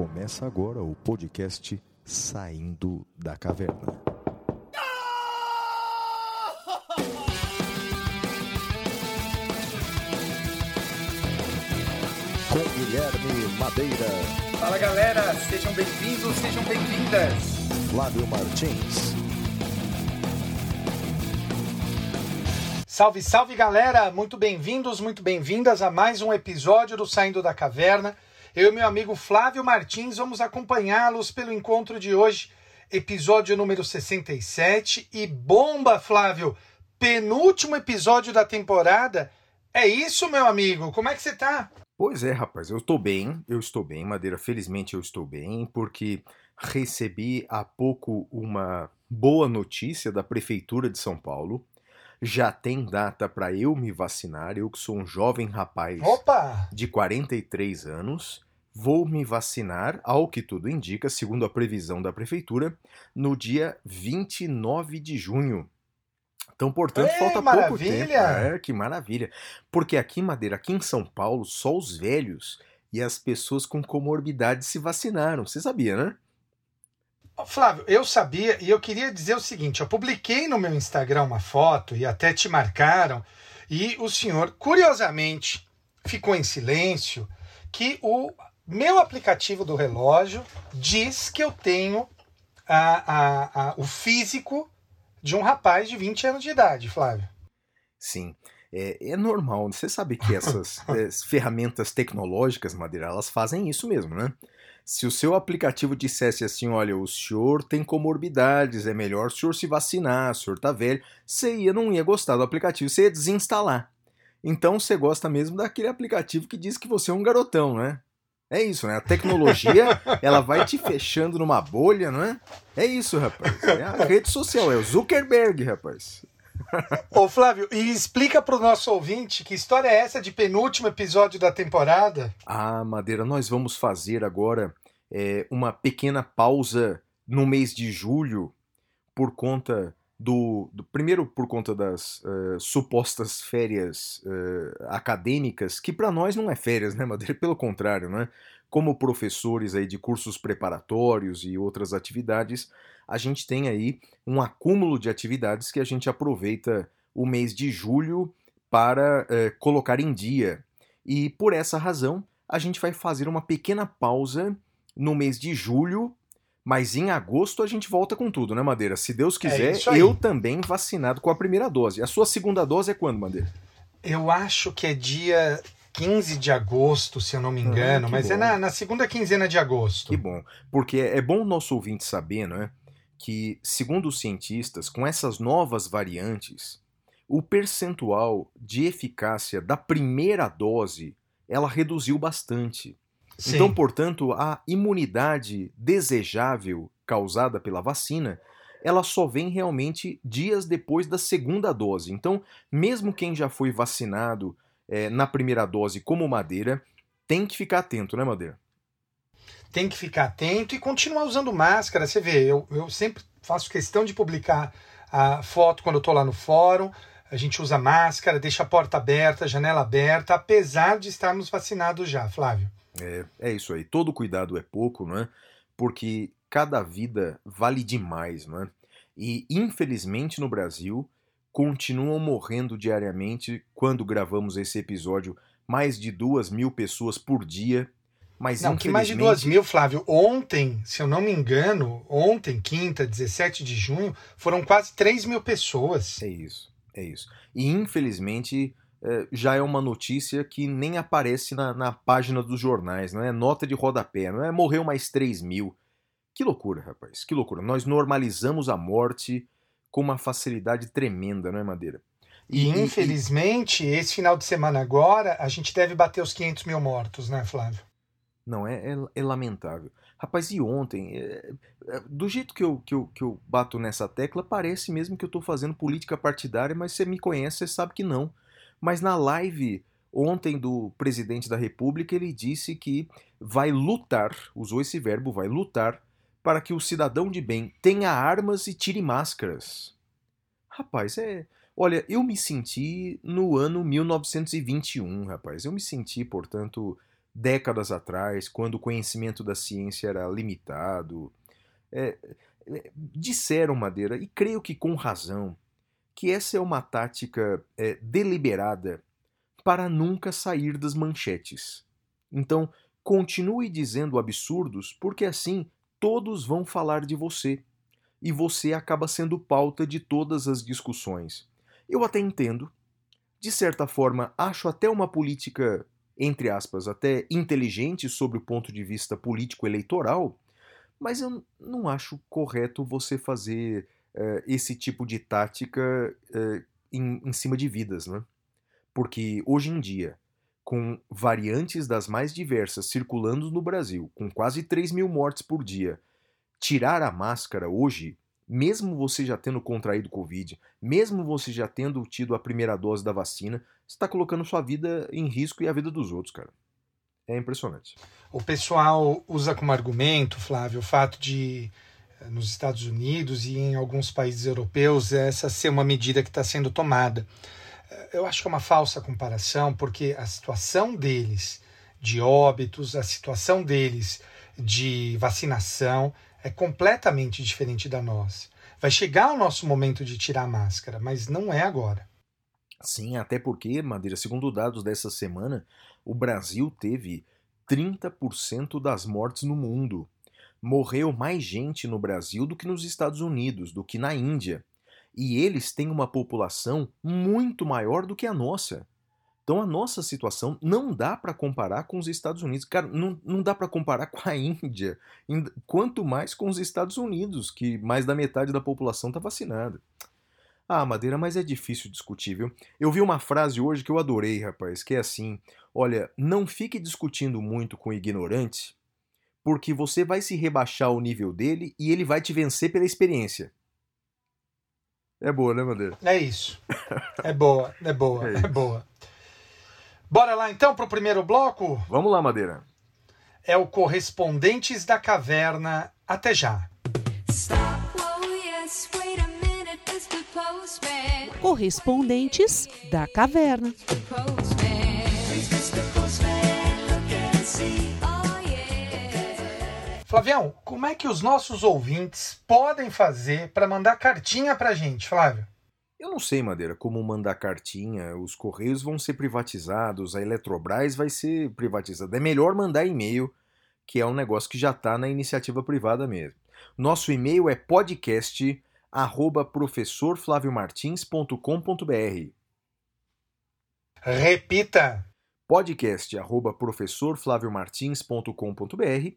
Começa agora o podcast Saindo da Caverna. Com Guilherme Madeira, Fala galera, sejam bem-vindos, sejam bem-vindas. Flávio Martins, Salve, salve galera, muito bem-vindos, muito bem-vindas a mais um episódio do Saindo da Caverna. Eu e meu amigo Flávio Martins vamos acompanhá-los pelo encontro de hoje, episódio número 67. E bomba, Flávio! Penúltimo episódio da temporada. É isso, meu amigo? Como é que você tá? Pois é, rapaz, eu estou bem, eu estou bem, Madeira, felizmente eu estou bem, porque recebi há pouco uma boa notícia da Prefeitura de São Paulo. Já tem data para eu me vacinar, eu que sou um jovem rapaz Opa! de 43 anos. Vou me vacinar, ao que tudo indica, segundo a previsão da Prefeitura, no dia 29 de junho. Então, portanto, Ei, falta pouco maravilha! tempo. É, que maravilha. Porque aqui em Madeira, aqui em São Paulo, só os velhos e as pessoas com comorbidade se vacinaram. Você sabia, né? Flávio, eu sabia e eu queria dizer o seguinte: eu publiquei no meu Instagram uma foto e até te marcaram, e o senhor, curiosamente, ficou em silêncio que o meu aplicativo do relógio diz que eu tenho a, a, a, o físico de um rapaz de 20 anos de idade, Flávio. Sim. É, é normal. Você sabe que essas é, ferramentas tecnológicas, Madeira, elas fazem isso mesmo, né? Se o seu aplicativo dissesse assim, olha, o senhor tem comorbidades, é melhor o senhor se vacinar, o senhor tá velho, você ia, não ia gostar do aplicativo, você ia desinstalar. Então você gosta mesmo daquele aplicativo que diz que você é um garotão, né? É isso, né? A tecnologia, ela vai te fechando numa bolha, não é? É isso, rapaz. É a rede social, é o Zuckerberg, rapaz. Ô Flávio, e explica para o nosso ouvinte que história é essa de penúltimo episódio da temporada? Ah, Madeira, nós vamos fazer agora é, uma pequena pausa no mês de julho por conta do, do primeiro por conta das uh, supostas férias uh, acadêmicas que para nós não é férias, né, Madeira? Pelo contrário, né? Como professores aí de cursos preparatórios e outras atividades, a gente tem aí um acúmulo de atividades que a gente aproveita o mês de julho para uh, colocar em dia. E por essa razão, a gente vai fazer uma pequena pausa no mês de julho mas em agosto a gente volta com tudo, né, Madeira? Se Deus quiser, isso aí. eu também vacinado com a primeira dose. A sua segunda dose é quando, Madeira? Eu acho que é dia 15 de agosto, se eu não me engano, que mas é bom. na, na segunda quinzena de agosto. Que bom. Porque é bom o nosso ouvinte saber, né? Que, segundo os cientistas, com essas novas variantes, o percentual de eficácia da primeira dose ela reduziu bastante. Sim. Então, portanto, a imunidade desejável causada pela vacina, ela só vem realmente dias depois da segunda dose. Então, mesmo quem já foi vacinado eh, na primeira dose como Madeira, tem que ficar atento, né, Madeira? Tem que ficar atento e continuar usando máscara. Você vê, eu, eu sempre faço questão de publicar a foto quando eu estou lá no fórum. A gente usa máscara, deixa a porta aberta, a janela aberta, apesar de estarmos vacinados já, Flávio. É, é isso aí. Todo cuidado é pouco, não é? Porque cada vida vale demais, não é? E infelizmente no Brasil continuam morrendo diariamente. Quando gravamos esse episódio, mais de duas mil pessoas por dia. Mas Não, que mais de duas mil, Flávio. Ontem, se eu não me engano, ontem, quinta, 17 de junho, foram quase 3 mil pessoas. É isso, é isso. E infelizmente eh, já é uma notícia que nem aparece na, na página dos jornais, não é nota de rodapé, não é morreu mais 3 mil. Que loucura, rapaz, que loucura. Nós normalizamos a morte com uma facilidade tremenda, não é, Madeira? E, infelizmente, esse final de semana agora, a gente deve bater os 500 mil mortos, né, Flávio? Não, é, é, é lamentável. Rapaz, e ontem, é, é, do jeito que eu, que, eu, que eu bato nessa tecla, parece mesmo que eu tô fazendo política partidária, mas você me conhece, você sabe que não. Mas na live ontem do presidente da República, ele disse que vai lutar, usou esse verbo, vai lutar, para que o cidadão de bem tenha armas e tire máscaras. Rapaz, é. Olha, eu me senti no ano 1921, rapaz. Eu me senti, portanto, décadas atrás, quando o conhecimento da ciência era limitado. É, é, disseram, Madeira, e creio que com razão, que essa é uma tática é, deliberada para nunca sair das manchetes. Então, continue dizendo absurdos, porque assim todos vão falar de você. E você acaba sendo pauta de todas as discussões. Eu até entendo. De certa forma, acho até uma política, entre aspas, até inteligente sobre o ponto de vista político-eleitoral, mas eu não acho correto você fazer uh, esse tipo de tática uh, em, em cima de vidas, né? Porque hoje em dia, com variantes das mais diversas circulando no Brasil, com quase 3 mil mortes por dia, tirar a máscara hoje, mesmo você já tendo contraído Covid, mesmo você já tendo tido a primeira dose da vacina, você está colocando sua vida em risco e a vida dos outros, cara. É impressionante. O pessoal usa como argumento, Flávio, o fato de eh, nos Estados Unidos e em alguns países europeus essa ser uma medida que está sendo tomada. Eh, eu acho que é uma falsa comparação, porque a situação deles de óbitos, a situação deles de vacinação é completamente diferente da nossa. Vai chegar o nosso momento de tirar a máscara, mas não é agora. Sim, até porque, Madeira, segundo dados dessa semana, o Brasil teve 30% das mortes no mundo. Morreu mais gente no Brasil do que nos Estados Unidos, do que na Índia. E eles têm uma população muito maior do que a nossa. Então a nossa situação não dá para comparar com os Estados Unidos. Cara, não, não dá para comparar com a Índia. Quanto mais com os Estados Unidos, que mais da metade da população está vacinada. Ah, Madeira, mas é difícil discutir, viu? Eu vi uma frase hoje que eu adorei, rapaz, que é assim: olha, não fique discutindo muito com ignorante, porque você vai se rebaixar ao nível dele e ele vai te vencer pela experiência. É boa, né, Madeira? É isso. É boa, é boa, é, é boa. Bora lá então para o primeiro bloco? Vamos lá, Madeira. É o Correspondentes da Caverna. Até já. Correspondentes da Caverna. Flavião, como é que os nossos ouvintes podem fazer para mandar cartinha para gente, Flávio? Eu não sei, Madeira, como mandar cartinha, os Correios vão ser privatizados, a Eletrobras vai ser privatizada. É melhor mandar e-mail, que é um negócio que já está na iniciativa privada mesmo. Nosso e-mail é podcast arroba professorflaviomartins.com.br. Repita! podcast arroba professorflaviomartins.com.br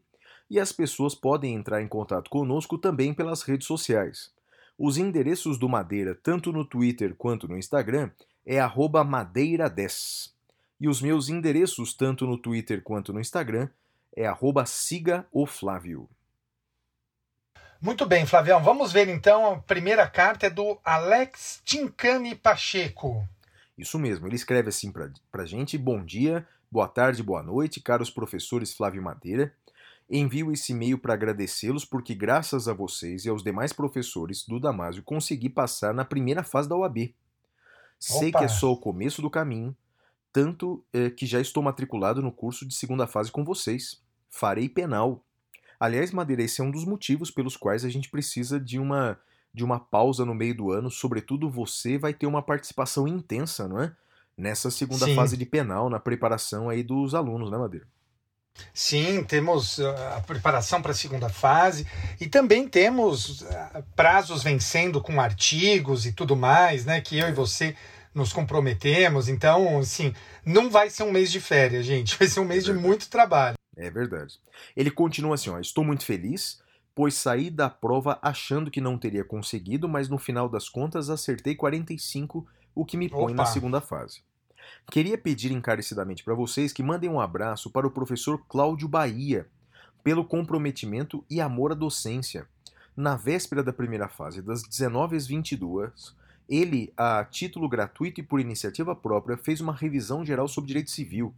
e as pessoas podem entrar em contato conosco também pelas redes sociais. Os endereços do Madeira, tanto no Twitter quanto no Instagram, é madeira10. E os meus endereços, tanto no Twitter quanto no Instagram, é arroba siga o Flávio. Muito bem, Flavião. Vamos ver então. A primeira carta é do Alex Tincani Pacheco. Isso mesmo, ele escreve assim pra, pra gente: Bom dia, boa tarde, boa noite, caros professores Flávio Madeira. Envio esse e-mail para agradecê-los porque, graças a vocês e aos demais professores do Damásio, consegui passar na primeira fase da OAB. Sei que é só o começo do caminho, tanto é, que já estou matriculado no curso de segunda fase com vocês. Farei penal. Aliás, Madeira, esse é um dos motivos pelos quais a gente precisa de uma, de uma pausa no meio do ano. Sobretudo você vai ter uma participação intensa, não é? Nessa segunda Sim. fase de penal, na preparação aí dos alunos, né, Madeira? Sim, temos ah, a preparação para a segunda fase e também temos ah, prazos vencendo com artigos e tudo mais, né? Que eu e você nos comprometemos. Então, assim, não vai ser um mês de férias, gente. Vai ser um mês é de muito trabalho. É verdade. Ele continua assim: ó, estou muito feliz, pois saí da prova achando que não teria conseguido, mas no final das contas acertei 45, o que me põe Opa. na segunda fase. Queria pedir encarecidamente para vocês que mandem um abraço para o professor Cláudio Bahia, pelo comprometimento e amor à docência. Na véspera da primeira fase, das 19 às 22, ele, a título gratuito e por iniciativa própria, fez uma revisão geral sobre direito civil.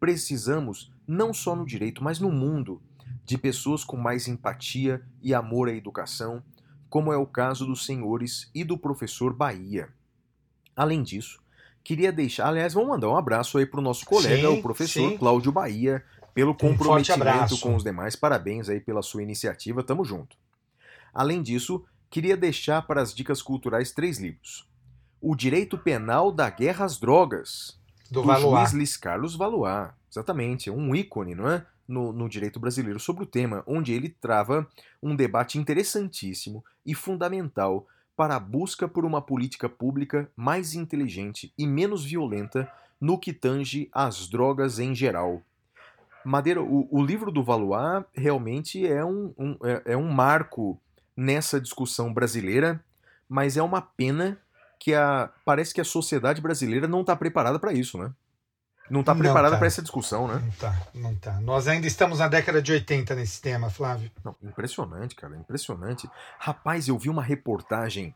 Precisamos, não só no direito, mas no mundo, de pessoas com mais empatia e amor à educação, como é o caso dos senhores e do professor Bahia. Além disso, queria deixar. Aliás, vamos mandar um abraço aí pro nosso colega, Sim, o professor sim. Cláudio Bahia, pelo Um comprometimento abraço. com os demais. Parabéns aí pela sua iniciativa, tamo junto. Além disso, queria deixar para as dicas culturais três livros. O Direito Penal da Guerra às Drogas, Do do Valois. juiz Luiz Carlos Valois. Exatamente, é um ícone, não é? No, no direito brasileiro sobre o tema, onde ele trava um debate interessantíssimo e fundamental para a busca por uma política pública mais inteligente e menos violenta no que tange às drogas em geral. Madeira, o, o livro do Valois realmente é um, um- é, é um marco nessa discussão brasileira, mas é uma pena que a, parece que a sociedade brasileira não está preparada para isso, né? Não está preparada tá. para essa discussão, né? Não tá, não tá. Nós ainda estamos na década de 80 nesse tema, Flávio. Não, impressionante, cara, impressionante. Rapaz, eu vi uma reportagem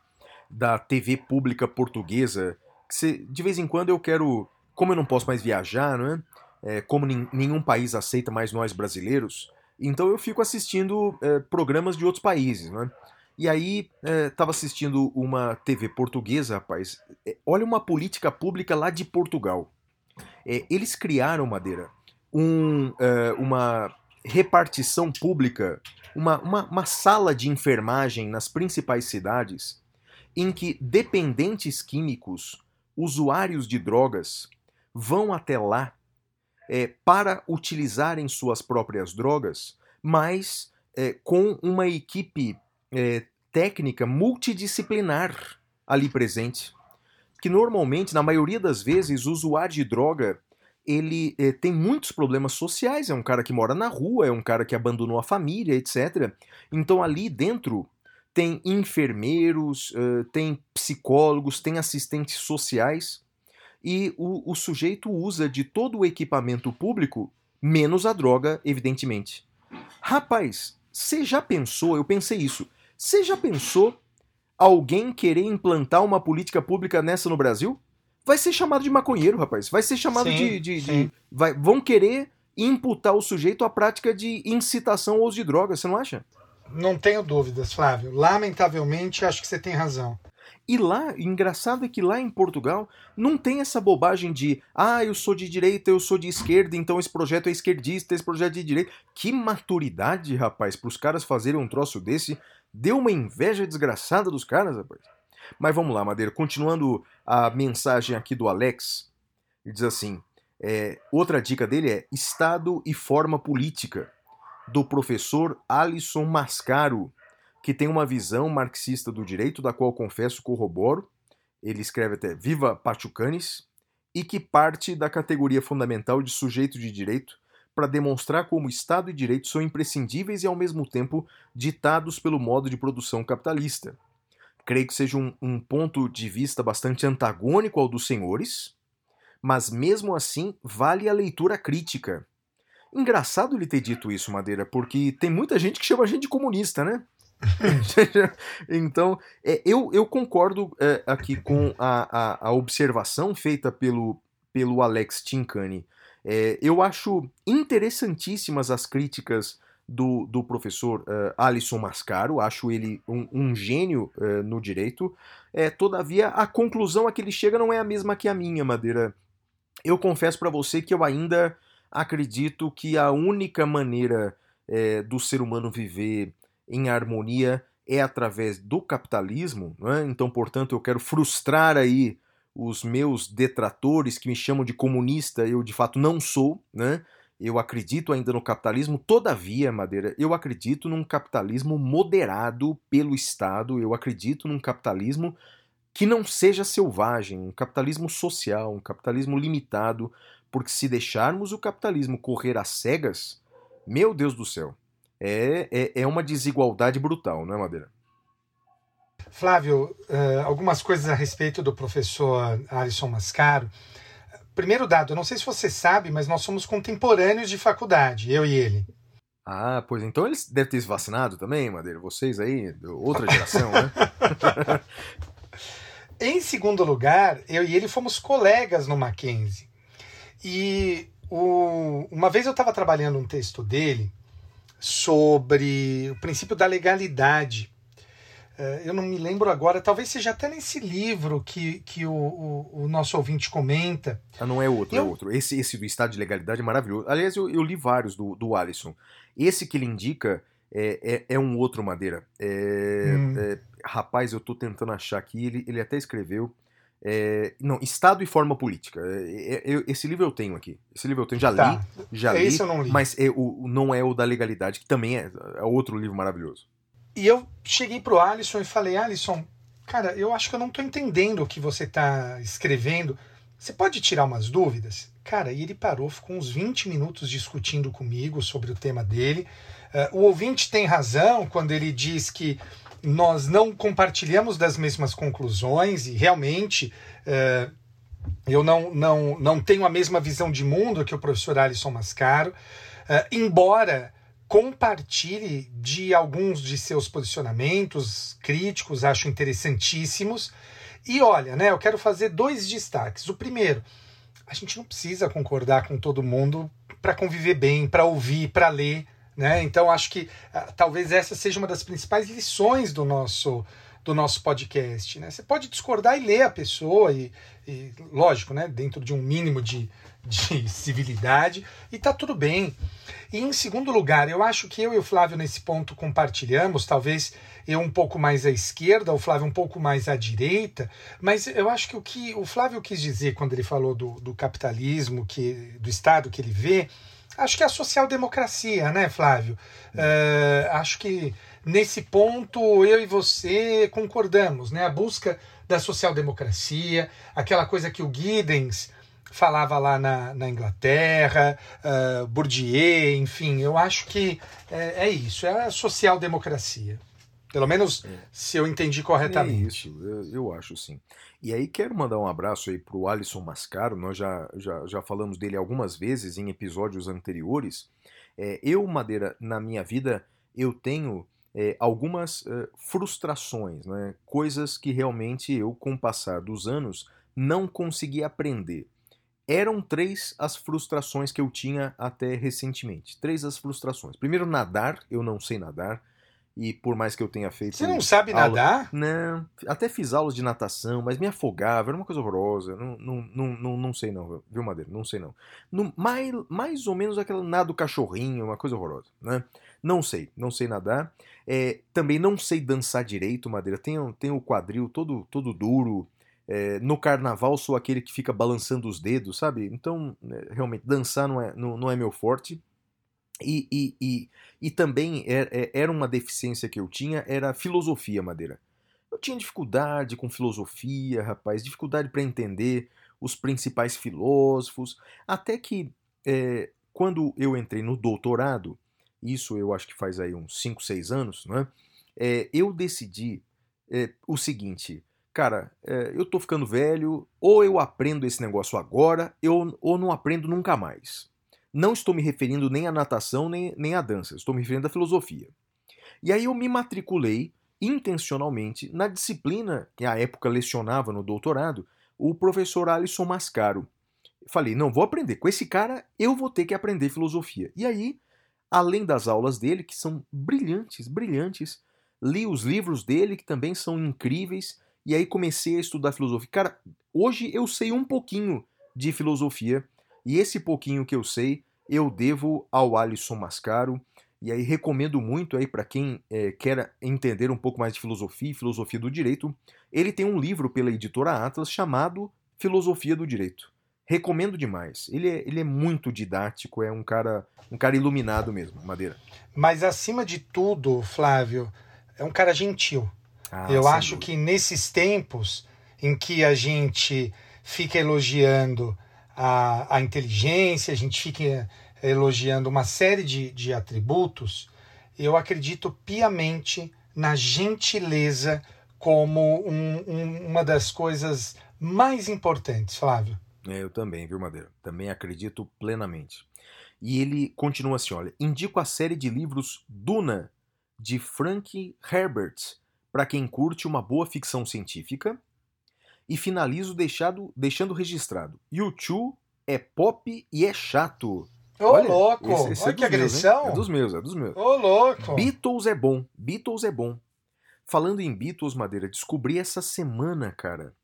da TV pública portuguesa que se- de vez em quando eu quero, como eu não posso mais viajar, né? É, como nenhum país aceita mais nós brasileiros, então eu fico assistindo é, programas de outros países, né? E aí é, tava assistindo uma TV portuguesa, rapaz. É, olha uma política pública lá de Portugal. É, eles criaram, Madeira, um, é, uma repartição pública uma, uma, uma sala de enfermagem nas principais cidades em que dependentes químicos, usuários de drogas, vão até lá é, para utilizarem suas próprias drogas, mas é, com uma equipe é, técnica multidisciplinar ali presente. Que normalmente, na maioria das vezes, o usuário de droga ele eh, tem muitos problemas sociais, é um cara que mora na rua, é um cara que abandonou a família, etc. Então ali dentro tem enfermeiros, eh, tem psicólogos, tem assistentes sociais e o, o sujeito usa de todo o equipamento público, menos a droga, evidentemente. Rapaz, você já pensou? Eu pensei isso. Você já pensou alguém querer implantar uma política pública nessa no Brasil? Vai ser chamado de maconheiro, rapaz. Vai ser chamado Sim, de. de- de- vai- vão querer imputar o sujeito à prática de incitação ao uso de drogas, você não acha? Não tenho dúvidas, Flávio. Lamentavelmente, acho que você tem razão. E lá, engraçado é que lá em Portugal não tem essa bobagem de ah, eu sou de direita, eu sou de esquerda, então esse projeto é esquerdista, esse projeto é de direita. Que maturidade, rapaz, para os caras fazerem um troço desse. Deu uma inveja desgraçada dos caras, rapaz. Mas vamos lá, Madeira. Continuando a mensagem aqui do Alex, ele diz assim: é, outra dica dele é Estado e Forma Política, do professor Alisson Mascaro, que tem uma visão marxista do direito, da qual confesso corroboro. Ele escreve até Viva Pachucanes, e que parte da categoria fundamental de sujeito de direito para demonstrar como Estado e direito são imprescindíveis e, ao mesmo tempo, ditados pelo modo de produção capitalista. Creio que seja um, um ponto de vista bastante antagônico ao dos senhores, mas mesmo assim vale a leitura crítica. Engraçado ele ter dito isso, Madeira, porque tem muita gente que chama a gente de comunista, né? então, é, eu, eu concordo é, aqui com a, a, a observação feita pelo, pelo Alex Tincani. É, eu acho interessantíssimas as críticas do, do professor uh, Alisson Mascaro, acho ele um, um gênio uh, no direito. É, todavia, a conclusão a que ele chega não é a mesma que a minha, Madeira. Eu confesso para você que eu ainda acredito que a única maneira é, do ser humano viver em harmonia é através do capitalismo, é? então, portanto, eu quero frustrar aí os meus detratores que me chamam de comunista, eu de fato não sou, né? Eu acredito ainda no capitalismo, todavia, Madeira, eu acredito num capitalismo moderado pelo Estado, eu acredito num capitalismo que não seja selvagem, um capitalismo social, um capitalismo limitado, porque se deixarmos o capitalismo correr às cegas, meu Deus do céu, é, é, é uma desigualdade brutal, não é, Madeira? Flávio, uh, algumas coisas a respeito do professor Alisson Mascaro. Primeiro dado, não sei se você sabe, mas nós somos contemporâneos de faculdade, eu e ele. Ah, pois então eles devem ter se vacinado também, Madeira. Vocês aí, outra geração, né? em segundo lugar, eu e ele fomos colegas no Mackenzie. E o... uma vez eu estava trabalhando um texto dele sobre o princípio da legalidade. É, eu não me lembro agora, talvez seja até nesse livro que, que o, o, o nosso ouvinte comenta. Ah, não é outro, é Eu- outro. Esse, esse do Estado de Legalidade é maravilhoso. Aliás, eu, eu li vários do, do Alisson. Esse que ele indica é, é, é um outro Madeira. É, Hum. é, rapaz, eu tô tentando achar aqui, ele, ele até escreveu. é, não, Estado e Forma Política. É, é, eu- esse livro eu tenho aqui. Esse livro eu tenho, já Tá. li, já li. Esse eu não li. Mas é, o, o- não é o da legalidade, que também é, é outro livro maravilhoso. E eu cheguei pro Alisson e falei, Alisson, cara, eu acho que eu não tô entendendo o que você tá escrevendo. Você pode tirar umas dúvidas? Cara, e ele parou, ficou uns 20 minutos discutindo comigo sobre o tema dele. Eh, o ouvinte tem razão quando ele diz que nós não compartilhamos das mesmas conclusões e realmente eh, eu não, não, não tenho a mesma visão de mundo que o professor Alisson Mascaro, eh, embora compartilhe de alguns de seus posicionamentos críticos, acho interessantíssimos. E olha, né, eu quero fazer dois destaques. O primeiro, a gente não precisa concordar com todo mundo para conviver bem, para ouvir, para ler. Né? Então acho que ah, talvez essa seja uma das principais lições do nosso do nosso podcast. Né? Você pode discordar e ler a pessoa, e, e, lógico, né? dentro de um mínimo de, de civilidade, e tá tudo bem. E em segundo lugar, eu acho que eu e o Flávio nesse ponto compartilhamos, talvez eu um pouco mais à esquerda, o Flávio um pouco mais à direita, mas eu acho que o que o Flávio quis dizer quando ele falou do, do capitalismo, que, do Estado que ele vê, acho que é a social-democracia, né, Flávio? Uh, acho que nesse ponto eu e você concordamos, né? A busca da social-democracia, aquela coisa que o Giddens falava lá na, na Inglaterra, uh, Bourdieu, enfim, eu acho que é, é isso, é a social-democracia. Pelo menos é. se eu entendi corretamente. É isso, eu, eu, acho sim. E aí quero mandar um abraço aí pro Alisson Mascaro, nós já, já, já falamos dele algumas vezes em episódios anteriores. É, eu, Madeira, na minha vida, eu tenho é, algumas é, frustrações, né? coisas que realmente eu, com o passar dos anos, não consegui aprender. Eram três as frustrações que eu tinha até recentemente. Três as frustrações. Primeiro, nadar, eu não sei nadar. E por mais que eu tenha feito. Você não sabe aula... nadar? Não. Até fiz aulas de natação, mas me afogava, era uma coisa horrorosa. Não, não, não, não, não sei, não, viu, Madeira? Não sei, não. no mais, mais ou menos aquela nado cachorrinho, uma coisa horrorosa, né? Não sei, não sei nadar. É, também não sei dançar direito, Madeira. Tenho, tenho o quadril todo, todo duro. É, no carnaval sou aquele que fica balançando os dedos, sabe? Então, é, realmente, dançar não é, não, não é meu forte. E, e, e, e também era uma deficiência que eu tinha, era filosofia, Madeira. Eu tinha dificuldade com filosofia, rapaz, dificuldade para entender os principais filósofos, até que é, quando eu entrei no doutorado, isso eu acho que faz aí uns 5, 6 anos, né? É, eu decidi é, o seguinte, cara, é, eu tô ficando velho, ou eu aprendo esse negócio agora, eu, ou não aprendo nunca mais. Não estou me referindo nem à natação, nem, nem à dança, estou me referindo à filosofia. E aí eu me matriculei intencionalmente na disciplina que à época lecionava no doutorado, o professor Alisson Mascaro. Falei, não, vou aprender. Com esse cara, eu vou ter que aprender filosofia. E aí, além das aulas dele, que são brilhantes, brilhantes, li os livros dele, que também são incríveis, e aí comecei a estudar filosofia. Cara, hoje eu sei um pouquinho de filosofia, e esse pouquinho que eu sei, eu devo ao Alisson Mascaro, e aí recomendo muito aí para quem é, quer entender um pouco mais de filosofia e filosofia do direito. Ele tem um livro pela editora Atlas chamado Filosofia do Direito. Recomendo demais. Ele é, ele é muito didático, é um cara, um cara iluminado mesmo, Madeira. Mas acima de tudo, Flávio, é um cara gentil. Ah, Eu acho dúvida. que nesses tempos em que a gente fica elogiando a, a inteligência, a gente fica elogiando uma série de, de atributos, eu acredito piamente na gentileza como um, um, uma das coisas mais importantes, Flávio. É, eu também, viu, Madeira? Também acredito plenamente. E ele continua assim: olha, indico a série de livros Duna, de Frank Herbert, para quem curte uma boa ficção científica. E finalizo deixado, deixando registrado: YouTube é pop e é chato. Ô, Olha, louco! Esse, esse Olha é que agressão! Meus, é dos meus, é dos meus. Ô, louco! Beatles é bom, Beatles é bom. Falando em Beatles, Madeira, descobri essa semana, cara,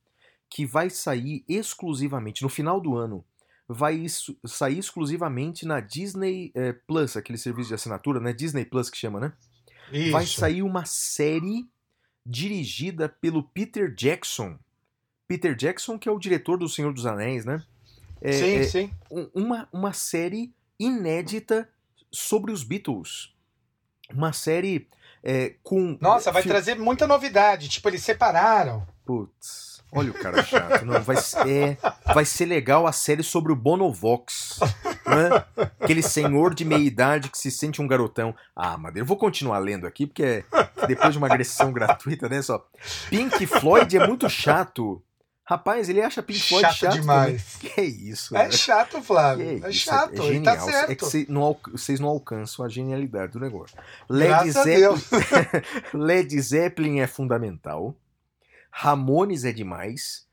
que vai sair exclusivamente, no final do ano, vai sair exclusivamente na Disney eh, Plus, aquele serviço de assinatura, né? Disney Plus que chama, né? Isso. Vai sair uma série dirigida pelo Peter Jackson. Peter Jackson, que é o diretor do Senhor dos Anéis, né? É, sim, é sim. um- uma, uma série inédita sobre os Beatles. Uma série é, com. Nossa, vai trazer muita novidade. Tipo, eles separaram. Putz, olha o cara chato. Não, vai, ser- é, vai ser legal a série sobre o Bonovox. Né? Aquele senhor de meia idade que se sente um garotão. Ah, Madeira, eu vou continuar lendo aqui, porque é- depois de uma agressão gratuita, né? Só. Pink Floyd é muito chato. Rapaz, ele acha Pink Floyd Chato chato demais. também. Que isso, É né? chato, Que Flávio. É, isso, chato. é ele tá genial. certo. É que cê não vocês não alcançam a genialidade do negócio. Led Zeppelin, Deus. Led Zeppelin é fundamental. Ramones é demais.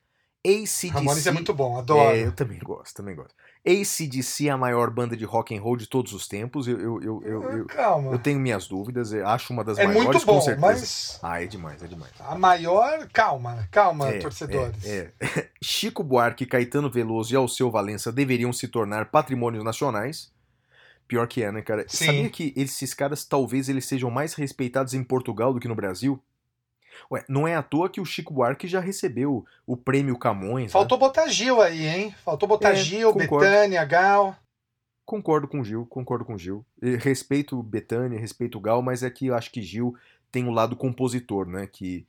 ACDC. Ramones é muito bom, adoro. É, eu também gosto, também gosto. ACDC é a maior banda de rock and roll de todos os tempos. Eu, eu, eu, eu, eu- Calma. eu tenho minhas dúvidas. eu acho uma das é maiores, muito com bom, certeza. mas Ah, é demais, é demais. a maior. Calma, calma, É, torcedores. é, é. Chico Buarque, Caetano Veloso e Alceu Valença deveriam se tornar patrimônios nacionais. Pior que é, né, cara? Sim. Sabia que esses caras talvez eles sejam mais respeitados em Portugal do que no Brasil? Ué, não é à toa que o Chico Buarque já recebeu o prêmio Camões. né? Faltou botar Gil aí, hein? Faltou botar É, Gil, concordo. Betânia, Gal. Concordo com o Gil, concordo com o Gil. Respeito Betânia, respeito o Gal, mas é que eu acho que Gil tem o lado compositor, né? Que,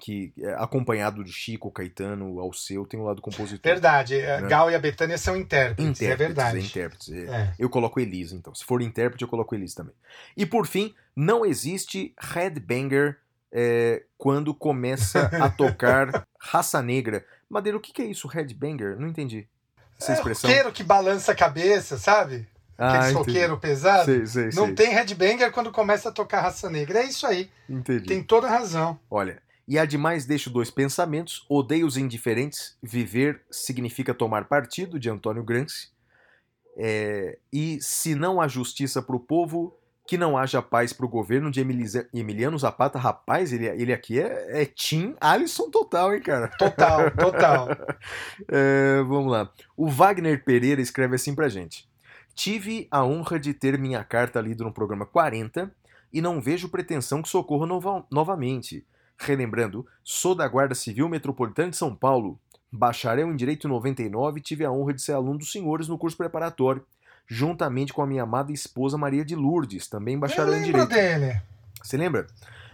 que é, acompanhado de Chico, Caetano, Alceu, tem o lado compositor. Verdade, é, Né? Gal e a Betânia são intérpretes, Intérpretes, é verdade. é intérpretes. é. É. Eu coloco Elisa, então. Se for intérprete, eu coloco Elisa também. E por fim, não existe headbanger é, quando começa a tocar raça negra. Madeira, o que que é isso, headbanger? Não entendi. Essa É, expressão. roqueiro que balança a cabeça, sabe? Ah, Aquele entendi. roqueiro pesado. Sei, sei, Não sei. tem headbanger quando começa a tocar raça negra. É isso aí. Entendi. Tem toda razão. Olha, e ademais deixo dois pensamentos. Odeio os indiferentes. Viver significa tomar partido, de Antônio Gramsci. É, e se não há justiça para o povo, que não haja paz para o governo de Emiliano Zapata. Rapaz, ele, ele aqui é, é Tim Alisson total, hein, cara? Total, total. É, vamos lá. O Wagner Pereira escreve assim pra gente. Tive a honra de ter minha carta lida no programa 40 e não vejo pretensão que socorra nova- novamente. Relembrando, sou da Guarda Civil Metropolitana de São Paulo. Bacharel em Direito em 99 e tive a honra de ser aluno dos senhores no curso preparatório, juntamente com a minha amada esposa Maria de Lourdes, também bacharel em Direito. dele. Você lembra?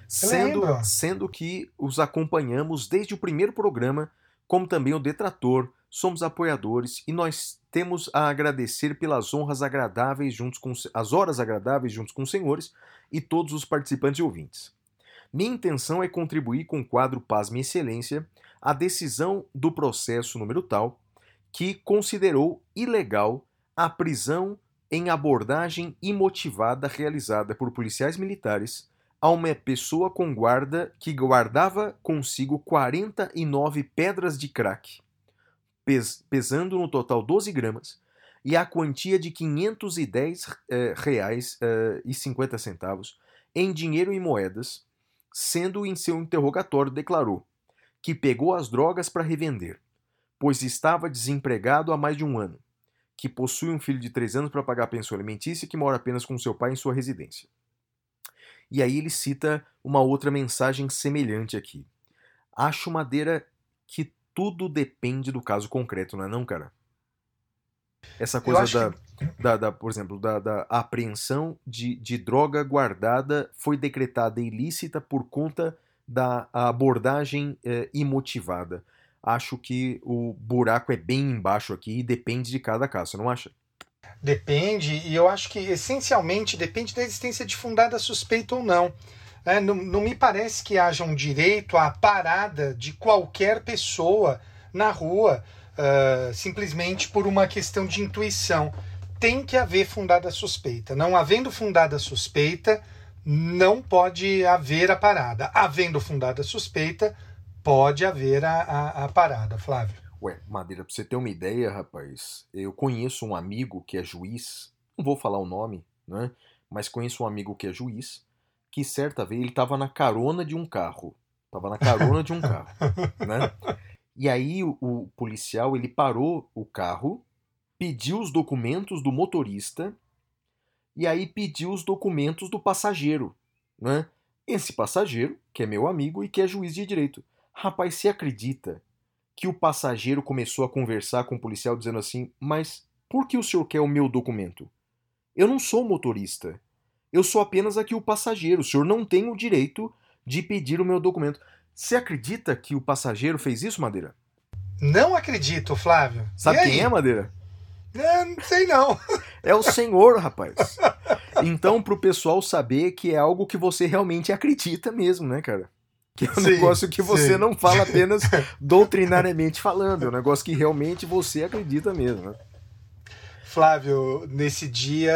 Sendo, lembro. sendo que os acompanhamos desde o primeiro programa, como também o detrator, somos apoiadores e nós temos a agradecer pelas honras agradáveis juntos com as horas agradáveis juntos com os senhores e todos os participantes e ouvintes. Minha intenção é contribuir com o quadro Pasme Excelência a decisão do processo número tal que considerou ilegal a prisão em abordagem imotivada realizada por policiais militares a uma pessoa com guarda que guardava consigo 49 pedras de crack, pes- pesando no total 12 gramas, e a quantia de 510 eh, reais eh, e 50 centavos em dinheiro e moedas, sendo em seu interrogatório declarou que pegou as drogas para revender, pois estava desempregado há mais de um ano, que possui um filho de 3 anos para pagar a pensão alimentícia e que mora apenas com seu pai em sua residência. E aí ele cita uma outra mensagem semelhante aqui. Acho Madeira que tudo depende do caso concreto, não é não, cara? Essa coisa da, da, da, por exemplo, da, da apreensão de, de droga guardada foi decretada ilícita por conta da abordagem eh, imotivada. Acho que o buraco é bem embaixo aqui e depende de cada caso, não acha? Depende, e eu acho que essencialmente depende da existência de fundada suspeita ou não. É, não, não me parece que haja um direito à parada de qualquer pessoa na rua ah, simplesmente por uma questão de intuição. Tem que haver fundada suspeita. Não havendo fundada suspeita, não pode haver a parada. Havendo fundada suspeita, pode haver a, a, a parada, Flávio. Ué, Madeira, pra você ter uma ideia, rapaz, eu conheço um amigo que é juiz, não vou falar o nome, né? Mas conheço um amigo que é juiz, que certa vez ele estava na carona de um carro. Tava na carona de um carro, né? E aí o, o policial ele parou o carro, pediu os documentos do motorista e aí pediu os documentos do passageiro, né? Esse passageiro, que é meu amigo e que é juiz de direito. Rapaz, você acredita que o passageiro começou a conversar com o policial dizendo assim: Mas por que o senhor quer o meu documento? Eu não sou motorista. Eu sou apenas aqui o passageiro. O senhor não tem o direito de pedir o meu documento. Você acredita que o passageiro fez isso, Madeira? Não acredito, Flávio. Sabe quem é, Madeira? É, não sei não. É o senhor, rapaz. Então, pro pessoal saber que é algo que você realmente acredita mesmo, né, cara? Que é um sim, negócio que você sim. não fala apenas doutrinariamente falando, é um negócio que realmente você acredita mesmo, né? Flávio, nesse dia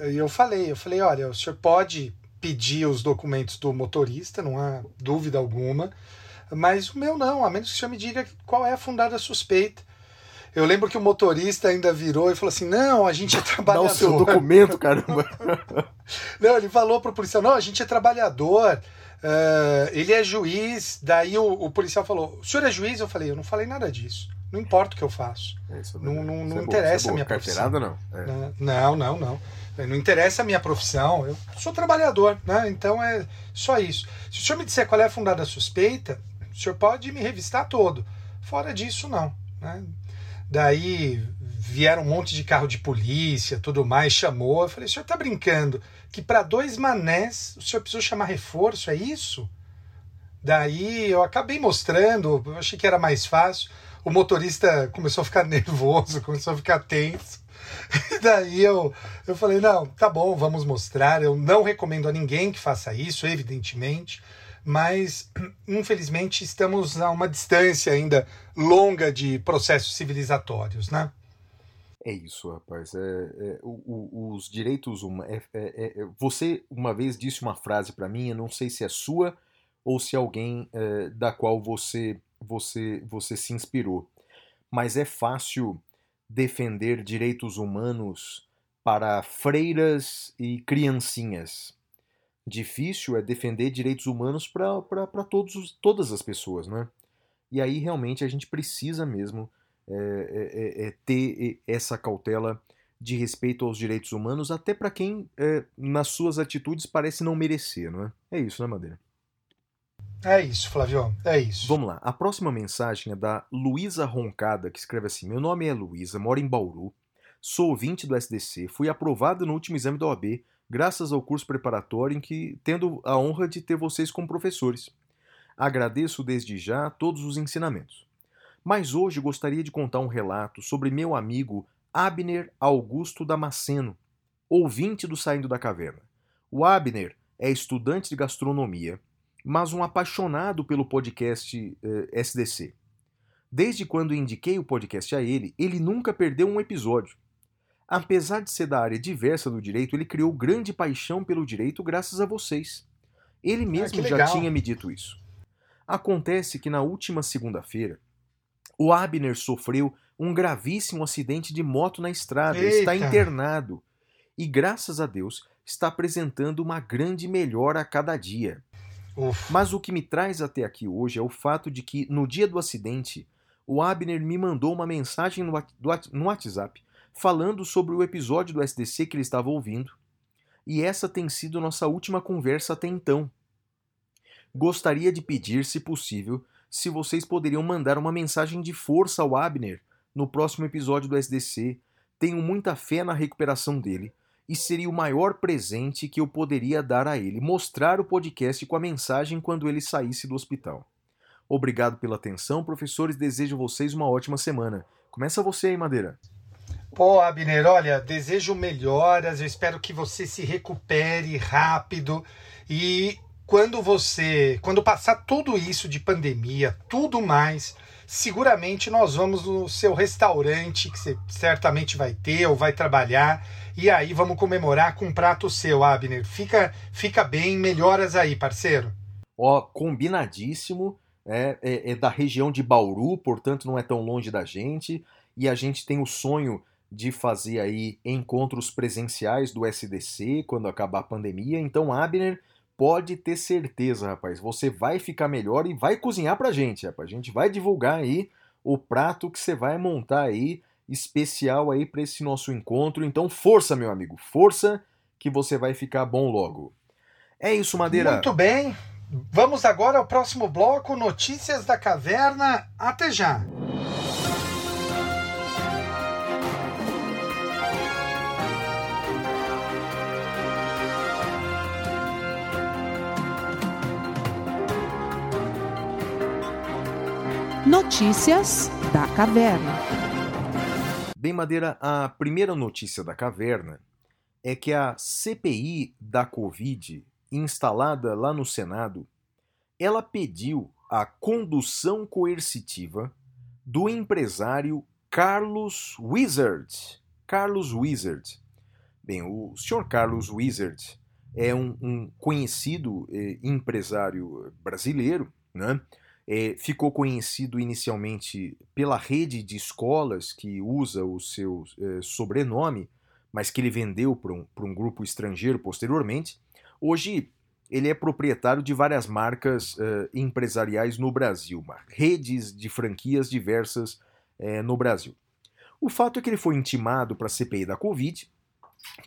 eu falei, eu falei, olha, o senhor pode pedir os documentos do motorista, não há dúvida alguma, mas o meu não, a menos que o senhor me diga qual é a fundada suspeita. Eu lembro que o motorista ainda virou e falou assim: não, a gente é trabalhador. Dá o seu documento, caramba. não, ele falou pro policial: não, a gente é trabalhador. Uh, ele é juiz. Daí o, o, policial falou: o senhor é juiz? Eu falei: eu não falei nada disso. Não importa o que eu faço. É não não, não é interessa a minha profissão. Não. É. não, não, não. Não interessa a minha profissão. Eu sou trabalhador, né? Então é só isso. Se o senhor me disser qual é a fundada suspeita, o senhor pode me revistar todo. Fora disso, não. Né? Daí vieram um monte de carro de polícia, tudo mais, chamou. Eu falei, o senhor tá brincando que para dois manés o senhor precisou chamar reforço, é isso? Daí eu acabei mostrando, eu achei que era mais fácil. O motorista começou a ficar nervoso, começou a ficar tenso. E daí eu, eu falei, não, tá bom, vamos mostrar. Eu não recomendo a ninguém que faça isso, evidentemente mas infelizmente estamos a uma distância ainda longa de processos civilizatórios, né? É isso, rapaz. É, é o, o, os direitos humanos. É, é, é, você uma vez disse uma frase para mim, eu não sei se é sua ou se é alguém é, da qual você, você, você se inspirou. Mas é fácil defender direitos humanos para freiras e criancinhas difícil é defender direitos humanos para todas as pessoas, né? E aí realmente a gente precisa mesmo é, é, é, é ter essa cautela de respeito aos direitos humanos, até para quem é, nas suas atitudes parece não merecer, não é? É isso, né, Madeira? É isso, Flávio, é isso. Vamos lá. A próxima mensagem é da Luísa Roncada, que escreve assim: Meu nome é Luísa, moro em Bauru, sou ouvinte do SDC, fui aprovado no último exame da OAB graças ao curso preparatório em que tendo a honra de ter vocês como professores. Agradeço desde já todos os ensinamentos. Mas hoje gostaria de contar um relato sobre meu amigo Abner Augusto Damasceno, ouvinte do Saindo da Caverna. O Abner é estudante de gastronomia, mas um apaixonado pelo podcast eh, SDC. Desde quando indiquei o podcast a ele, ele nunca perdeu um episódio Apesar de ser da área diversa do direito, ele criou grande paixão pelo direito graças a vocês. Ele ah, mesmo ah, já tinha me dito isso. Acontece que na última segunda-feira, o Abner sofreu um gravíssimo acidente de moto na estrada, Eita. está internado e, graças a Deus, está apresentando uma grande melhora a cada dia. Uf. Mas o que me traz até aqui hoje é o fato de que, no dia do acidente, o Abner me mandou uma mensagem no, no WhatsApp falando sobre o episódio do SDC que ele estava ouvindo, e essa tem sido nossa última conversa até então. Gostaria de pedir, se possível, se vocês poderiam mandar uma mensagem de força ao Abner no próximo episódio do SDC. Tenho muita fé na recuperação dele e seria o maior presente que eu poderia dar a ele, mostrar o podcast com a mensagem quando ele saísse do hospital. Obrigado pela atenção, professores. Desejo vocês uma ótima semana. Começa você aí, Madeira. Pô, Abner, olha, desejo melhoras, eu espero que você se recupere rápido e quando você, quando passar tudo isso de pandemia, tudo mais, seguramente nós vamos no seu restaurante que você certamente vai ter ou vai trabalhar e aí vamos comemorar com um prato seu, Abner. Fica, fica bem, melhoras aí, parceiro. Ó, combinadíssimo. É, é, é da região de Bauru, portanto não é tão longe da gente. E a gente tem o sonho de fazer aí encontros presenciais do SDC quando acabar a pandemia. Então, Abner, pode ter certeza, rapaz. Você vai ficar melhor e vai cozinhar pra gente, rapaz. A gente vai divulgar aí o prato que você vai montar aí especial aí para esse nosso encontro. Então, força, meu amigo, força que você vai ficar bom logo. É isso, Madeira. Muito bem. Vamos agora ao próximo bloco, Notícias da Caverna. Até já. Notícias da Caverna. Bem, Madeira, a primeira notícia da caverna é que a CPI da Covid, instalada lá no Senado, ela pediu a condução coercitiva do empresário Carlos Wizard. Carlos Wizard. Bem, o senhor Carlos Wizard é um, um conhecido eh, empresário brasileiro, né? É, ficou conhecido inicialmente pela rede de escolas que usa o seu é, sobrenome, mas que ele vendeu para um, um grupo estrangeiro posteriormente. Hoje ele é proprietário de várias marcas é, empresariais no Brasil, redes de franquias diversas no Brasil. O fato é que ele foi intimado para a CPI da Covid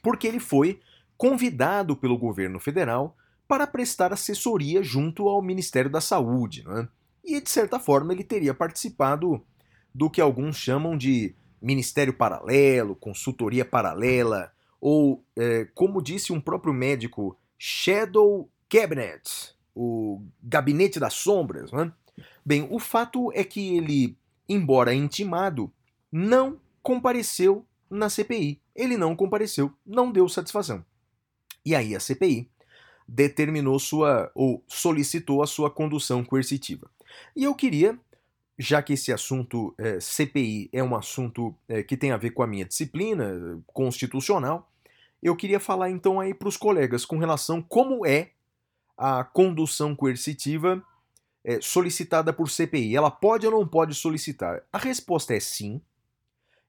porque ele foi convidado pelo governo federal para prestar assessoria junto ao Ministério da Saúde. Né? E, de certa forma, ele teria participado do que alguns chamam de ministério paralelo, consultoria paralela, ou, é, como disse um próprio médico, Shadow Cabinet, o gabinete das sombras. Né? Bem, o fato é que ele, embora intimado, não compareceu na CPI. Ele não compareceu, não deu satisfação. E aí a CPI determinou sua ou solicitou a sua condução coercitiva. E eu queria, já que esse assunto é, CPI é um assunto é, que tem a ver com a minha disciplina constitucional, eu queria falar então aí para os colegas com relação como é a condução coercitiva é, solicitada por CPI. Ela pode ou não pode solicitar? A resposta é sim.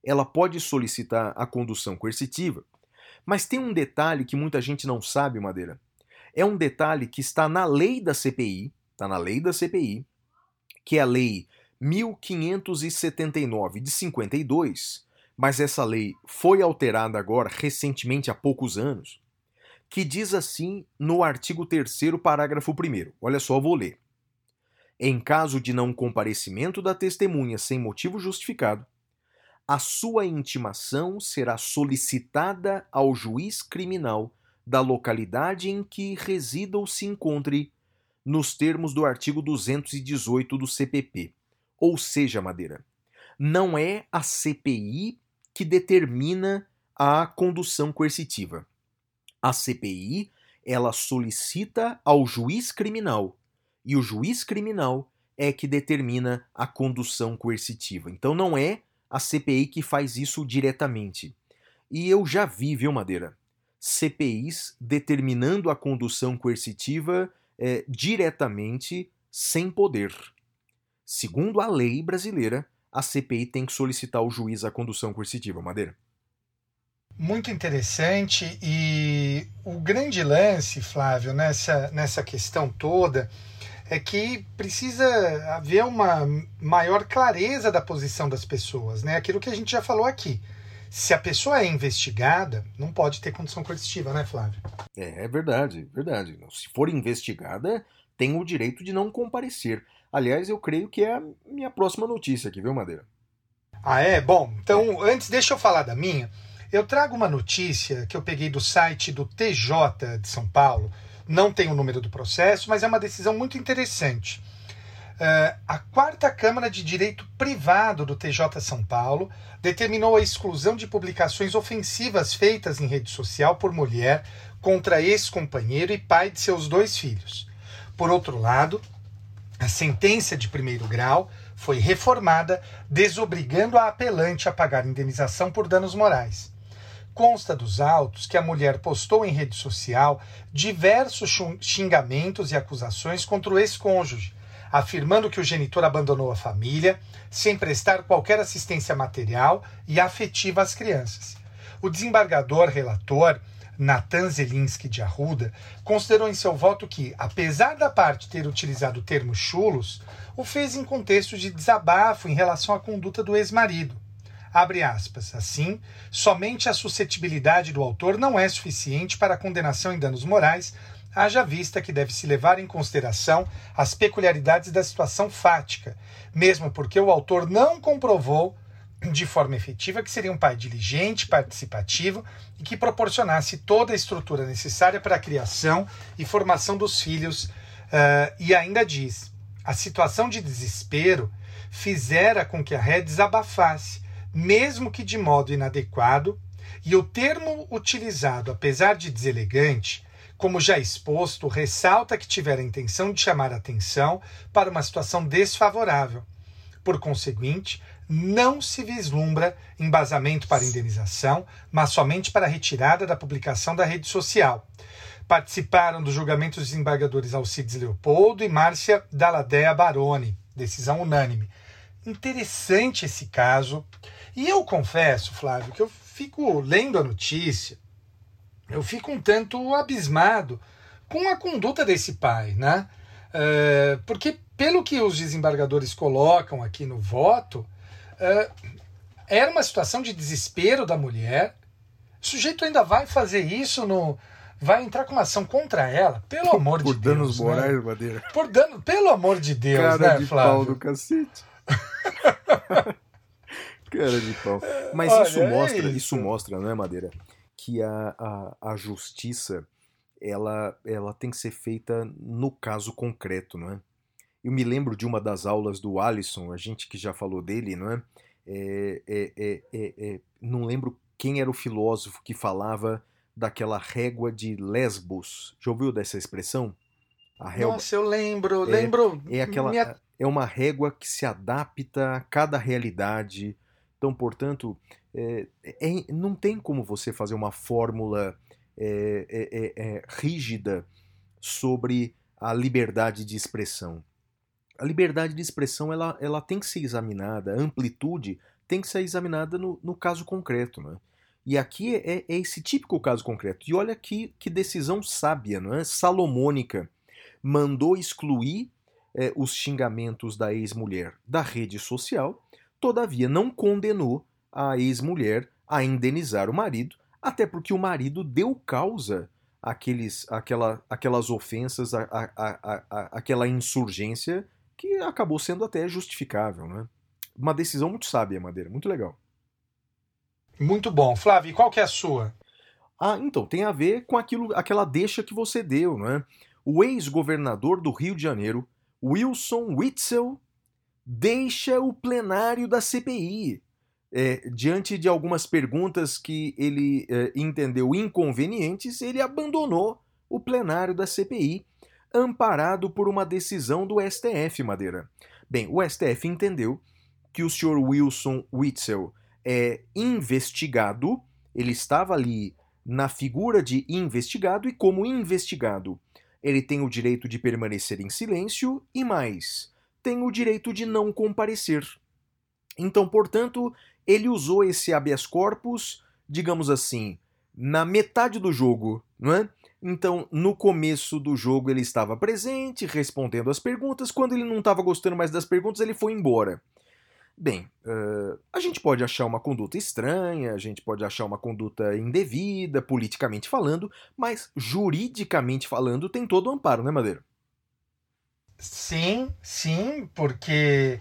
Ela pode solicitar a condução coercitiva, mas tem um detalhe que muita gente não sabe, Madeira. É um detalhe que está na lei da CPI, está na lei da CPI, que é a Lei 1579 de 52, mas essa lei foi alterada agora recentemente há poucos anos, que diz assim no artigo 3 parágrafo 1 Olha só, vou ler. Em caso de não comparecimento da testemunha sem motivo justificado, a sua intimação será solicitada ao juiz criminal da localidade em que resida ou se encontre nos termos do artigo 218 do CPP. Ou seja, Madeira, não é a CPI que determina a condução coercitiva. A CPI, ela solicita ao juiz criminal e o juiz criminal é que determina a condução coercitiva. Então não é a CPI que faz isso diretamente. E eu já vi, viu, Madeira, CPIs determinando a condução coercitiva é, diretamente sem poder. Segundo a lei brasileira, a CPI tem que solicitar ao juiz a condução coercitiva. Madeira. Muito interessante e o grande lance, Flávio, nessa, nessa questão toda é que precisa haver uma maior clareza da posição das pessoas, né? Aquilo que a gente já falou aqui. Se a pessoa é investigada, não pode ter condição coercitiva, né, Flávio? É, é verdade, verdade. Se for investigada, tem o direito de não comparecer. Aliás, eu creio que é a minha próxima notícia aqui, viu, Madeira? Ah, é? Bom, então antes deixa eu falar da minha. Eu trago uma notícia que eu peguei do site do TJ de São Paulo. Não tem o número do processo, mas é uma decisão muito interessante. Uh, a quarta Câmara de Direito Privado do TJ São Paulo determinou a exclusão de publicações ofensivas feitas em rede social por mulher contra ex-companheiro e pai de seus dois filhos. Por outro lado, a sentença de primeiro grau foi reformada, desobrigando a apelante a pagar indenização por danos morais. Consta dos autos que a mulher postou em rede social diversos xingamentos e acusações contra o ex-cônjuge, afirmando que o genitor abandonou a família sem prestar qualquer assistência material e afetiva às crianças. O desembargador relator Natan Zelinski de Arruda, considerou em seu voto que, apesar da parte ter utilizado o termo chulos, o fez em contexto de desabafo em relação à conduta do ex-marido. Abre aspas. Assim, somente a suscetibilidade do autor não é suficiente para a condenação em danos morais, haja vista que deve se levar em consideração as peculiaridades da situação fática, mesmo porque o autor não comprovou de forma efetiva que seria um pai diligente, participativo e que proporcionasse toda a estrutura necessária para a criação e formação dos filhos. Uh, e ainda diz: a situação de desespero fizera com que a ré desabafasse, mesmo que de modo inadequado, e o termo utilizado, apesar de deselegante, como já exposto, ressalta que tivera a intenção de chamar a atenção para uma situação desfavorável. Por conseguinte, não se vislumbra embasamento para indenização, mas somente para retirada da publicação da rede social. Participaram do julgamento os desembargadores Alcides Leopoldo e Márcia Dalladea Baroni, decisão unânime. Interessante esse caso. E eu confesso, Flávio, que eu fico lendo a notícia, eu fico um tanto abismado com a conduta desse pai, né? É, porque, pelo que os desembargadores colocam aqui no voto, Uh, era uma situação de desespero da mulher. O sujeito ainda vai fazer isso no. Vai entrar com uma ação contra ela, pelo amor Por de Deus. Por danos né? morais, Madeira. Por dano, pelo amor de Deus, Cara né, de Flávio? pau do cacete. Cara de pau. Mas Olha, isso é mostra, isso. isso mostra, né, Madeira, que a, a, a justiça ela, ela tem que ser feita no caso concreto, não é? Eu me lembro de uma das aulas do Alisson, a gente que já falou dele, não é? É, é, é, é, é não lembro quem era o filósofo que falava daquela régua de Lesbos. Já ouviu dessa expressão? A régua... Nossa, eu lembro, lembro. É aquela, minha... é uma régua que se adapta a cada realidade. Então, portanto, é, é, não tem como você fazer uma fórmula é, rígida sobre a liberdade de expressão a liberdade de expressão ela, ela tem que ser examinada, a amplitude tem que ser examinada no, no caso concreto. Né? E aqui é, é, esse típico caso concreto. E olha que, que decisão sábia, não é? Salomônica. Mandou excluir é, os xingamentos da ex-mulher da rede social, todavia não condenou a ex-mulher a indenizar o marido, até porque o marido deu causa àqueles, àquela, àquelas ofensas, à, à, à, àquela insurgência que acabou sendo até justificável, né? Uma decisão muito sábia, Madeira, muito legal. Muito bom. Flávio, qual que é a sua? Ah, então, tem a ver com aquilo, aquela deixa que você deu, não é? O ex-governador do Rio de Janeiro, Wilson Witzel, deixa o plenário da CPI. É, diante de algumas perguntas que ele é, entendeu inconvenientes, ele abandonou o plenário da CPI amparado por uma decisão do STF, Madeira. Bem, o STF entendeu que o senhor Wilson Witzel é investigado, ele estava ali na figura de investigado e como investigado, ele tem o direito de permanecer em silêncio e mais, tem o direito de não comparecer. Então, portanto, ele usou esse habeas corpus, digamos assim, na metade do jogo, não é? Então, no começo do jogo ele estava presente, respondendo as perguntas. Quando ele não estava gostando mais das perguntas, ele foi embora. Bem, uh, a gente pode achar uma conduta estranha, a gente pode achar uma conduta indevida, politicamente falando, mas juridicamente falando tem todo o amparo, né, Madeira? Sim, sim, porque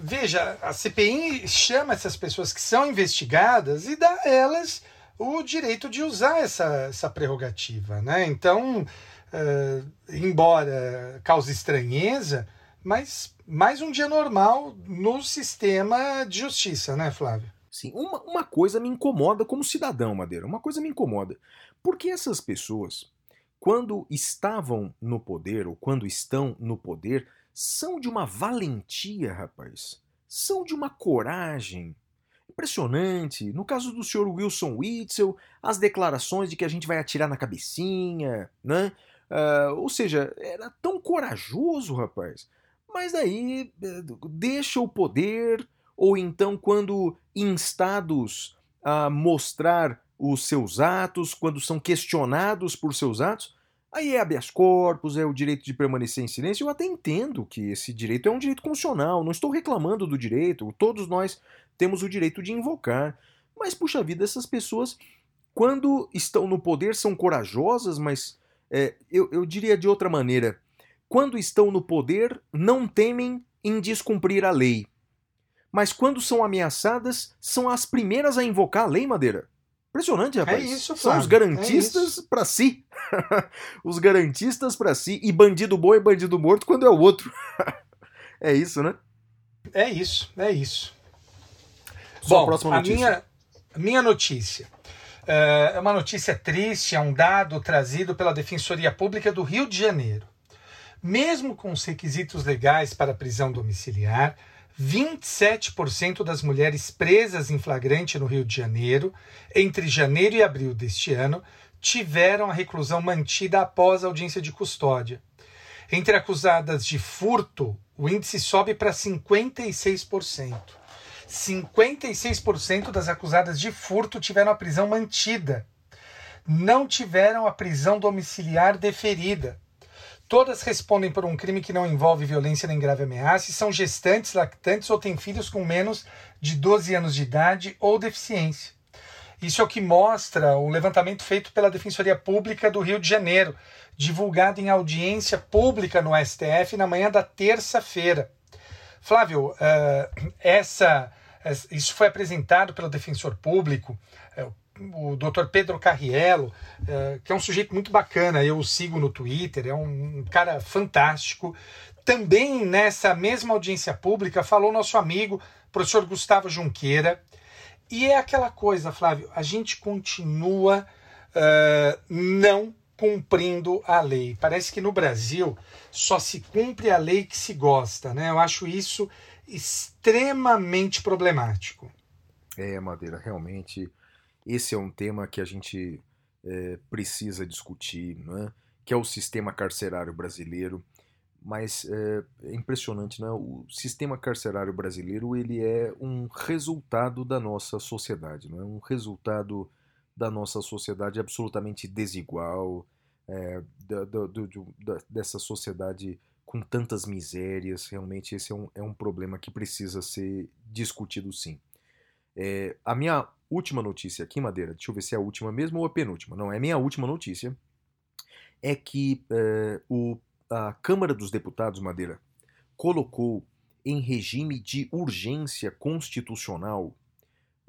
veja, a CPI chama essas pessoas que são investigadas e dá a elas o direito de usar essa, essa prerrogativa. Né? Então, uh, embora cause estranheza, mas mais um dia normal no sistema de justiça, né, Flávio? Sim, uma, uma coisa me incomoda como cidadão, Madeira, uma coisa me incomoda. Porque essas pessoas, quando estavam no poder, ou quando estão no poder, são de uma valentia, rapaz. São de uma coragem, impressionante. No caso do senhor Wilson Witzel, as declarações de que a gente vai atirar na cabecinha, né? Uh, ou seja, era tão corajoso, rapaz. Mas daí eh, deixa o poder, ou então quando instados a mostrar os seus atos, quando são questionados por seus atos, aí é habeas corpus, é o direito de permanecer em silêncio. Eu até entendo que esse direito é um direito constitucional, não estou reclamando do direito, todos nós temos o direito de invocar. Mas, puxa vida, essas pessoas, quando estão no poder, são corajosas, mas é, eu, eu diria de outra maneira: quando estão no poder, não temem em descumprir a lei. Mas quando são ameaçadas, são as primeiras a invocar a lei, Madeira. Impressionante, rapaz. É isso, São os Flávio, garantistas pra si. os garantistas pra si. E bandido bom é bandido morto quando é o outro. é isso, né? É isso, é isso. Só a Bom, próxima a notícia. minha, minha notícia eh, é uma notícia triste, é um dado trazido pela Defensoria Pública do Rio de Janeiro. Mesmo com os requisitos legais para prisão domiciliar, 27% das mulheres presas em flagrante no Rio de Janeiro, entre janeiro e abril deste ano, tiveram a reclusão mantida após a audiência de custódia. Entre acusadas de furto, o índice sobe para 56%. 56% das acusadas de furto tiveram a prisão mantida. Não tiveram a prisão domiciliar deferida. Todas respondem por um crime que não envolve violência nem grave ameaça e são gestantes, lactantes ou têm filhos com menos de 12 anos de idade ou deficiência. Isso é o que mostra o levantamento feito pela Defensoria Pública do Rio de Janeiro, divulgado em audiência pública no STF na manhã da terça-feira. Flávio, eh, essa, es- isso foi apresentado pelo defensor público, o Dr. Pedro Carriello, eh, que é um sujeito muito bacana, eu o sigo no Twitter, é um, cara fantástico. Também nessa mesma audiência pública falou nosso amigo, professor Gustavo Junqueira. E é aquela coisa, Flávio, a gente continua eh, não cumprindo a lei. Parece que no Brasil só se cumpre a lei que se gosta, né? Eu acho isso extremamente problemático. É, Madeira, realmente esse é um tema que a gente é, precisa discutir, né? que é o sistema carcerário brasileiro. Mas é, é impressionante, né? O sistema carcerário brasileiro ele é um resultado da nossa sociedade, é um resultado da nossa sociedade absolutamente desigual, é, dessa sociedade com tantas misérias. Realmente esse é um, é um problema que precisa ser discutido sim. É, a minha última notícia aqui, Madeira, deixa eu ver se é a última mesmo ou a penúltima. Não, é a minha última notícia. É que é, o, a Câmara dos Deputados, Madeira, colocou em regime de urgência constitucional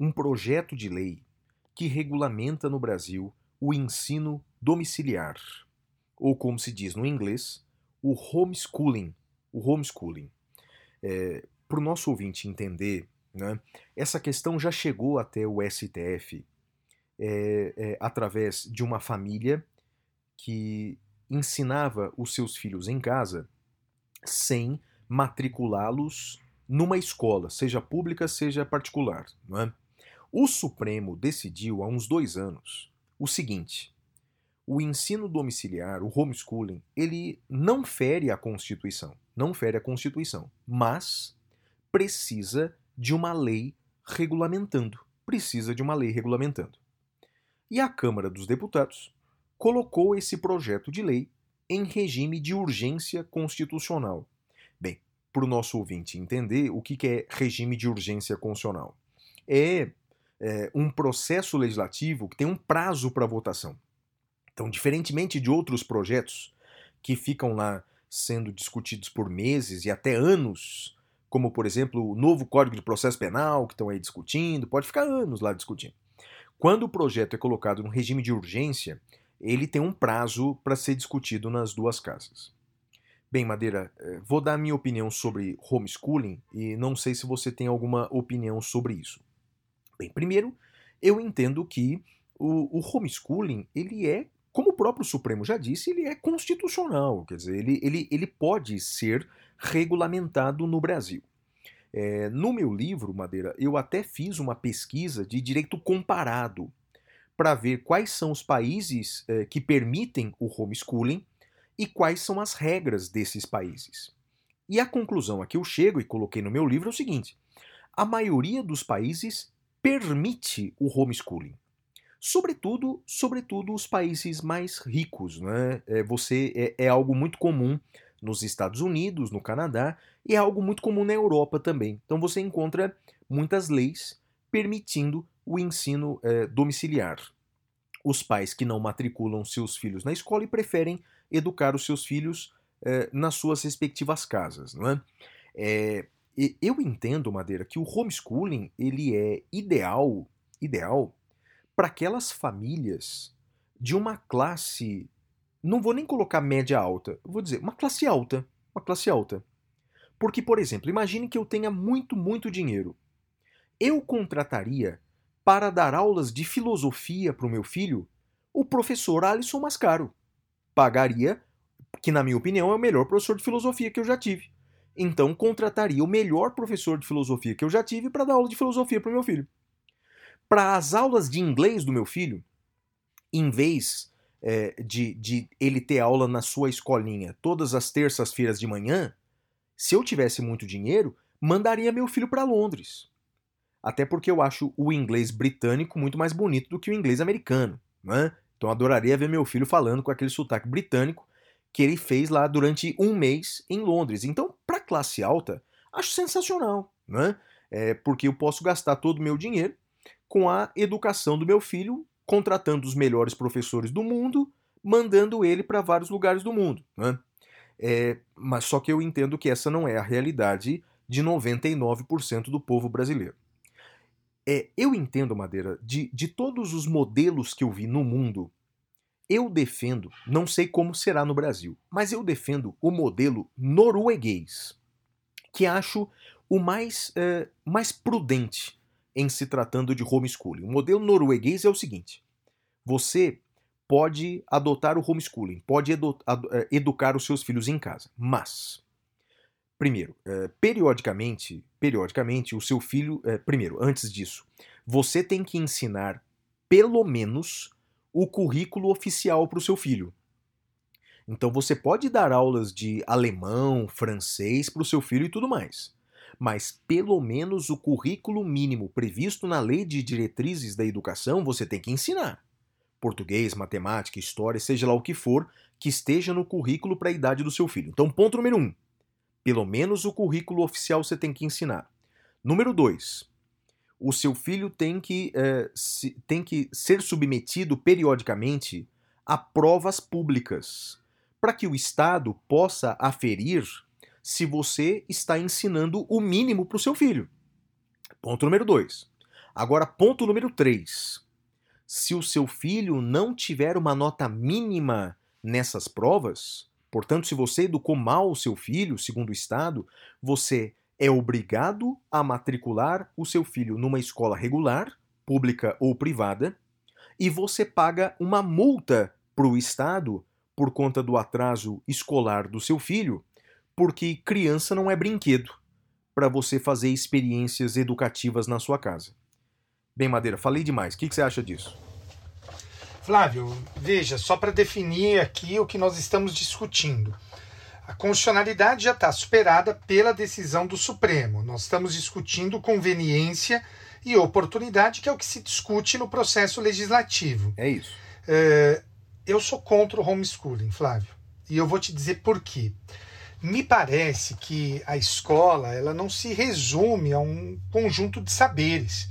um projeto de lei que regulamenta no Brasil o ensino domiciliar, ou como se diz no inglês, o homeschooling. O homeschooling. Para o nosso ouvinte entender, né, essa questão já chegou até o STF é, é, através de uma família que ensinava os seus filhos em casa sem matriculá-los numa escola, seja pública, seja particular. Não é? O Supremo decidiu há uns dois anos o seguinte: o ensino domiciliar, o homeschooling, ele não fere a Constituição, não fere a Constituição, mas precisa de uma lei regulamentando, precisa de uma lei regulamentando. E a Câmara dos Deputados colocou esse projeto de lei em regime de urgência constitucional. Bem, para o nosso ouvinte entender o que é regime de urgência constitucional, é, é um processo legislativo que tem um prazo para votação. Então, diferentemente de outros projetos que ficam lá sendo discutidos por meses e até anos, como por exemplo o novo Código de Processo Penal, que estão aí discutindo, pode ficar anos lá discutindo. Quando o projeto é colocado no regime de urgência, ele tem um prazo para ser discutido nas duas casas. Bem, Madeira, eh, vou dar minha opinião sobre homeschooling e não sei se você tem alguma opinião sobre isso. Bem, primeiro, eu entendo que o, o homeschooling, ele é, como o próprio Supremo já disse, ele é constitucional, quer dizer, ele, ele, ele pode ser regulamentado no Brasil. É, no meu livro, Madeira, eu até fiz uma pesquisa de direito comparado para ver quais são os países eh, que permitem o homeschooling e quais são as regras desses países. E a conclusão a que eu chego e coloquei no meu livro é o seguinte: a maioria dos países permite o homeschooling. Sobretudo, sobretudo os países mais ricos, né? É, você é, é algo muito comum nos Estados Unidos, no Canadá, e é algo muito comum na Europa também. Então você encontra muitas leis permitindo o ensino é, domiciliar. Os pais que não matriculam seus filhos na escola e preferem educar os seus filhos é, nas suas respectivas casas. Não é? é? eu entendo, Madeira, que o homeschooling ele é ideal, ideal para aquelas famílias de uma classe, não vou nem colocar média alta, vou dizer uma classe alta, uma classe alta. Porque, por exemplo, imagine que eu tenha muito, muito dinheiro. Eu contrataria para dar aulas de filosofia para o meu filho o professor Alisson Mascaro. Pagaria, que na minha opinião é o melhor professor de filosofia que eu já tive. Então contrataria o melhor professor de filosofia que eu já tive para dar aula de filosofia para o meu filho. Para as aulas de inglês do meu filho, em vez é, de, de ele ter aula na sua escolinha todas as terças-feiras de manhã, se eu tivesse muito dinheiro, mandaria meu filho para Londres. Até porque eu acho o inglês britânico muito mais bonito do que o inglês americano. Né? Então adoraria ver meu filho falando com aquele sotaque britânico que ele fez lá durante um mês em Londres. Então, para classe alta, acho sensacional, né? É porque eu posso gastar todo o meu dinheiro com a educação do meu filho, contratando os melhores professores do mundo, mandando ele para vários lugares do mundo. Né? É, mas só que eu entendo que essa não é a realidade de 99% do povo brasileiro. É, eu entendo, Madeira, de, de todos os modelos que eu vi no mundo, eu defendo, não sei como será no Brasil, mas eu defendo o modelo norueguês, que acho o mais, é, mais prudente em se tratando de homeschooling. O modelo norueguês é o seguinte: você pode adotar o homeschooling, pode edu é, educar os seus filhos em casa, mas Primeiro, é, periodicamente, periodicamente, o seu filho. É, primeiro, antes disso, você tem que ensinar pelo menos o currículo oficial para o seu filho. Então você pode dar aulas de alemão, francês para o seu filho e tudo mais. Mas pelo menos o currículo mínimo previsto na lei de diretrizes da educação você tem que ensinar. Português, matemática, história, seja lá o que for, que esteja no currículo para a idade do seu filho. Então, ponto número um pelo menos o currículo oficial você tem que ensinar. Número dois, o seu filho tem que, é, se, tem que ser submetido periodicamente a provas públicas, para que o Estado possa aferir se você está ensinando o mínimo para o seu filho. Ponto número dois. Agora, ponto número três. Se o seu filho não tiver uma nota mínima nessas provas, Portanto, se você educou mal o seu filho, segundo o Estado, você é obrigado a matricular o seu filho numa escola regular, pública ou privada, e você paga uma multa para o Estado por conta do atraso escolar do seu filho, porque criança não é brinquedo para você fazer experiências educativas na sua casa. Bem, Madeira, falei demais. O que, que você acha disso? Flávio, veja, só para definir aqui o que nós estamos discutindo. A constitucionalidade já está superada pela decisão do Supremo. Nós estamos discutindo conveniência e oportunidade, que é o que se discute no processo legislativo. É isso. É, eu sou contra o homeschooling, Flávio. E eu vou te dizer por quê. Me parece que a escola ela não se resume a um conjunto de saberes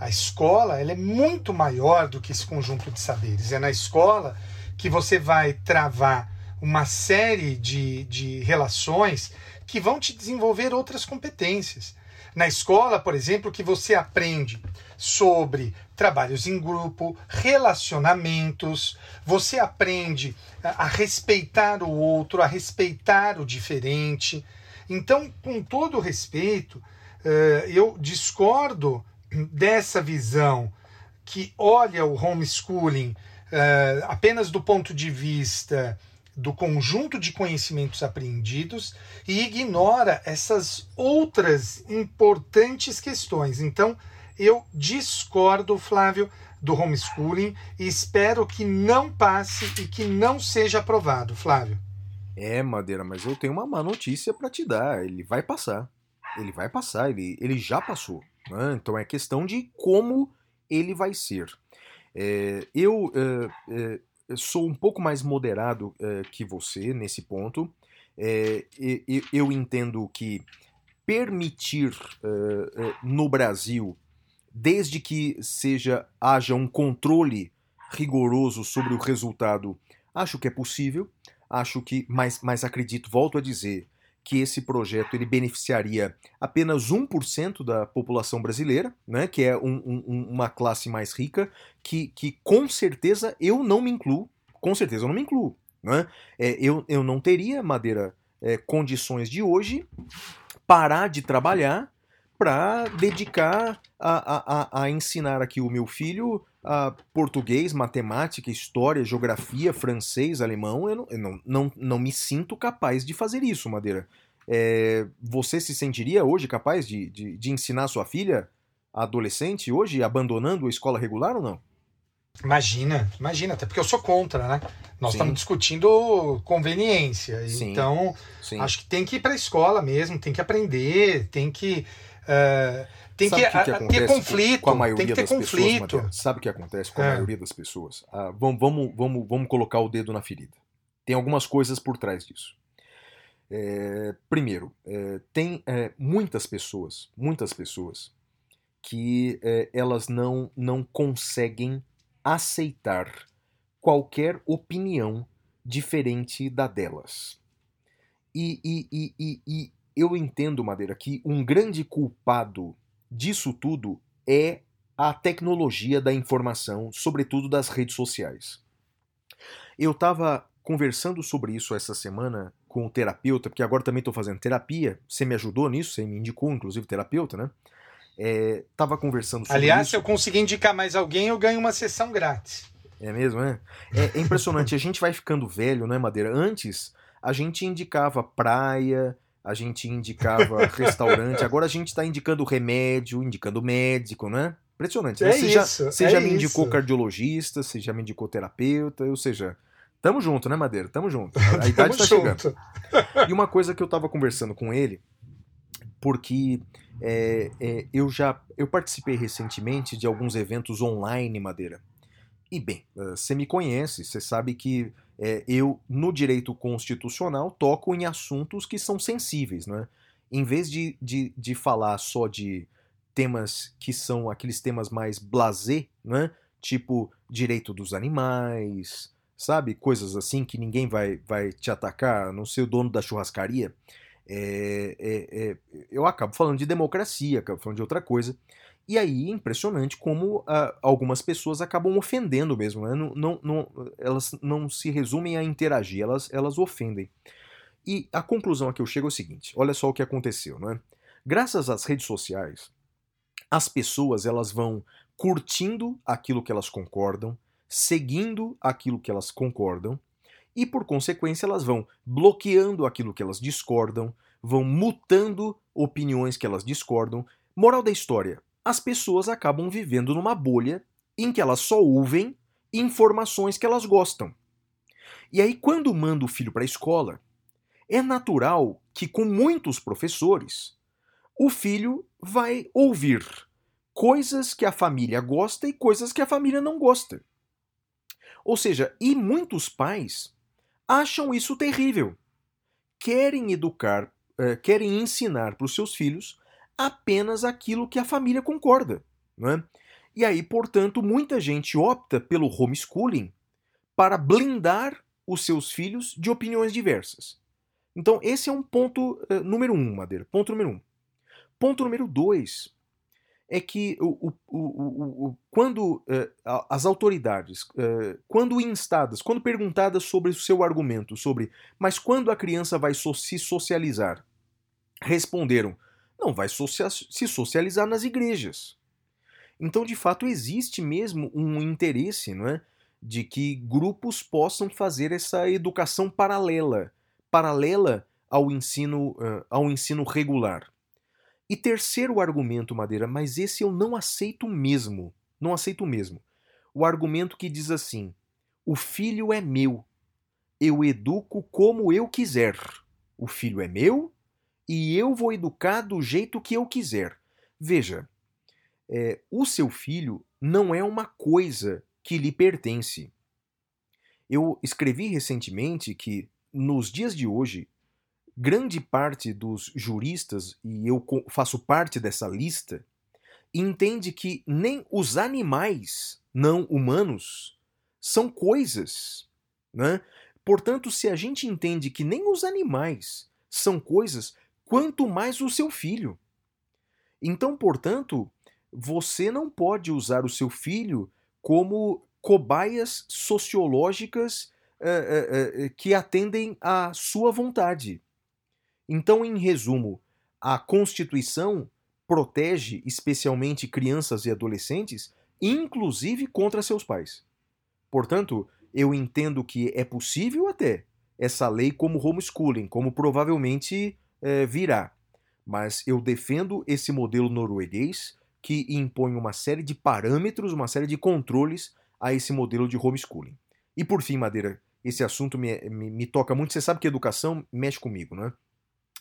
a escola ela é muito maior do que esse conjunto de saberes. É na escola que você vai travar uma série de, de relações que vão te desenvolver outras competências. Na escola, por exemplo, que você aprende sobre trabalhos em grupo, relacionamentos, você aprende a, respeitar o outro, a respeitar o diferente. Então, com todo respeito, uh, eu discordo dessa visão que olha o homeschooling uh, apenas do ponto de vista do conjunto de conhecimentos aprendidos e ignora essas outras importantes questões. Então, eu discordo, Flávio, do homeschooling e espero que não passe e que não seja aprovado, Flávio. É, Madeira, mas eu tenho uma má notícia para te dar. Ele vai passar. Ele vai passar, ele, ele já passou. Né? Então é questão de como ele vai ser. É, eu é, é, sou um pouco mais moderado é, que você nesse ponto. É, eu entendo que permitir é, no Brasil, desde que seja haja um controle rigoroso sobre o resultado, acho que é possível. Acho que, mas, mas acredito, volto a dizer, que esse projeto ele beneficiaria apenas 1% da população brasileira, né, que é um, um, uma classe mais rica, que, que com certeza eu não me incluo, com certeza eu não me incluo. Né? É, eu, eu não teria, Madeira, é, condições de hoje parar de trabalhar para dedicar a, a, a, ensinar aqui o meu filho a português, matemática, história, geografia, francês, alemão. Eu não, eu não, não, não me sinto capaz de fazer isso, Madeira. É, você se sentiria hoje capaz de, de, de ensinar sua filha, adolescente, hoje, abandonando a escola regular ou não? Imagina, imagina, até porque eu sou contra, né? Nós Sim. estamos discutindo conveniência. Sim. Então, Sim. acho que tem que ir para a escola mesmo, tem que aprender, tem que. Uh, tem que, que, que ter conflito. Com a maioria tem que ter das conflito. Pessoas, Sabe o que acontece com a é. maioria das pessoas? Ah, vamos, vamos, vamos, vamos colocar o dedo na ferida. Tem algumas coisas por trás disso. É, primeiro, é, tem é, muitas pessoas, muitas pessoas que é, elas não, não conseguem aceitar qualquer opinião diferente da delas. E, e, e, e eu entendo, Madeira, que um grande culpado disso tudo é a tecnologia da informação, sobretudo das redes sociais. Eu estava conversando sobre isso essa semana com o terapeuta, porque agora também estou fazendo terapia. Você me ajudou nisso, você me indicou, inclusive, terapeuta, né? É, tava conversando sobre Aliás, isso. se eu conseguir indicar mais alguém, eu ganho uma sessão grátis. É mesmo, é? É, é impressionante. a gente vai ficando velho, né, Madeira? Antes, a gente indicava praia, a gente indicava restaurante, agora a gente está indicando remédio, indicando médico, né? Impressionante. É você isso, já, você é já me isso. indicou cardiologista, você já me indicou terapeuta, ou seja, tamo junto, né, Madeira? Tamo junto. A idade tá chegando. E uma coisa que eu tava conversando com ele, porque é, é, eu já eu participei recentemente de alguns eventos online, Madeira. E bem, você me conhece, você sabe que é, eu, no direito constitucional, toco em assuntos que são sensíveis, né? Em vez de, de, de falar só de temas que são aqueles temas mais blasé, né? Tipo direito dos animais, sabe? Coisas assim que ninguém vai, vai te atacar, não ser o dono da churrascaria. É, é, é, eu acabo falando de democracia, acabo falando de outra coisa. E aí, impressionante como uh, algumas pessoas acabam ofendendo mesmo, né? não, não, não, elas não se resumem a interagir, elas, elas ofendem. E a conclusão a que eu chego é o seguinte: olha só o que aconteceu, né? Graças às redes sociais, as pessoas elas vão curtindo aquilo que elas concordam, seguindo aquilo que elas concordam, e por consequência elas vão bloqueando aquilo que elas discordam, vão mutando opiniões que elas discordam. Moral da história: as pessoas acabam vivendo numa bolha em que elas só ouvem informações que elas gostam. E aí, quando manda o filho para a escola, é natural que, com muitos professores, o filho vai ouvir coisas que a família gosta e coisas que a família não gosta. Ou seja, e muitos pais acham isso terrível. Querem educar, eh, querem ensinar para os seus filhos apenas aquilo que a família concorda. Né? E aí, portanto, muita gente opta pelo homeschooling para blindar os seus filhos de opiniões diversas. Então, esse é um ponto uh, número um, Madeira. Ponto número um. Ponto número dois é que o, o, o, o quando uh, as autoridades, uh, quando instadas, quando perguntadas sobre o seu argumento, sobre mas quando a criança vai so se socializar, responderam não vai se socializar nas igrejas. Então, de fato, existe mesmo um interesse não é, de que grupos possam fazer essa educação paralela, paralela ao ensino, uh, ao ensino regular. E terceiro argumento, Madeira, mas esse eu não aceito mesmo. Não aceito mesmo. O argumento que diz assim: o filho é meu, eu educo como eu quiser. O filho é meu, e eu vou educar do jeito que eu quiser. Veja, é, o seu filho não é uma coisa que lhe pertence. Eu escrevi recentemente que, nos dias de hoje, grande parte dos juristas, e eu faço parte dessa lista, entende que nem os animais não humanos são coisas. Né? Portanto, se a gente entende que nem os animais são coisas, quanto mais o seu filho. Então, portanto, você não pode usar o seu filho como cobaias sociológicas uh, uh, uh, que atendem à sua vontade. Então, em resumo, a Constituição protege especialmente crianças e adolescentes, inclusive contra seus pais. Portanto, eu entendo que é possível até essa lei como homeschooling, como provavelmente é, virá. Mas eu defendo esse modelo norueguês que impõe uma série de parâmetros, uma série de controles a esse modelo de homeschooling. E por fim, Madeira, esse assunto me, me, me toca muito. Você sabe que educação mexe comigo, né?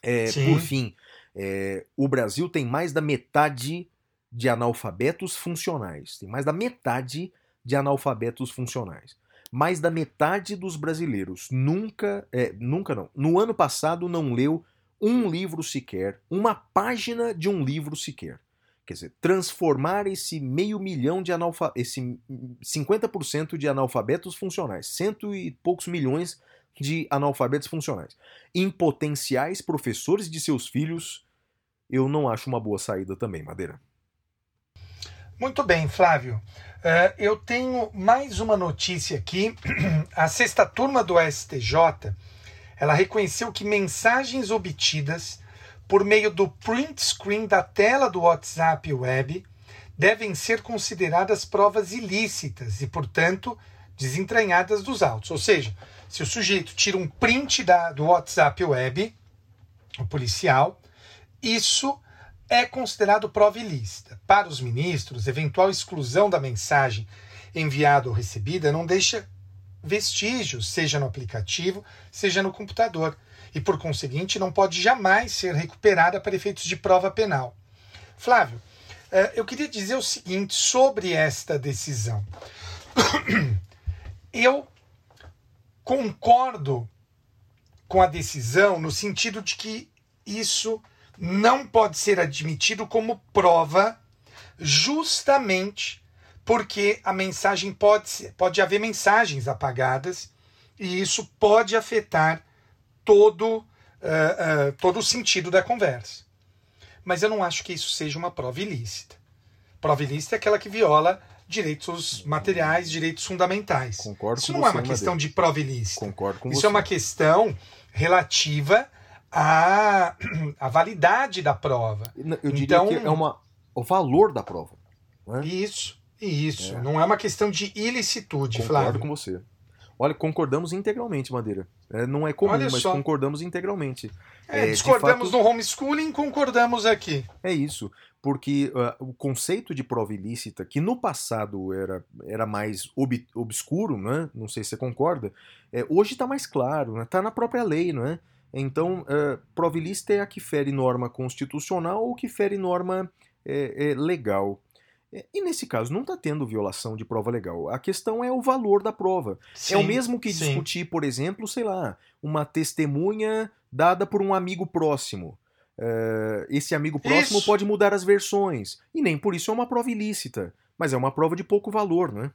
É, por fim, é, o Brasil tem mais da metade de analfabetos funcionais. Tem mais da metade de analfabetos funcionais mais da metade dos brasileiros nunca, é, nunca não, no ano passado não leu um livro sequer, uma página de um livro sequer. Quer dizer, transformar esse meio milhão de analfabetos, esse 50% de analfabetos funcionais, cento e poucos milhões de analfabetos funcionais, em potenciais professores de seus filhos, eu não acho uma boa saída também, Madeira. Muito bem, Flávio. Uh, eu tenho mais uma notícia aqui. A sexta turma do STJ ela reconheceu que mensagens obtidas por meio do print screen da tela do WhatsApp Web devem ser consideradas provas ilícitas e, portanto, desentranhadas dos autos. Ou seja, se o sujeito tira um print da, do WhatsApp Web, o policial, isso é considerado prova ilícita. Para os ministros, eventual exclusão da mensagem enviada ou recebida não deixa vestígios, seja no aplicativo, seja no computador, e por conseguinte não pode jamais ser recuperada para efeitos de prova penal. Flávio, eh, eu queria dizer o seguinte sobre esta decisão. Eu concordo com a decisão no sentido de que isso não pode ser admitido como prova, justamente porque a mensagem pode, ser, pode haver mensagens apagadas e isso pode afetar todo, uh, uh, todo o sentido da conversa. Mas eu não acho que isso seja uma prova ilícita. Prova ilícita é aquela que viola direitos materiais, direitos fundamentais. Concordo isso não você, é uma questão de prova ilícita. Concordo com isso você. é uma questão relativa a, a validade da prova. Eu diria então, que é uma, o valor da prova. É? Isso, isso. É. Não é uma questão de ilicitude, Concordo Flávio. com você. Olha, concordamos integralmente, Madeira. É, não é comum, mas concordamos integralmente. É, É, discordamos fato- no homeschooling, concordamos aqui. É isso, porque ah, o conceito de prova ilícita, que no passado era, era mais ob- obscuro, né? não sei se você concorda, é, hoje está mais claro, está na própria lei. Não é? Então, ah, prova ilícita é a que fere norma constitucional ou que fere norma é, é, legal. É, E nesse caso, não está tendo violação de prova legal. A questão é o valor da prova. é o Sim, mesmo que sim. discutir, por exemplo, sei lá, uma testemunha dada por um amigo próximo. Eh, esse amigo próximo Isso. pode mudar as versões. E nem por isso é uma prova ilícita. Mas é uma prova de pouco valor, né?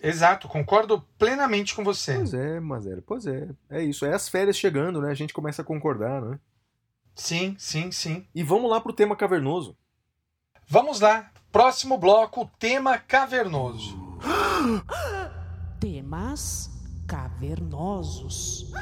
Exato, concordo plenamente com você. Pois é, Mazera, pois é. É isso. É as férias chegando, né? A gente começa a concordar, né? Sim, sim, sim. E vamos lá pro tema cavernoso. Vamos lá. Próximo bloco, tema cavernoso. Temas cavernosos.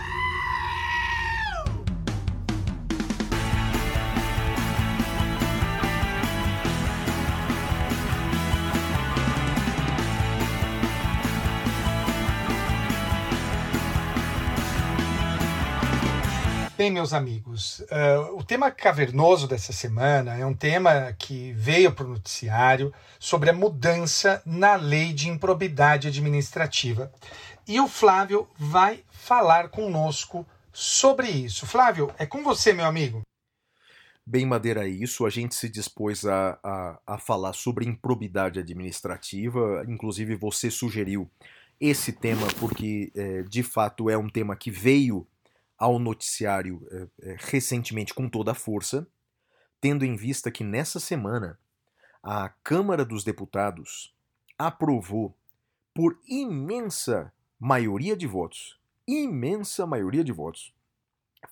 Bem, meus amigos, eh, o tema cavernoso dessa semana é um tema que veio para o noticiário sobre a mudança na lei de improbidade administrativa. E o Flávio vai falar conosco sobre isso. Flávio, é com você, meu amigo. Bem, Madeira, é isso. A gente se dispôs a, a, a falar sobre improbidade administrativa. Inclusive, você sugeriu esse tema porque, é, de fato, é um tema que veio ao noticiário é, é, recentemente com toda a força, tendo em vista que nessa semana a Câmara dos Deputados aprovou por imensa maioria de votos, imensa maioria de votos,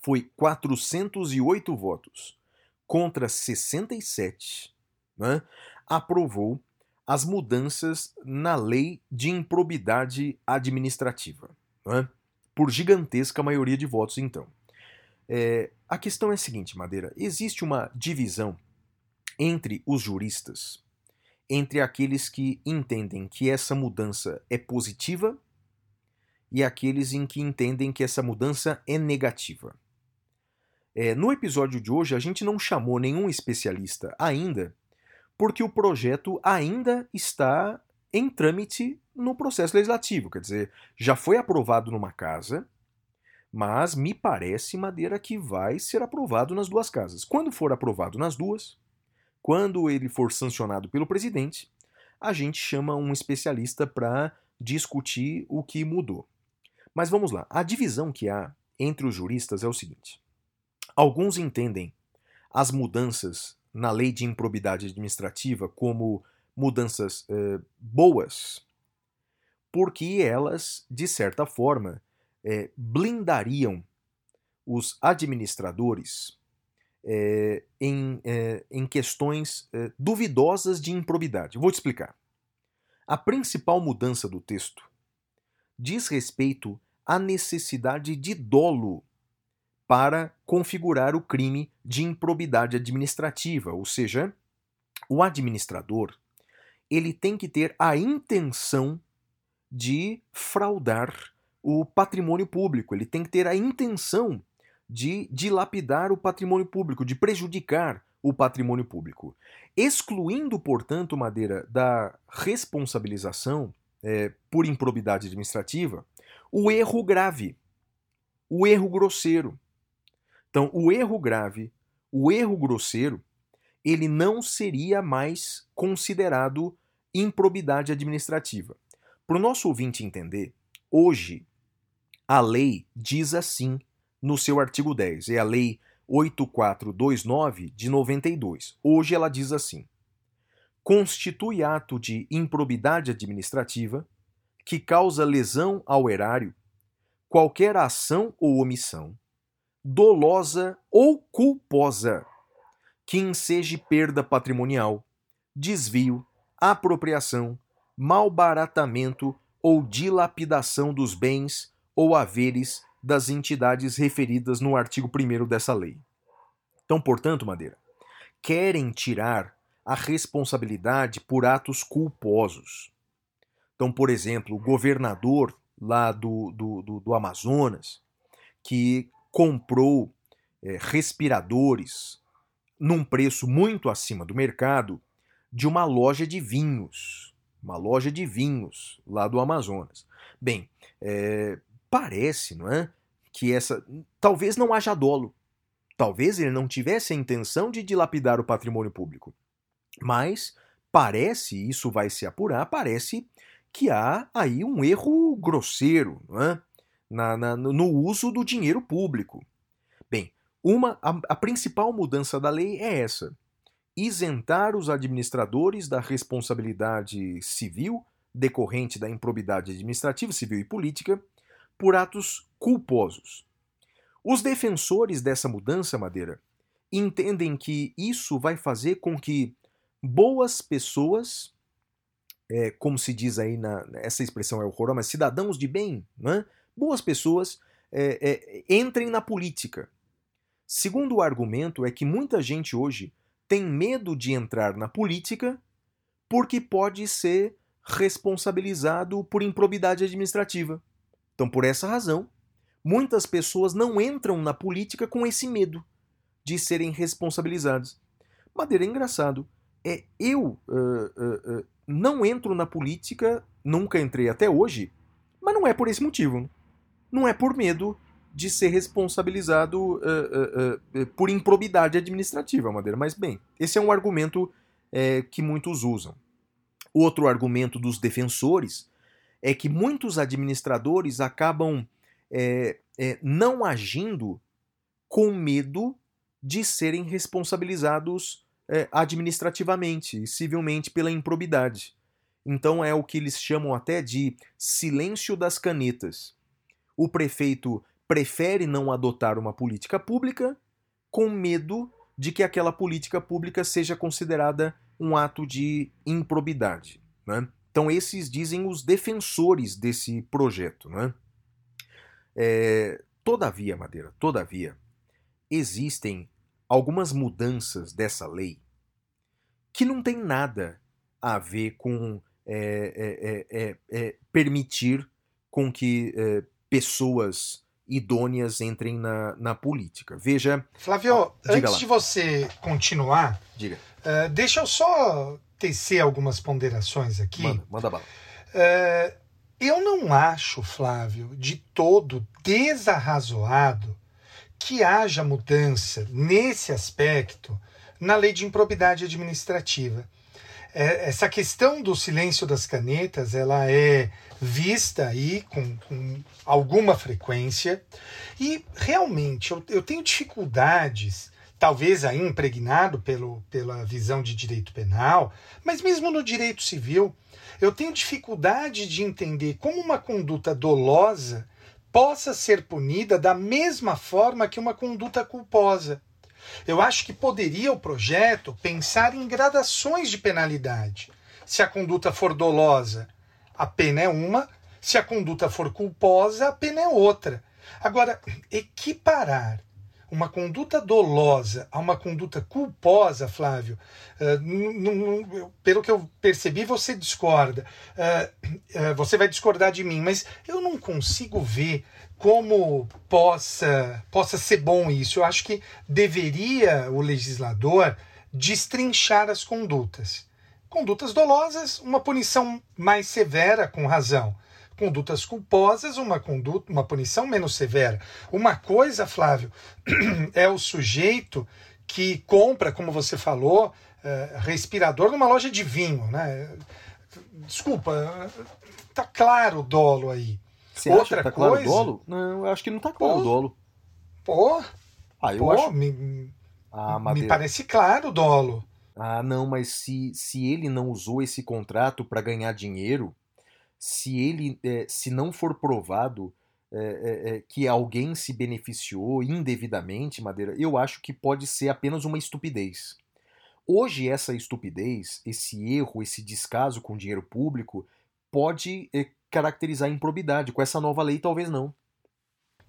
foi 408 votos contra 67, né, aprovou as mudanças na lei de improbidade administrativa. Né, por gigantesca maioria de votos, então. É, a questão é a seguinte, Madeira: existe uma divisão entre os juristas, entre aqueles que entendem que essa mudança é positiva e aqueles em que entendem que essa mudança é negativa. É, no episódio de hoje, a gente não chamou nenhum especialista ainda, porque o projeto ainda está em trâmite no processo legislativo. Quer dizer, já foi aprovado numa casa, mas me parece, Madeira, que vai ser aprovado nas duas casas. Quando for aprovado nas duas, quando ele for sancionado pelo presidente, a gente chama um especialista para discutir o que mudou. Mas vamos lá. A divisão que há entre os juristas é o seguinte: Alguns entendem as mudanças na lei de improbidade administrativa como mudanças eh, boas, porque elas, de certa forma, eh, blindariam os administradores eh, em, em questões duvidosas de improbidade. Vou te explicar. A principal mudança do texto diz respeito à necessidade de dolo para configurar o crime de improbidade administrativa, ou seja, o administrador ele tem que ter a intenção de fraudar o patrimônio público, ele tem que ter a intenção de dilapidar o patrimônio público, de prejudicar o patrimônio público, excluindo, portanto, Madeira da responsabilização é, por improbidade administrativa, o erro grave, o erro grosseiro, então, o erro grave, o erro grosseiro, ele não seria mais considerado improbidade administrativa. Para o nosso ouvinte entender, hoje a lei diz assim no seu artigo 10, é a lei 8429 de 92. Hoje ela diz assim: constitui ato de improbidade administrativa que causa lesão ao erário qualquer ação ou omissão dolosa ou culposa, que enseje perda patrimonial, desvio, apropriação, malbaratamento ou dilapidação dos bens ou haveres das entidades referidas no artigo 1 dessa lei. Então, portanto, Madeira, querem tirar a responsabilidade por atos culposos. Então, por exemplo, o governador lá do, do, do, do Amazonas, que comprou é, respiradores num preço muito acima do mercado de uma loja de vinhos, uma loja de vinhos lá do Amazonas. Bem, é, parece, não é, que essa talvez não haja dolo, talvez ele não tivesse a intenção de dilapidar o patrimônio público, mas parece, isso vai se apurar, parece que há aí um erro grosseiro, não é? na, na, no uso do dinheiro público. Bem, uma, a, a principal mudança da lei é essa: isentar os administradores da responsabilidade civil decorrente da improbidade administrativa, civil e política por atos culposos. Os defensores dessa mudança, Madeira, entendem que isso vai fazer com que boas pessoas, é, como se diz aí, na, essa expressão é horrorosa, mas cidadãos de bem, né, boas pessoas é, é, entrem na política. Segundo o argumento é que muita gente hoje tem medo de entrar na política porque pode ser responsabilizado por improbidade administrativa. Então, por essa razão, muitas pessoas não entram na política com esse medo de serem responsabilizados. Madeira, é engraçado. É, eu uh, uh, uh, não entro na política, nunca entrei até hoje, mas não é por esse motivo. Não é por medo de ser responsabilizado uh, uh, uh, por improbidade administrativa, Madeira. Mas, bem, esse é um argumento é, que muitos usam. Outro argumento dos defensores é que muitos administradores acabam é, não agindo com medo de serem responsabilizados administrativamente e civilmente pela improbidade. Então é o que eles chamam até de silêncio das canetas. O prefeito prefere não adotar uma política pública com medo de que aquela política pública seja considerada um ato de improbidade. Né? Então, esses dizem os defensores desse projeto. Né? É, todavia, Madeira, todavia, existem algumas mudanças dessa lei que não tem nada a ver com é, é, é, permitir com que pessoas idôneas entrem na, na política. Veja. Flávio, ah, antes lá. de você continuar, diga. Uh, deixa eu só tecer algumas ponderações aqui. Manda, manda bala. Uh, eu não acho, Flávio, de todo desarrazoado que haja mudança nesse aspecto na lei de improbidade administrativa. É, essa questão do silêncio das canetas ela é vista aí com, com alguma frequência e realmente eu, eu tenho dificuldades talvez aí impregnado pelo, pela visão de direito penal, mas mesmo no direito civil, eu tenho dificuldade de entender como uma conduta dolosa possa ser punida da mesma forma que uma conduta culposa. Eu acho que poderia o projeto pensar em gradações de penalidade. Se a conduta for dolosa, a pena é uma, se a conduta for culposa, a pena é outra. Agora, equiparar uma conduta dolosa a uma conduta culposa, Flávio, uh, pelo que eu percebi, você discorda. Uh, uh, você vai discordar de mim, mas eu não consigo ver como possa, possa ser bom isso. Eu acho que deveria o legislador destrinchar as condutas. Condutas dolosas, uma punição mais severa, com razão. Condutas culposas, uma conduta, uma punição menos severa. Uma coisa, Flávio, é o sujeito que compra, como você falou, uh, respirador numa loja de vinho, né? Desculpa, tá claro o dolo aí. Você Outra acha que tá coisa... claro o dolo? Não, eu acho que não tá claro o dolo. Pô, ah, eu pô, acho... me, ah, me parece claro o dolo. Ah, não, mas se, se ele não usou esse contrato para ganhar dinheiro, se ele é, se não for provado é, é, que alguém se beneficiou indevidamente, Madeira, eu acho que pode ser apenas uma estupidez. Hoje, essa estupidez, esse erro, esse descaso com dinheiro público, pode caracterizar improbidade. Com essa nova lei, talvez não.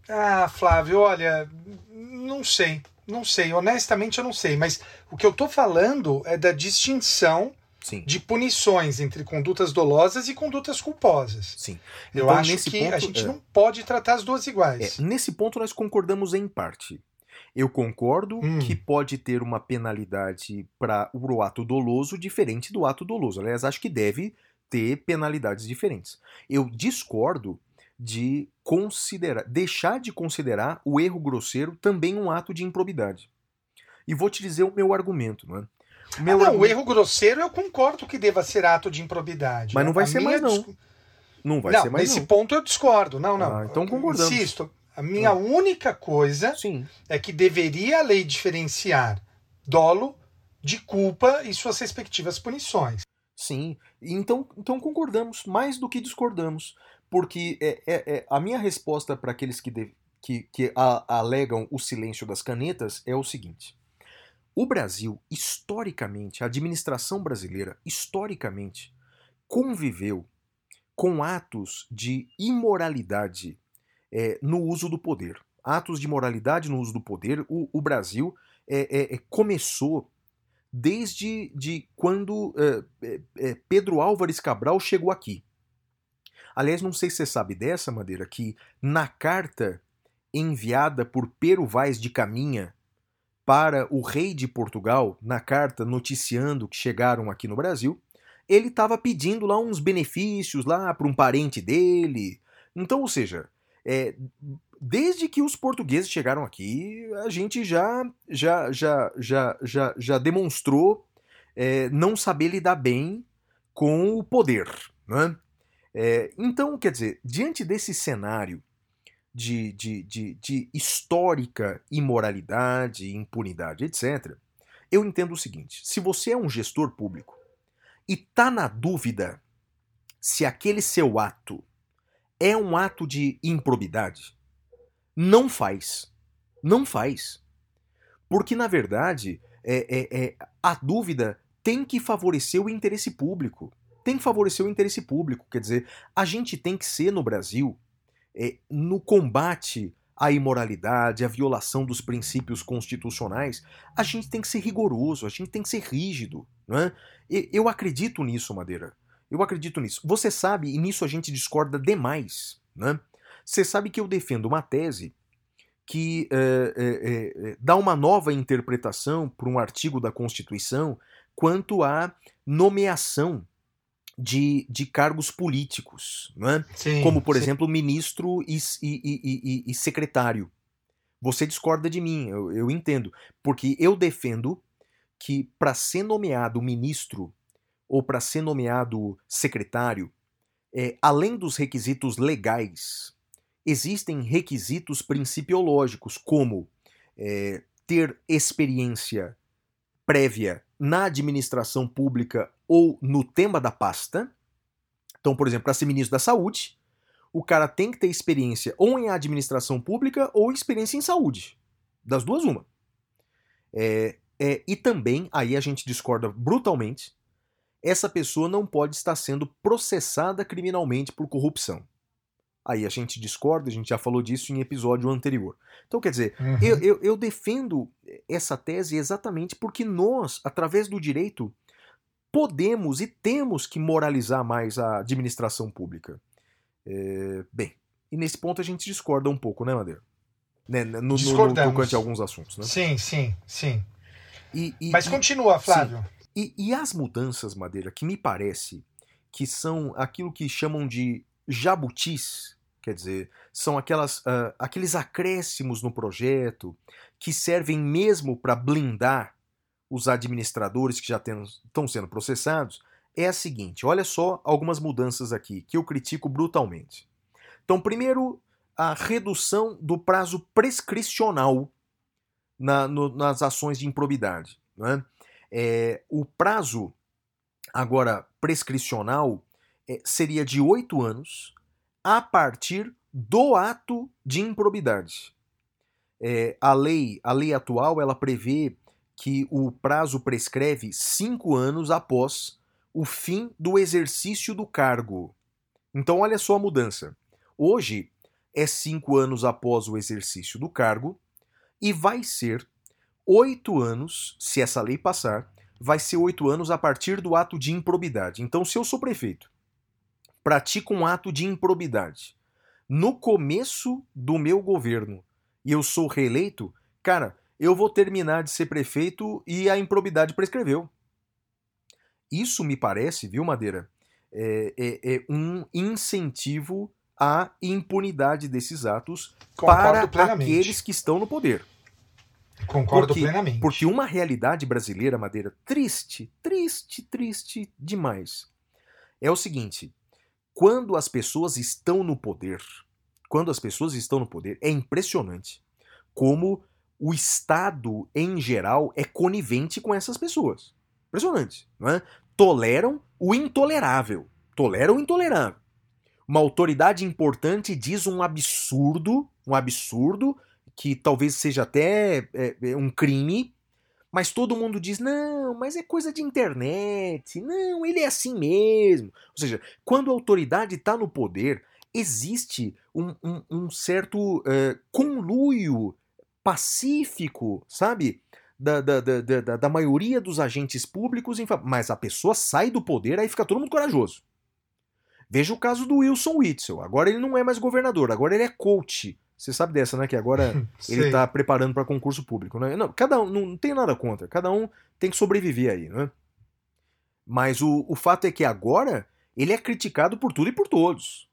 Ah, Flávio, olha, não sei. Não sei, honestamente eu não sei, mas o que eu estou falando é da distinção Sim. de punições entre condutas dolosas e condutas culposas. Sim. Eu então, acho que ponto, a gente é... não pode tratar as duas iguais. É, nesse ponto nós concordamos em parte. Eu concordo hum. que pode ter uma penalidade para o ato doloso diferente do ato doloso. Aliás, acho que deve ter penalidades diferentes. Eu discordo de considerar, deixar de considerar o erro grosseiro também um ato de improbidade. E vou te dizer o meu argumento, não é? Meu ah, não, o erro grosseiro eu concordo que deva ser ato de improbidade. Mas não vai a ser mais não. Não vai não, ser mais nesse não. ponto eu discordo. Não, não. Ah, então concordamos. Insisto, a minha ah. única coisa Sim. é que deveria a lei diferenciar dolo de culpa e suas respectivas punições. Sim, então, então concordamos, mais do que discordamos, porque é, é, é a minha resposta para aqueles que, de, que, que a, alegam o silêncio das canetas é o seguinte: o Brasil, historicamente, a administração brasileira, historicamente, conviveu com atos de imoralidade é, no uso do poder. Atos de moralidade no uso do poder. O, o Brasil é, é, começou desde de quando Pedro Álvares Cabral chegou aqui. Aliás, não sei se você sabe dessa, Madeira, que na carta enviada por Pero Vaz de Caminha para o rei de Portugal, na carta noticiando que chegaram aqui no Brasil, ele estava pedindo lá uns benefícios lá para um parente dele. Então, ou seja, é, desde que os portugueses chegaram aqui, a gente já já já já já, já demonstrou é, não saber lidar bem com o poder, né? É, então, quer dizer, diante desse cenário de, de, de, de histórica imoralidade, impunidade, etc., eu entendo o seguinte: se você é um gestor público e tá na dúvida se aquele seu ato é um ato de improbidade, não faz. Não faz. Porque, na verdade, é, é, é, a dúvida tem que favorecer o interesse público. Tem que favorecer o interesse público. Quer dizer, a gente tem que ser no Brasil, é, no combate à imoralidade, à violação dos princípios constitucionais, a gente tem que ser rigoroso, a gente tem que ser rígido. Não é? Eu acredito nisso, Madeira. Eu acredito nisso. Você sabe, e nisso a gente discorda demais. Né? Você sabe que eu defendo uma tese que é, é, dá uma nova interpretação para um artigo da Constituição quanto à nomeação de, de cargos políticos, é? sim, como, por sim. exemplo, ministro e, e, e, e, secretário. Você discorda de mim, eu, eu entendo, porque eu defendo que para ser nomeado ministro ou para ser nomeado secretário, é, além dos requisitos legais, existem requisitos principiológicos, como é, ter experiência prévia na administração pública ou no tema da pasta. Então, por exemplo, para ser ministro da Saúde, o cara tem que ter experiência ou em administração pública ou experiência em saúde. Das duas, uma. É, é, e também, aí a gente discorda brutalmente, essa pessoa não pode estar sendo processada criminalmente por corrupção. Aí a gente discorda, a gente já falou disso em episódio anterior. Então, quer dizer, uhum. eu, eu, eu, defendo essa tese exatamente porque nós, através do direito, podemos e temos que moralizar mais a administração pública. É, bem, e nesse ponto a gente discorda um pouco, né, Madeira? Né, no, no, no tocante a alguns assuntos, né? Sim, sim, sim. E, e, Mas continua, Flávio. E, e as mudanças, Madeira, que me parece que são aquilo que chamam de jabutis, quer dizer, são aquelas, uh, aqueles acréscimos no projeto que servem mesmo para blindar os administradores que já estão sendo processados, é a seguinte: olha só algumas mudanças aqui que eu critico brutalmente. Então, primeiro, a redução do prazo prescricional na, no, nas ações de improbidade. Né? É, o prazo agora prescricional seria de oito anos a partir do ato de improbidade. É, a lei, a lei atual, ela prevê que o prazo prescreve cinco anos após o fim do exercício do cargo. Então, olha só a mudança. Hoje é cinco anos após o exercício do cargo e vai ser oito anos, se essa lei passar, vai ser oito anos a partir do ato de improbidade. Então, se eu sou prefeito, pratico um ato de improbidade no começo do meu governo e eu sou reeleito, cara, eu vou terminar de ser prefeito e a improbidade prescreveu. Isso me parece, viu, Madeira, é, é, é um incentivo à impunidade desses atos Concordo para plenamente. aqueles que estão no poder. Concordo porque, plenamente. Porque uma realidade brasileira, Madeira, triste, triste, triste demais. É o seguinte: quando as pessoas estão no poder, quando as pessoas estão no poder, é impressionante como o Estado, em geral, é conivente com essas pessoas. Impressionante, não é? Toleram o intolerável. Toleram o intolerável. Uma autoridade importante diz um absurdo, um absurdo, que talvez seja até é, é, um crime, mas todo mundo diz: não, mas é coisa de internet, não, ele é assim mesmo. Ou seja, quando a autoridade está no poder, existe um, um, um certo uh, conluio pacífico, sabe? Da, da, da, da, da maioria dos agentes públicos, mas a pessoa sai do poder, aí fica todo mundo corajoso. Veja o caso do Wilson Witzel. Agora ele não é mais governador, agora ele é coach você sabe dessa, né? Que agora ele está preparando para concurso público, né? Não, cada um não, não tem nada contra. Cada um tem que sobreviver aí, né? Mas o, o fato é que agora ele é criticado por tudo e por todos.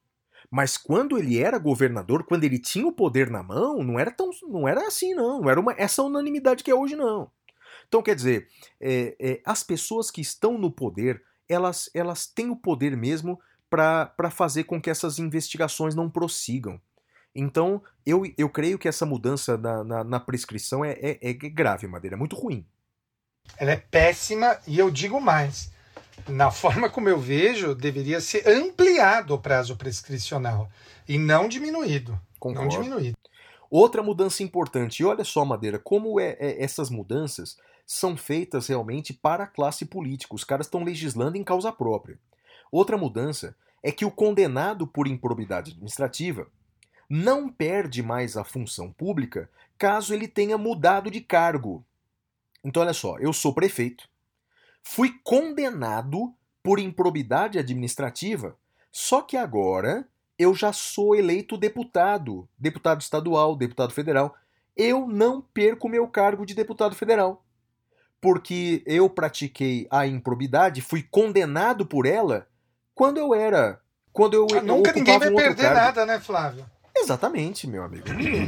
Mas quando ele era governador, quando ele tinha o poder na mão, não era tão, não era assim não, não era uma, essa unanimidade que é hoje não. Então quer dizer, é, é, as pessoas que estão no poder, elas, elas têm o poder mesmo para fazer com que essas investigações não prossigam. Então eu, eu creio que essa mudança na, na, na prescrição é, é, é grave, Madeira, é muito ruim. Ela é péssima e eu digo mais na forma como eu vejo, deveria ser ampliado o prazo prescricional e não diminuído. Concordo. Não diminuído. Outra mudança importante, e olha só, Madeira, como é, é, essas mudanças são feitas realmente para a classe política. Os caras estão legislando em causa própria. Outra mudança é que o condenado por improbidade administrativa não perde mais a função pública caso ele tenha mudado de cargo. Então, olha só, eu sou prefeito, Fui condenado por improbidade administrativa, só que agora eu já sou eleito deputado, deputado estadual, deputado federal. Eu não perco meu cargo de deputado federal. Porque eu pratiquei a improbidade, fui condenado por ela quando eu era. Quando eu. Ah, nunca ninguém vai um perder cargo. nada, né, Flávio? Exatamente, meu amigo.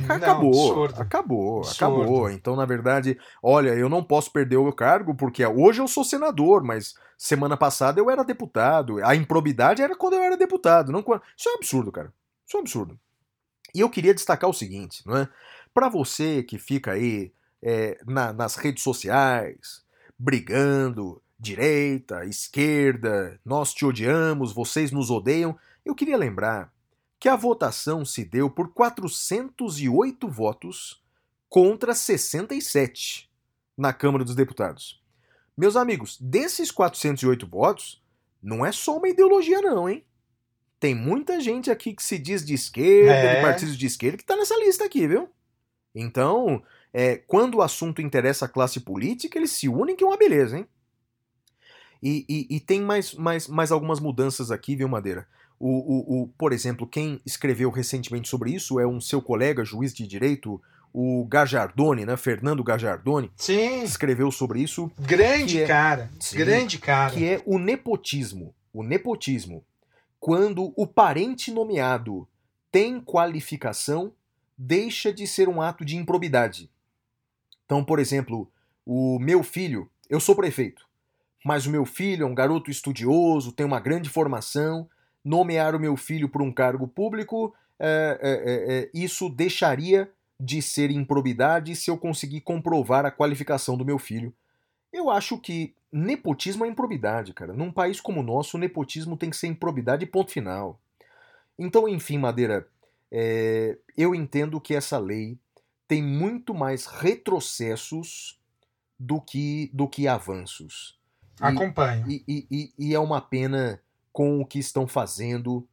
Acabou, Não, acabou, absurdo. acabou. Então, na verdade, olha, eu não posso perder o meu cargo porque hoje eu sou senador, mas semana passada eu era deputado. A improbidade era quando eu era deputado, não quando... Isso é um absurdo, cara. Isso é um absurdo. E eu queria destacar o seguinte, não é? Para você que fica aí é, na, nas redes sociais, brigando, direita, esquerda, nós te odiamos, vocês nos odeiam, eu queria lembrar que a votação se deu por 408 votos contra 67 na Câmara dos Deputados. Meus amigos, desses 408 votos, não é só uma ideologia não, hein? Tem muita gente aqui que se diz de esquerda, É. de partidos de esquerda, que tá nessa lista aqui, viu? Então, é, quando o assunto interessa a classe política, eles se unem que é uma beleza, hein? E, e- e tem mais, mais, mais algumas mudanças aqui, viu, Madeira? O, o, o, por exemplo, quem escreveu recentemente sobre isso é um seu colega, juiz de direito, o Gajardoni, né? Fernando Gajardoni, Sim, escreveu sobre isso, grande é- cara. Sim, grande cara. que é o nepotismo. O nepotismo. Quando o parente nomeado tem qualificação, deixa de ser um ato de improbidade. Então, por exemplo, o meu filho, eu sou prefeito, mas o meu filho é um garoto estudioso, tem uma grande formação, nomear o meu filho por um cargo público, é, é, é, é, isso deixaria de ser improbidade se eu conseguir comprovar a qualificação do meu filho. Eu acho que nepotismo é improbidade, cara. Num país como o nosso, o nepotismo tem que ser improbidade, ponto final. Então, enfim, Madeira, é, eu entendo que essa lei tem muito mais retrocessos do que, do que avanços. Acompanho. e, e- e- e é uma pena com o que estão fazendo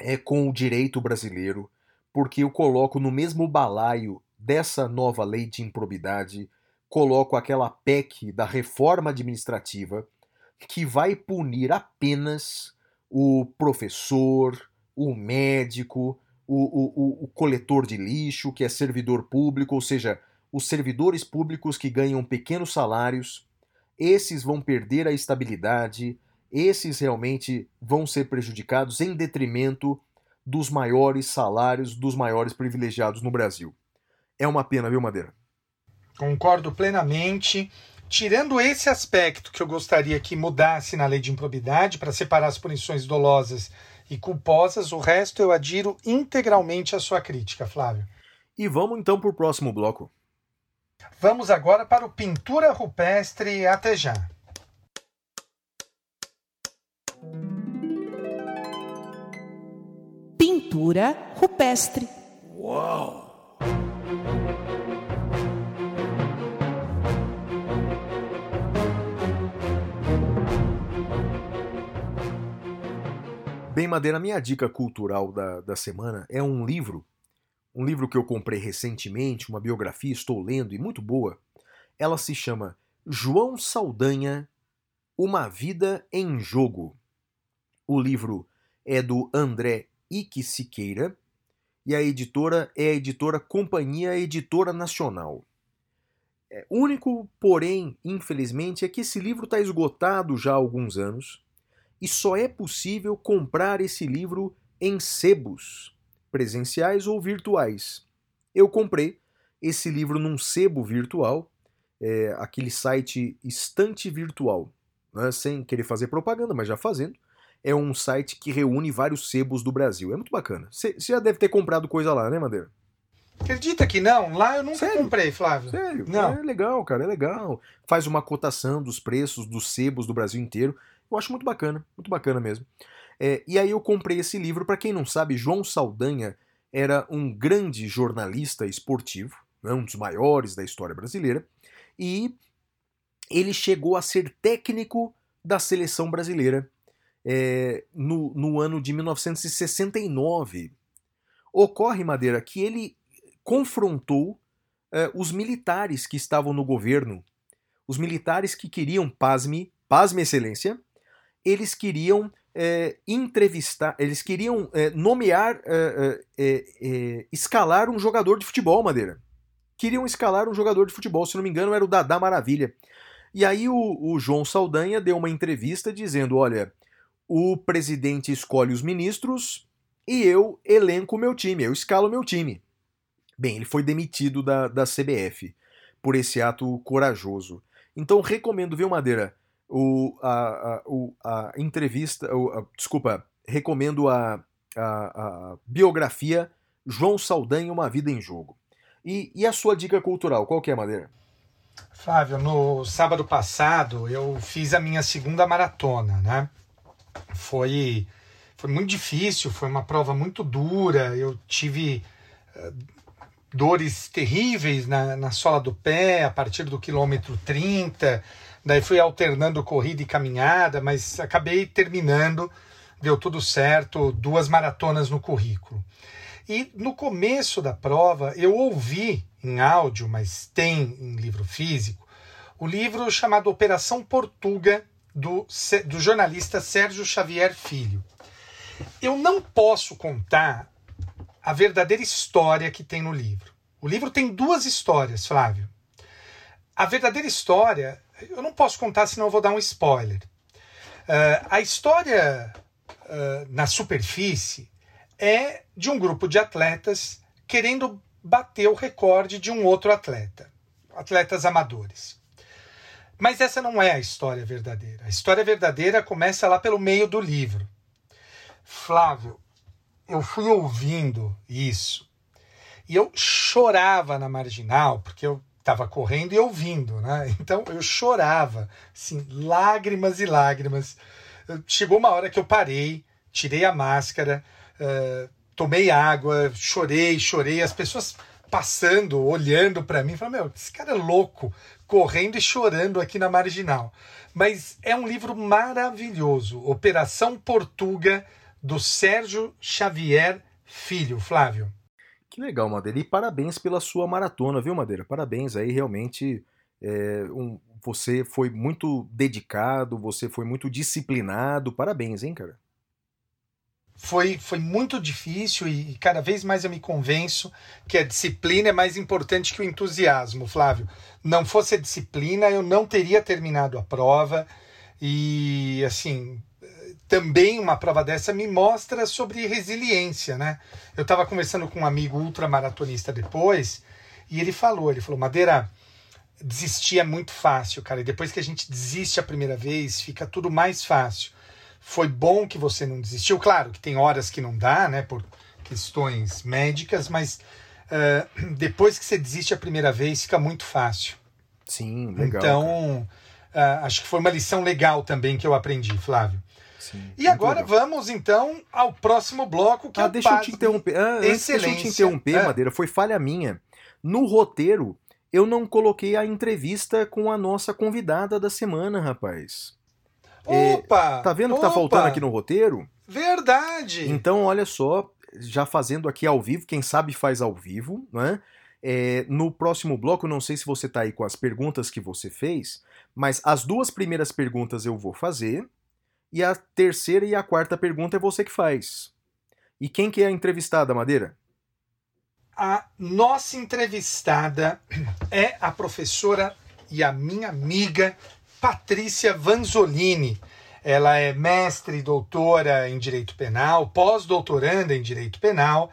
é, com o direito brasileiro, porque eu coloco no mesmo balaio dessa nova lei de improbidade, coloco aquela PEC da reforma administrativa que vai punir apenas o professor, o médico, o, o, o, coletor de lixo, que é servidor público, ou seja, os servidores públicos que ganham pequenos salários, esses vão perder a estabilidade, esses realmente vão ser prejudicados em detrimento dos maiores salários, dos maiores privilegiados no Brasil. É uma pena, viu, Madeira? Concordo plenamente. Tirando esse aspecto que eu gostaria que mudasse na lei de improbidade para separar as punições dolosas e culposas, o resto eu adiro integralmente à sua crítica, Flávio. E vamos então para o próximo bloco. Vamos agora para o Pintura Rupestre. Até já. Pintura rupestre. Bem, Madeira, minha dica cultural da, da semana é um livro, um livro que eu comprei recentemente, uma biografia, estou lendo e muito boa. Ela se chama João Saldanha, Uma Vida em Jogo. O livro é do André Ike Siqueira e a editora é a editora Companhia Editora Nacional. É, único, porém, infelizmente, é que esse livro está esgotado já há alguns anos e só é possível comprar esse livro em sebos, presenciais ou virtuais. Eu comprei esse livro num sebo virtual, é, aquele site Estante Virtual, né, sem querer fazer propaganda, mas já fazendo. É um site que reúne vários sebos do Brasil. É muito bacana. Você já deve ter comprado coisa lá, né, Madeira? Acredita que não? Lá eu nunca Sério? comprei, Flávio. Sério? Não. É legal, cara, é legal. Faz uma cotação dos preços dos sebos do Brasil inteiro. Eu acho muito bacana, muito bacana mesmo. É, e aí eu comprei esse livro. Para quem não sabe, João Saldanha era um grande jornalista esportivo, né, um dos maiores da história brasileira, e ele chegou a ser técnico da seleção brasileira é, no, no ano de 1969. Ocorre, Madeira, que ele confrontou eh, os militares que estavam no governo, os militares que queriam, pasme, pasme excelência, eles queriam eh, entrevistar, eles queriam eh, nomear, eh, escalar um jogador de futebol, Madeira. Queriam escalar um jogador de futebol, se não me engano era o Dadá Maravilha. E aí o, o João Saldanha deu uma entrevista dizendo, olha, o presidente escolhe os ministros e eu elenco o meu time, eu escalo o meu time. Bem, ele foi demitido da, da CBF por esse ato corajoso. Então recomendo, viu, Madeira, o, a, a, a entrevista, o, a, desculpa, recomendo a, a, a biografia João Saldanha, Uma Vida em Jogo. E, e a sua dica cultural, qual que é, Madeira? Flávio, no sábado passado eu fiz a minha segunda maratona, né? Foi, foi muito difícil, foi uma prova muito dura. Eu tive eh, dores terríveis na, na sola do pé a partir do quilômetro 30. Daí fui alternando corrida e caminhada, mas acabei terminando, deu tudo certo, duas maratonas no currículo. E no começo da prova eu ouvi em áudio, mas tem em livro físico, o livro chamado Operação Portuga, do, do jornalista Sérgio Xavier Filho. Eu não posso contar a verdadeira história que tem no livro. O livro tem duas histórias, Flávio. A verdadeira história, eu não posso contar, senão eu vou dar um spoiler. Uh, a história uh, na superfície é de um grupo de atletas querendo bater o recorde de um outro atleta, atletas amadores. Mas essa não é a história verdadeira. A história verdadeira começa lá pelo meio do livro. Flávio, eu fui ouvindo isso e eu chorava na marginal, porque eu estava correndo e ouvindo, né? Então eu chorava, assim, lágrimas e lágrimas. Chegou uma hora que eu parei, tirei a máscara, uh, tomei água, chorei, chorei. As pessoas passando, olhando para mim, falaram: Meu, esse cara é louco, correndo e chorando aqui na marginal. Mas é um livro maravilhoso Operação Portuga, do Sérgio Xavier Filho. Flávio. Que legal, Madeira. E parabéns pela sua maratona, viu, Madeira? Parabéns aí, realmente. É, um, você foi muito dedicado, você foi muito disciplinado. Parabéns, hein, cara? Foi, foi muito difícil e cada vez mais eu me convenço que a disciplina é mais importante que o entusiasmo, Flávio. Não fosse a disciplina, eu não teria terminado a prova e assim, também uma prova dessa me mostra sobre resiliência, né? Eu estava conversando com um amigo ultramaratonista depois e ele falou, ele falou, Madeira, desistir é muito fácil, cara, e depois que a gente desiste a primeira vez, fica tudo mais fácil foi bom que você não desistiu. Claro que tem horas que não dá, né, por questões médicas, mas uh, depois que você desiste a primeira vez, fica muito fácil. Sim, legal. Então, uh, acho que foi uma lição legal também que eu aprendi, Flávio. Sim, e agora legal. vamos então ao próximo bloco que ah, é o deixa eu te interromper. Ah, antes, deixa eu te interromper, ah. Madeira. Foi falha minha. No roteiro, eu não coloquei a entrevista com a nossa convidada da semana, rapaz. Opa! É, tá vendo o que opa, tá faltando aqui no roteiro? Verdade! Então, olha só, já fazendo aqui ao vivo, quem sabe faz ao vivo, né? É, no próximo bloco, não sei se você tá aí com as perguntas que você fez, mas as duas primeiras perguntas eu vou fazer, e a terceira e a quarta pergunta é você que faz. E quem que é a entrevistada, Madeira? A nossa entrevistada é a professora e a minha amiga Patrícia Vanzolini. ela é mestre e doutora em direito penal, pós-doutoranda em direito penal.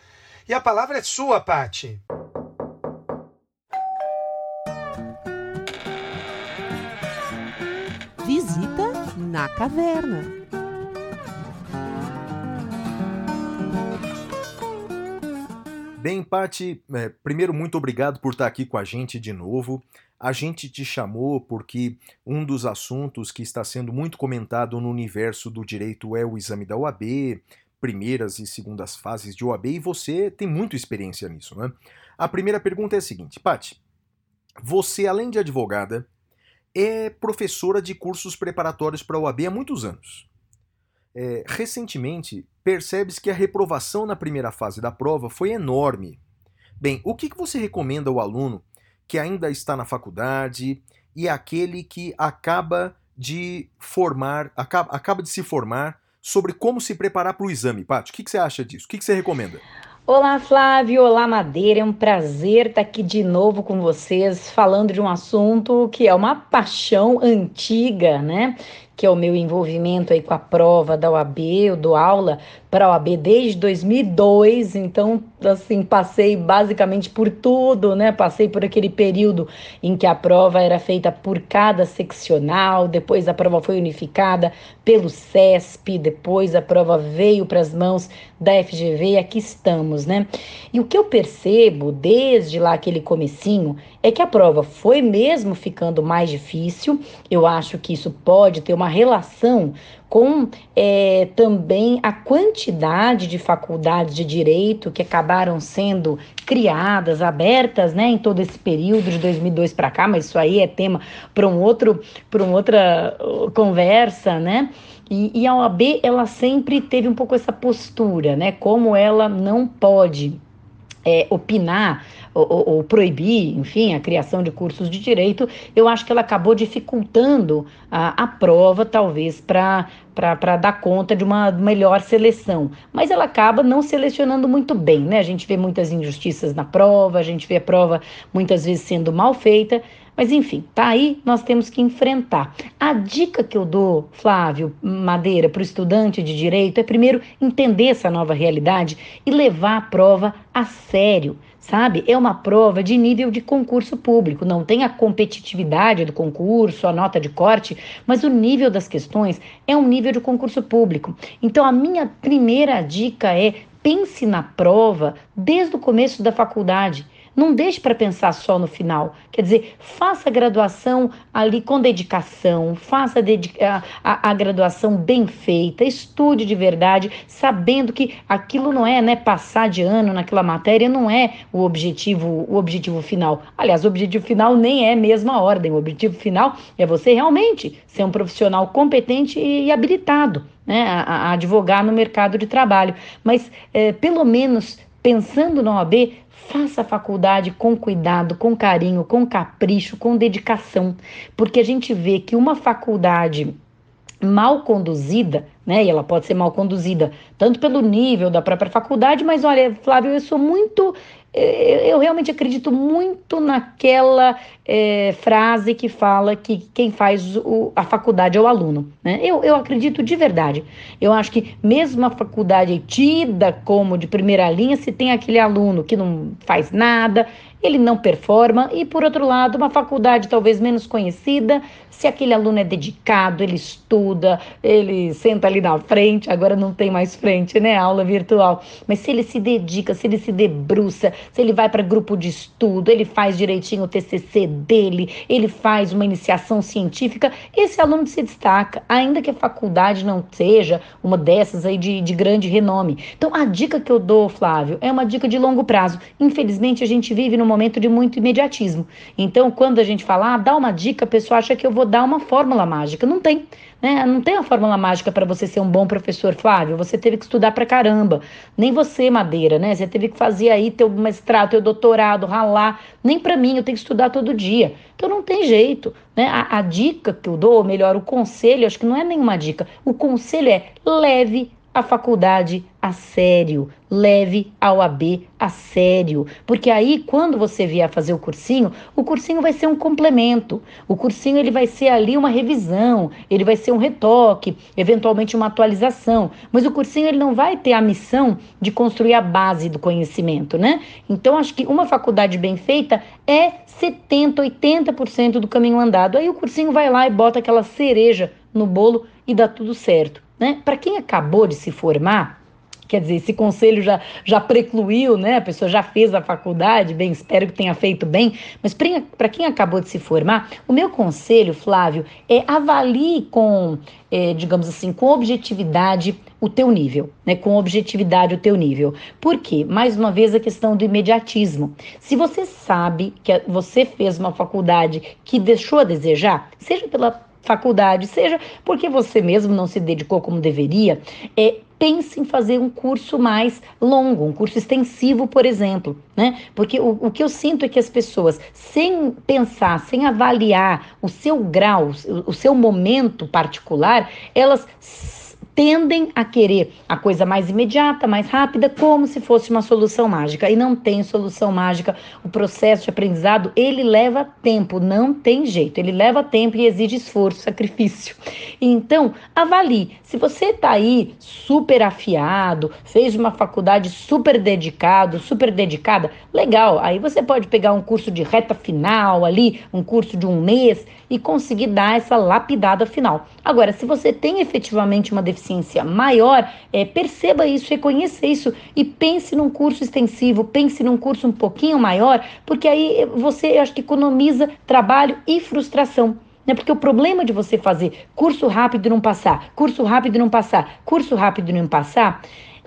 E a palavra é sua, Pati. Visita na caverna. Bem, Pati, é, primeiro, muito obrigado por estar aqui com a gente de novo. A gente te chamou porque um dos assuntos que está sendo muito comentado no universo do direito é o exame da OAB, primeiras e segundas fases de OAB, e você tem muita experiência nisso, né? A primeira pergunta é a seguinte, Pati, você, além de advogada, é professora de cursos preparatórios para a OAB há muitos anos. É, recentemente, percebe-se que a reprovação na primeira fase da prova foi enorme. Bem, o que, que você recomenda ao aluno que ainda está na faculdade e aquele que acaba de formar, acaba, acaba de se formar sobre como se preparar para o exame. Paty, o que, que você acha disso? O que, que você recomenda? Olá, Flávio. Olá, Madeira. É um prazer estar aqui de novo com vocês, falando de um assunto que é uma paixão antiga, né? Que é o meu envolvimento aí com a prova da OAB. Eu dou aula para a OAB desde 2002, então, assim, passei basicamente por tudo, né? Passei por aquele período em que a prova era feita por cada seccional, depois a prova foi unificada pelo CESP, depois a prova veio para as mãos da FGV e aqui estamos, né? E o que eu percebo desde lá aquele comecinho é que a prova foi mesmo ficando mais difícil. Eu acho que isso pode ter uma relação com é, também a quantidade de faculdades de direito que acabaram sendo criadas, abertas, né, em todo esse período de 2002 para cá, mas isso aí é tema para um outro, para uma outra uh, conversa, né? E, e a OAB ela sempre teve um pouco essa postura, né? Como ela não pode é, opinar ou, ou, ou, proibir, enfim, a criação de cursos de direito, eu acho que ela acabou dificultando a, a prova, talvez, para para dar conta de uma melhor seleção. Mas ela acaba não selecionando muito bem, né? A gente vê muitas injustiças na prova, a gente vê a prova muitas vezes sendo mal feita. Mas enfim, tá aí, nós temos que enfrentar. A dica que eu dou, Flávio Madeira, para o estudante de direito é primeiro entender essa nova realidade e levar a prova a sério sabe? É uma prova de nível de concurso público. Não tem a competitividade do concurso, a nota de corte, mas o nível das questões é um nível de concurso público. Então, a minha primeira dica é pense na prova desde o começo da faculdade. Não deixe para pensar só no final. Quer dizer, faça a graduação ali com dedicação, faça a, a, a, graduação bem feita, estude de verdade, sabendo que aquilo não é, né, passar de ano naquela matéria não é o objetivo, o objetivo final. Aliás, o objetivo final nem é a mesma ordem. O objetivo final é você realmente ser um profissional competente e habilitado. Né, a, a advogar no mercado de trabalho, mas é, pelo menos pensando na OAB, Faça a faculdade com cuidado, com carinho, com capricho, com dedicação, porque a gente vê que uma faculdade mal conduzida, né? E ela pode ser mal conduzida tanto pelo nível da própria faculdade, mas olha, Flávio, eu sou muito eu realmente acredito muito naquela é, frase que fala que quem faz o, a faculdade é o aluno. Né? Eu, eu acredito de verdade. Eu acho que mesmo a faculdade tida como de primeira linha, se tem aquele aluno que não faz nada, ele não performa, e por outro lado, uma faculdade talvez menos conhecida, se aquele aluno é dedicado, ele estuda, ele senta ali na frente, agora não tem mais frente, né? Aula virtual. Mas se ele se dedica, se ele se debruça, se ele vai para grupo de estudo, ele faz direitinho o TCC dele, ele faz uma iniciação científica, esse aluno se destaca, ainda que a faculdade não seja uma dessas aí de, de grande renome. Então, a dica que eu dou, Flávio, é uma dica de longo prazo. Infelizmente, a gente vive num momento de muito imediatismo. Então, quando a gente fala, ah, dá uma dica, a pessoa acha que eu vou dar uma fórmula mágica. Não tem. Né? Não tem a fórmula mágica para você ser um bom professor, Flávio. Você teve que estudar pra caramba. Nem você, Madeira, né? Você teve que fazer aí teu mestrado, teu doutorado, ralar. Nem para mim, eu tenho que estudar todo dia. Então não tem jeito. Né? A, a dica que eu dou, ou melhor, o conselho, acho que não é nenhuma dica. O conselho é leve a faculdade a sério, leve a OAB a sério, porque aí quando você vier fazer o cursinho, o cursinho vai ser um complemento. O cursinho ele vai ser ali uma revisão, ele vai ser um retoque, eventualmente uma atualização, mas o cursinho ele não vai ter a missão de construir a base do conhecimento, né? Então acho que uma faculdade bem feita é 70, 80% do caminho andado. Aí o cursinho vai lá e bota aquela cereja no bolo e dá tudo certo, né? Para quem acabou de se formar, Quer dizer, esse conselho já, já precluiu, né? A pessoa já fez a faculdade, bem, espero que tenha feito bem. Mas para quem acabou de se formar, o meu conselho, Flávio, é avalie com, é, digamos assim, com objetividade o teu nível, né? Com objetividade o teu nível. Por quê? Mais uma vez a questão do imediatismo. Se você sabe que você fez uma faculdade que deixou a desejar, seja pela faculdade, seja porque você mesmo não se dedicou como deveria, é pense em fazer um curso mais longo, um curso extensivo, por exemplo, né? Porque o, o que eu sinto é que as pessoas, sem pensar, sem avaliar o seu grau, o, o seu momento particular, elas tendem a querer a coisa mais imediata, mais rápida, como se fosse uma solução mágica. E não tem solução mágica. O processo de aprendizado, ele leva tempo, não tem jeito. Ele leva tempo e exige esforço, sacrifício. Então, avalie. Se você está aí super afiado, fez uma faculdade super dedicado, super dedicada, legal. Aí você pode pegar um curso de reta final ali, um curso de um mês e conseguir dar essa lapidada final. Agora, se você tem efetivamente uma deficiência maior, é, perceba isso, reconheça isso e pense num curso extensivo, pense num curso um pouquinho maior, porque aí você acho que economiza trabalho e frustração. Né? Porque o problema de você fazer curso rápido e não passar, curso rápido e não passar, curso rápido e não passar,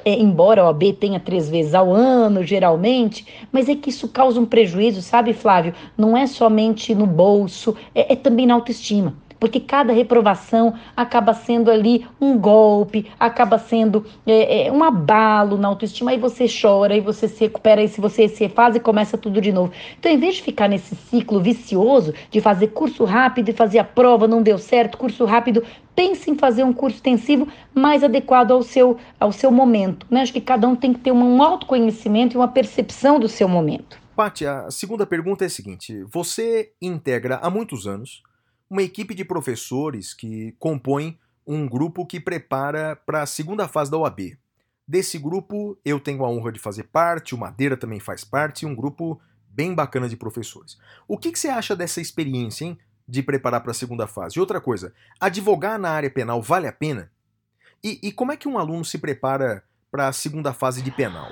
é, embora a OAB tenha três vezes ao ano, geralmente, mas é que isso causa um prejuízo, sabe, Flávio? Não é somente no bolso, é, é também na autoestima porque cada reprovação acaba sendo ali um golpe, acaba sendo é, é, um abalo na autoestima, aí você chora, aí você se recupera, aí se você se refaz e começa tudo de novo. Então, em vez de ficar nesse ciclo vicioso de fazer curso rápido e fazer a prova, não deu certo, curso rápido, pense em fazer um curso extensivo mais adequado ao seu, ao seu momento. Né? Acho que cada um tem que ter um autoconhecimento e uma percepção do seu momento. Paty, a segunda pergunta é a seguinte: você integra há muitos anos uma equipe de professores que compõem um grupo que prepara para a segunda fase da OAB. Desse grupo, eu tenho a honra de fazer parte, o Madeira também faz parte, um grupo bem bacana de professores. O que, que você acha dessa experiência, hein, de preparar para a segunda fase? E outra coisa, advogar na área penal vale a pena? E, e como é que um aluno se prepara para a segunda fase de penal?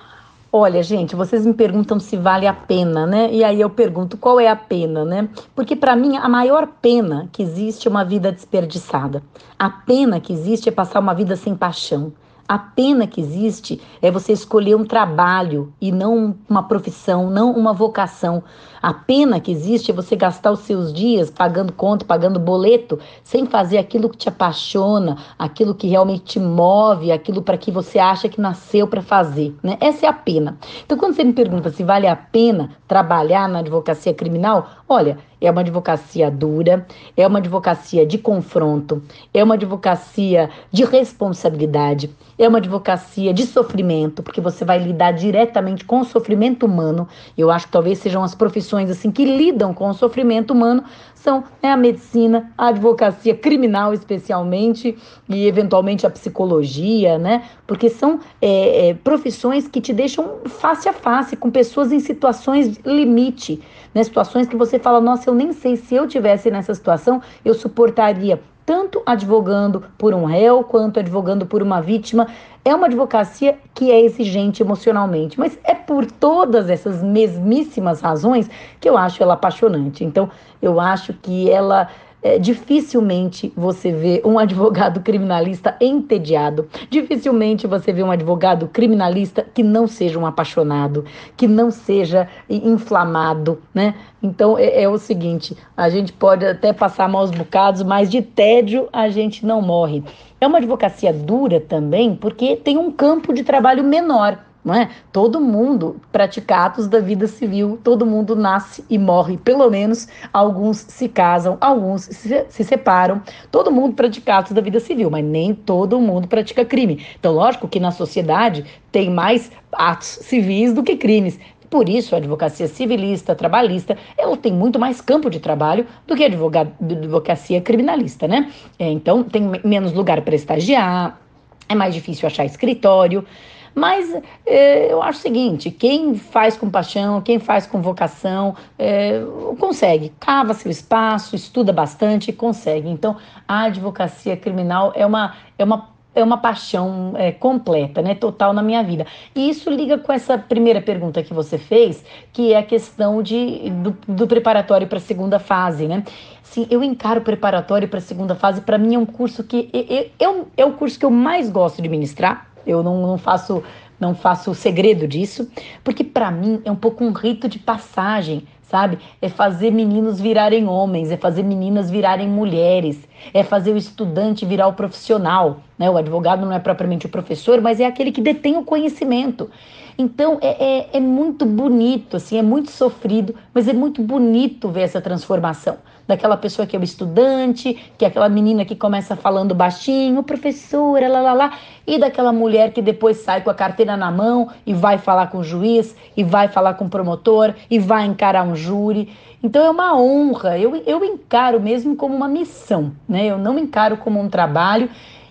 Olha, gente, vocês me perguntam se vale a pena, né? E aí eu pergunto qual é a pena, né? Porque para mim a maior pena que existe é uma vida desperdiçada. A pena que existe é passar uma vida sem paixão. A pena que existe é você escolher um trabalho e não uma profissão, não uma vocação. A pena que existe é você gastar os seus dias pagando conta, pagando boleto, sem fazer aquilo que te apaixona, aquilo que realmente te move, aquilo para que você acha que nasceu para fazer. Né? Essa é a pena. Então, quando você me pergunta se vale a pena trabalhar na advocacia criminal, olha, é uma advocacia dura, é uma advocacia de confronto, é uma advocacia de responsabilidade, é uma advocacia de sofrimento, porque você vai lidar diretamente com o sofrimento humano. Eu acho que talvez sejam as profissões assim que lidam com o sofrimento humano são né, a medicina, a advocacia criminal especialmente e eventualmente a psicologia, né? Porque são é, é, profissões que te deixam face a face com pessoas em situações limite, né? Situações que você fala, nossa, eu nem sei se eu tivesse nessa situação, eu suportaria tanto advogando por um réu quanto advogando por uma vítima. É uma advocacia que é exigente emocionalmente, mas é por todas essas mesmíssimas razões que eu acho ela apaixonante. Então, eu acho que ela é, dificilmente você vê um advogado criminalista entediado. Dificilmente você vê um advogado criminalista que não seja um apaixonado, que não seja inflamado, né? Então é, é o seguinte: a gente pode até passar maus bocados, mas de tédio a gente não morre. É uma advocacia dura também, porque tem um campo de trabalho menor não é? Todo mundo pratica atos da vida civil, todo mundo nasce e morre, pelo menos alguns se casam, alguns se, se separam, todo mundo pratica atos da vida civil, mas nem todo mundo pratica crime. Então, lógico que na sociedade tem mais atos civis do que crimes. Por isso, a advocacia civilista, trabalhista, ela tem muito mais campo de trabalho do que a advocacia criminalista, né? É, então, tem menos lugar para estagiar, é mais difícil achar escritório. Mas é, eu acho o seguinte: quem faz com paixão, quem faz com vocação, é, consegue, cava seu espaço, estuda bastante e consegue. Então, a advocacia criminal é uma, é uma é uma paixão é, completa, né, total na minha vida. E isso liga com essa primeira pergunta que você fez, que é a questão de, do, do preparatório para a segunda fase, né? Sim, eu encaro o preparatório para a segunda fase, para mim é um curso que eu, eu, é o curso que eu mais gosto de ministrar. Eu não, não faço não faço segredo disso, porque para mim é um pouco um rito de passagem sabe? É fazer meninos virarem homens, é fazer meninas virarem mulheres, é fazer o estudante virar o profissional, né? O advogado não é propriamente o professor, mas é aquele que detém o conhecimento. Então é, é, é muito bonito, assim, é muito sofrido, mas é muito bonito ver essa transformação daquela pessoa que é o estudante, que é aquela menina que começa falando baixinho, professora, lá, lá, lá, e daquela mulher que depois sai com a carteira na mão e vai falar com o juiz, e vai falar com o promotor, e vai encarar um júri. Então é uma honra, eu, eu encaro mesmo como uma missão, né? Eu não encaro como um trabalho,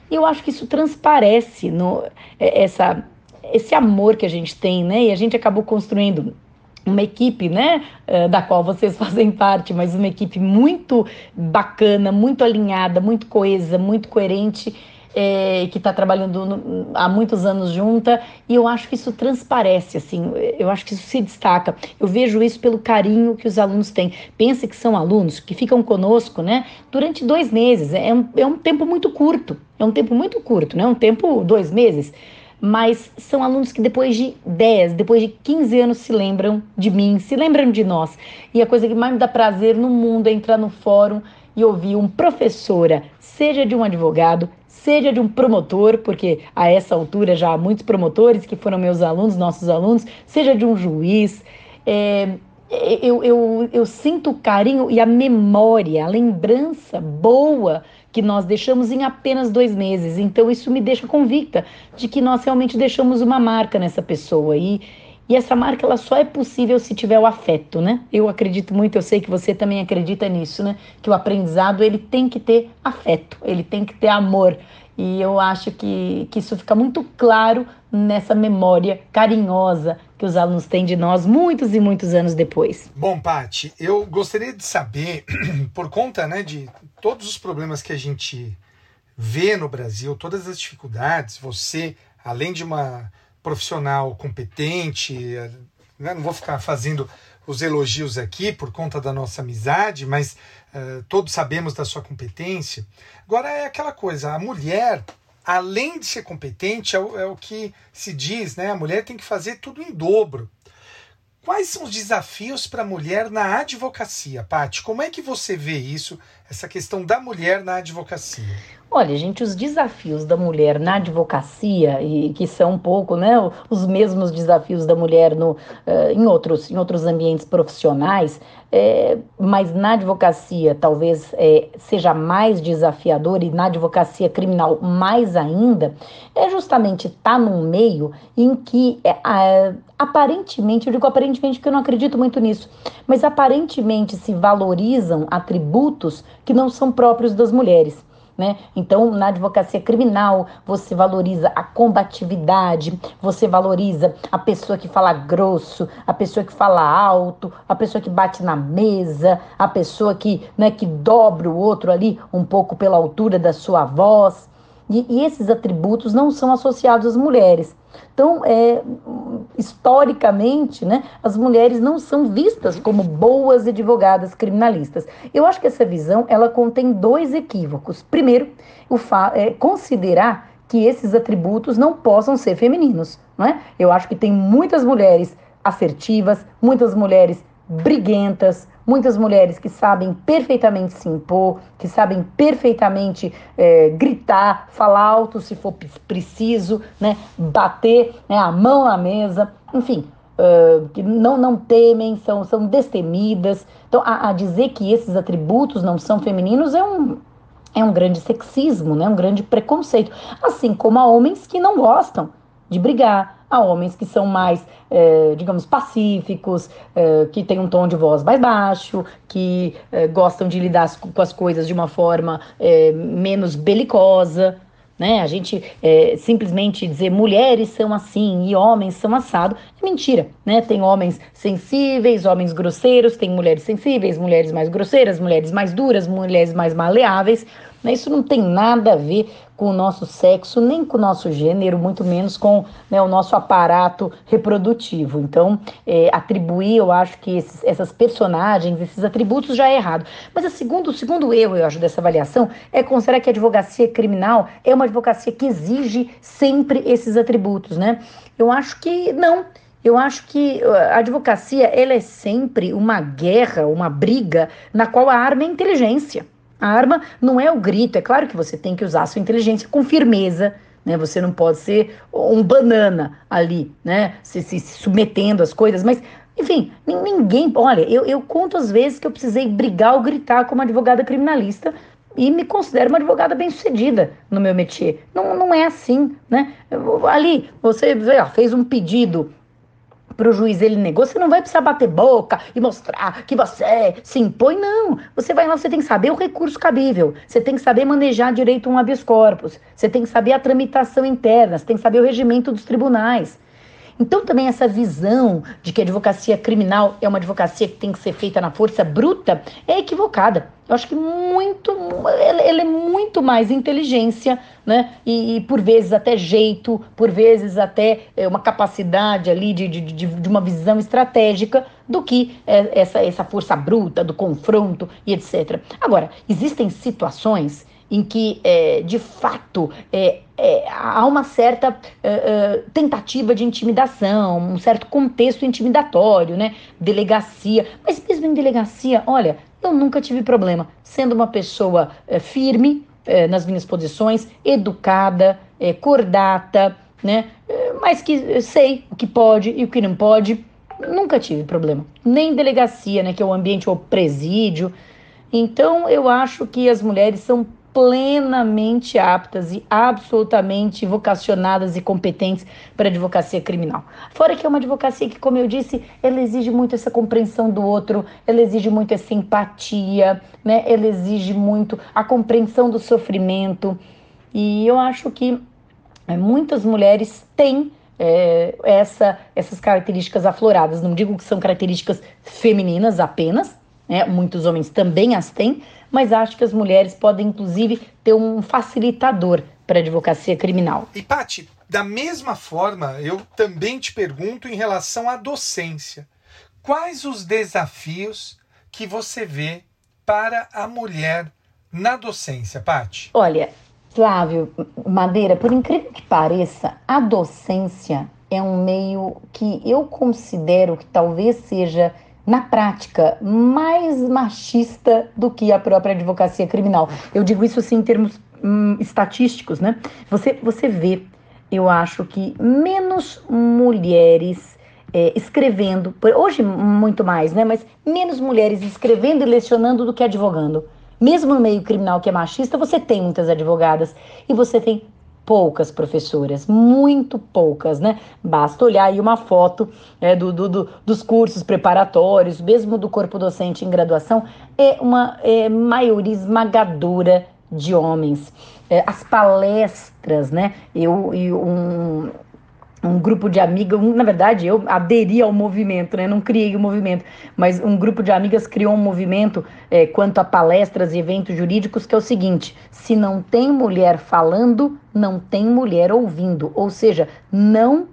e eu acho que isso transparece no, é, essa, esse amor que a gente tem, né? E a gente acabou construindo uma equipe, né, eh, da qual vocês fazem parte, mas uma equipe muito bacana, muito alinhada, muito coesa, muito coerente, é, que está trabalhando no, há muitos anos junta, e eu acho que isso transparece, assim, eu acho que isso se destaca. Eu vejo isso pelo carinho que os alunos têm. Pense que são alunos que ficam conosco, né, durante dois meses, é um, é um tempo muito curto, é um tempo muito curto, né, um tempo, dois meses, mas são alunos que depois de 10, depois de 15 anos se lembram de mim, se lembram de nós. E a coisa que mais me dá prazer no mundo é entrar no fórum e ouvir um professora, seja de um advogado, seja de um promotor, porque a essa altura já há muitos promotores que foram meus alunos, nossos alunos, seja de um juiz. É, eu, eu, eu sinto o carinho e a memória, a lembrança boa que nós deixamos em apenas dois meses. Então, isso me deixa convicta de que nós realmente deixamos uma marca nessa pessoa. E, e essa marca ela só é possível se tiver o afeto, né? Eu acredito muito, eu sei que você também acredita nisso, né? Que o aprendizado ele tem que ter afeto, ele tem que ter amor. E eu acho que, que isso fica muito claro nessa memória carinhosa que os alunos têm de nós muitos e muitos anos depois. Bom, Pati, eu gostaria de saber, por conta né, de todos os problemas que a gente vê no Brasil, todas as dificuldades, você, além de uma profissional competente, né, não vou ficar fazendo os elogios aqui por conta da nossa amizade, mas uh, todos sabemos da sua competência. Agora é aquela coisa, a mulher, além de ser competente, é o, é o que se diz, né? A mulher tem que fazer tudo em dobro. Quais são os desafios para a mulher na advocacia, Paty? Como é que você vê isso, essa questão da mulher na advocacia? Olha, gente, os desafios da mulher na advocacia, e que são um pouco né, os mesmos desafios da mulher no, uh, em, outros, em outros ambientes profissionais, é, mas na advocacia talvez é, seja mais desafiador e na advocacia criminal mais ainda, é justamente estar tá num meio em que é, aparentemente, eu digo aparentemente porque eu não acredito muito nisso, mas aparentemente se valorizam atributos que não são próprios das mulheres. Né? Então, na advocacia criminal, você valoriza a combatividade, você valoriza a pessoa que fala grosso, a pessoa que fala alto, a pessoa que bate na mesa, a pessoa que, né, que dobra o outro ali um pouco pela altura da sua voz. E, e esses atributos não são associados às mulheres. Então, é, historicamente, né, as mulheres não são vistas como boas advogadas criminalistas. Eu acho que essa visão ela contém dois equívocos. Primeiro, o é, considerar que esses atributos não possam ser femininos. Não é? Eu acho que tem muitas mulheres assertivas, muitas mulheres briguentas, muitas mulheres que sabem perfeitamente se impor, que sabem perfeitamente é, gritar, falar alto se for preciso, né, bater né, a mão na mesa, enfim, uh, que não, não temem, são, são destemidas. Então, a, a dizer que esses atributos não são femininos é um, é um grande sexismo, né? um grande preconceito. Assim como há homens que não gostam de brigar, há homens que são mais, é, digamos, pacíficos, é, que têm um tom de voz mais baixo, que é, gostam de lidar com as coisas de uma forma menos belicosa. Né? A gente é, simplesmente dizer mulheres são assim e homens são assado é mentira. Né? Tem homens sensíveis, homens grosseiros, tem mulheres sensíveis, mulheres mais grosseiras, mulheres mais duras, mulheres mais maleáveis. Né? Isso não tem nada a ver com o nosso sexo, nem com o nosso gênero, muito menos com né, o nosso aparato reprodutivo. Então, é, atribuir, eu acho que esses, essas personagens, esses atributos já é errado. Mas a segundo, o segundo erro, eu acho, dessa avaliação é considerar que a advocacia criminal é uma advocacia que exige sempre esses atributos, né? Eu acho que não. Eu acho que a advocacia ela é sempre uma guerra, uma briga na qual a arma é a inteligência. A arma não é o grito. É claro que você tem que usar a sua inteligência com firmeza, né? Você não pode ser um banana ali, né? Se, se, se submetendo às coisas, mas enfim, ninguém. Olha, eu, eu conto as vezes que eu precisei brigar ou gritar como advogada criminalista e me considero uma advogada bem-sucedida no meu métier. Não, não é assim, né? Ali, você fez um pedido para o juiz ele negou, você não vai precisar bater boca e mostrar que você se impõe, não. Você vai lá, você tem que saber o recurso cabível, você tem que saber manejar direito um habeas corpus, você tem que saber a tramitação interna, você tem que saber o regimento dos tribunais. Então, também essa visão de que a advocacia criminal é uma advocacia que tem que ser feita na força bruta é equivocada. Eu acho que muito, ela, é muito mais inteligência, né? E, e, por vezes até jeito, por vezes até é, uma capacidade ali de, de, de, uma visão estratégica do que é, essa, essa força bruta, do confronto e etc. Agora, existem situações em que, é, de fato, é, é, há uma certa é, é, tentativa de intimidação, um certo contexto intimidatório, né? Delegacia. Mas mesmo em delegacia, olha, eu nunca tive problema. Sendo uma pessoa é, firme nas minhas posições, educada, cordata, né? mas que sei o que pode e o que não pode. Nunca tive problema. Nem delegacia, né? Que é o ambiente ou presídio. Então, eu acho que as mulheres são plenamente aptas e absolutamente vocacionadas e competentes para advocacia criminal. Fora que é uma advocacia que, como eu disse, ela exige muito essa compreensão do outro, ela exige muito essa empatia, né? Ela exige muito a compreensão do sofrimento. E eu acho que é, muitas mulheres têm é, essa, essas características afloradas. Não digo que são características femininas apenas, né? muitos homens também as têm, mas acho que as mulheres podem, inclusive, ter um facilitador para a advocacia criminal. E, Pati, da mesma forma, eu também te pergunto em relação à docência. Quais os desafios que você vê para a mulher na docência, Pati? Olha, Flávio Madeira, por incrível que pareça, a docência é um meio que eu considero que talvez seja na prática, mais machista do que a própria advocacia criminal. Eu digo isso assim em termos hum, estatísticos, né? Você, você vê, eu acho que menos mulheres é, escrevendo, hoje muito mais, né? Mas menos mulheres escrevendo e lecionando do que advogando. Mesmo no meio criminal que é machista, você tem muitas advogadas e você tem poucas professoras, muito poucas, né? Basta olhar aí uma foto é, do, do, do, dos cursos preparatórios, mesmo do corpo docente em graduação, é uma é, maioria esmagadora de homens. É, as palestras, né? Eu e um, um grupo de amigas, um, na verdade eu aderi ao movimento, né? não criei o movimento, mas um grupo de amigas criou um movimento é, quanto a palestras e eventos jurídicos que é o seguinte: se não tem mulher falando, não tem mulher ouvindo, ou seja, não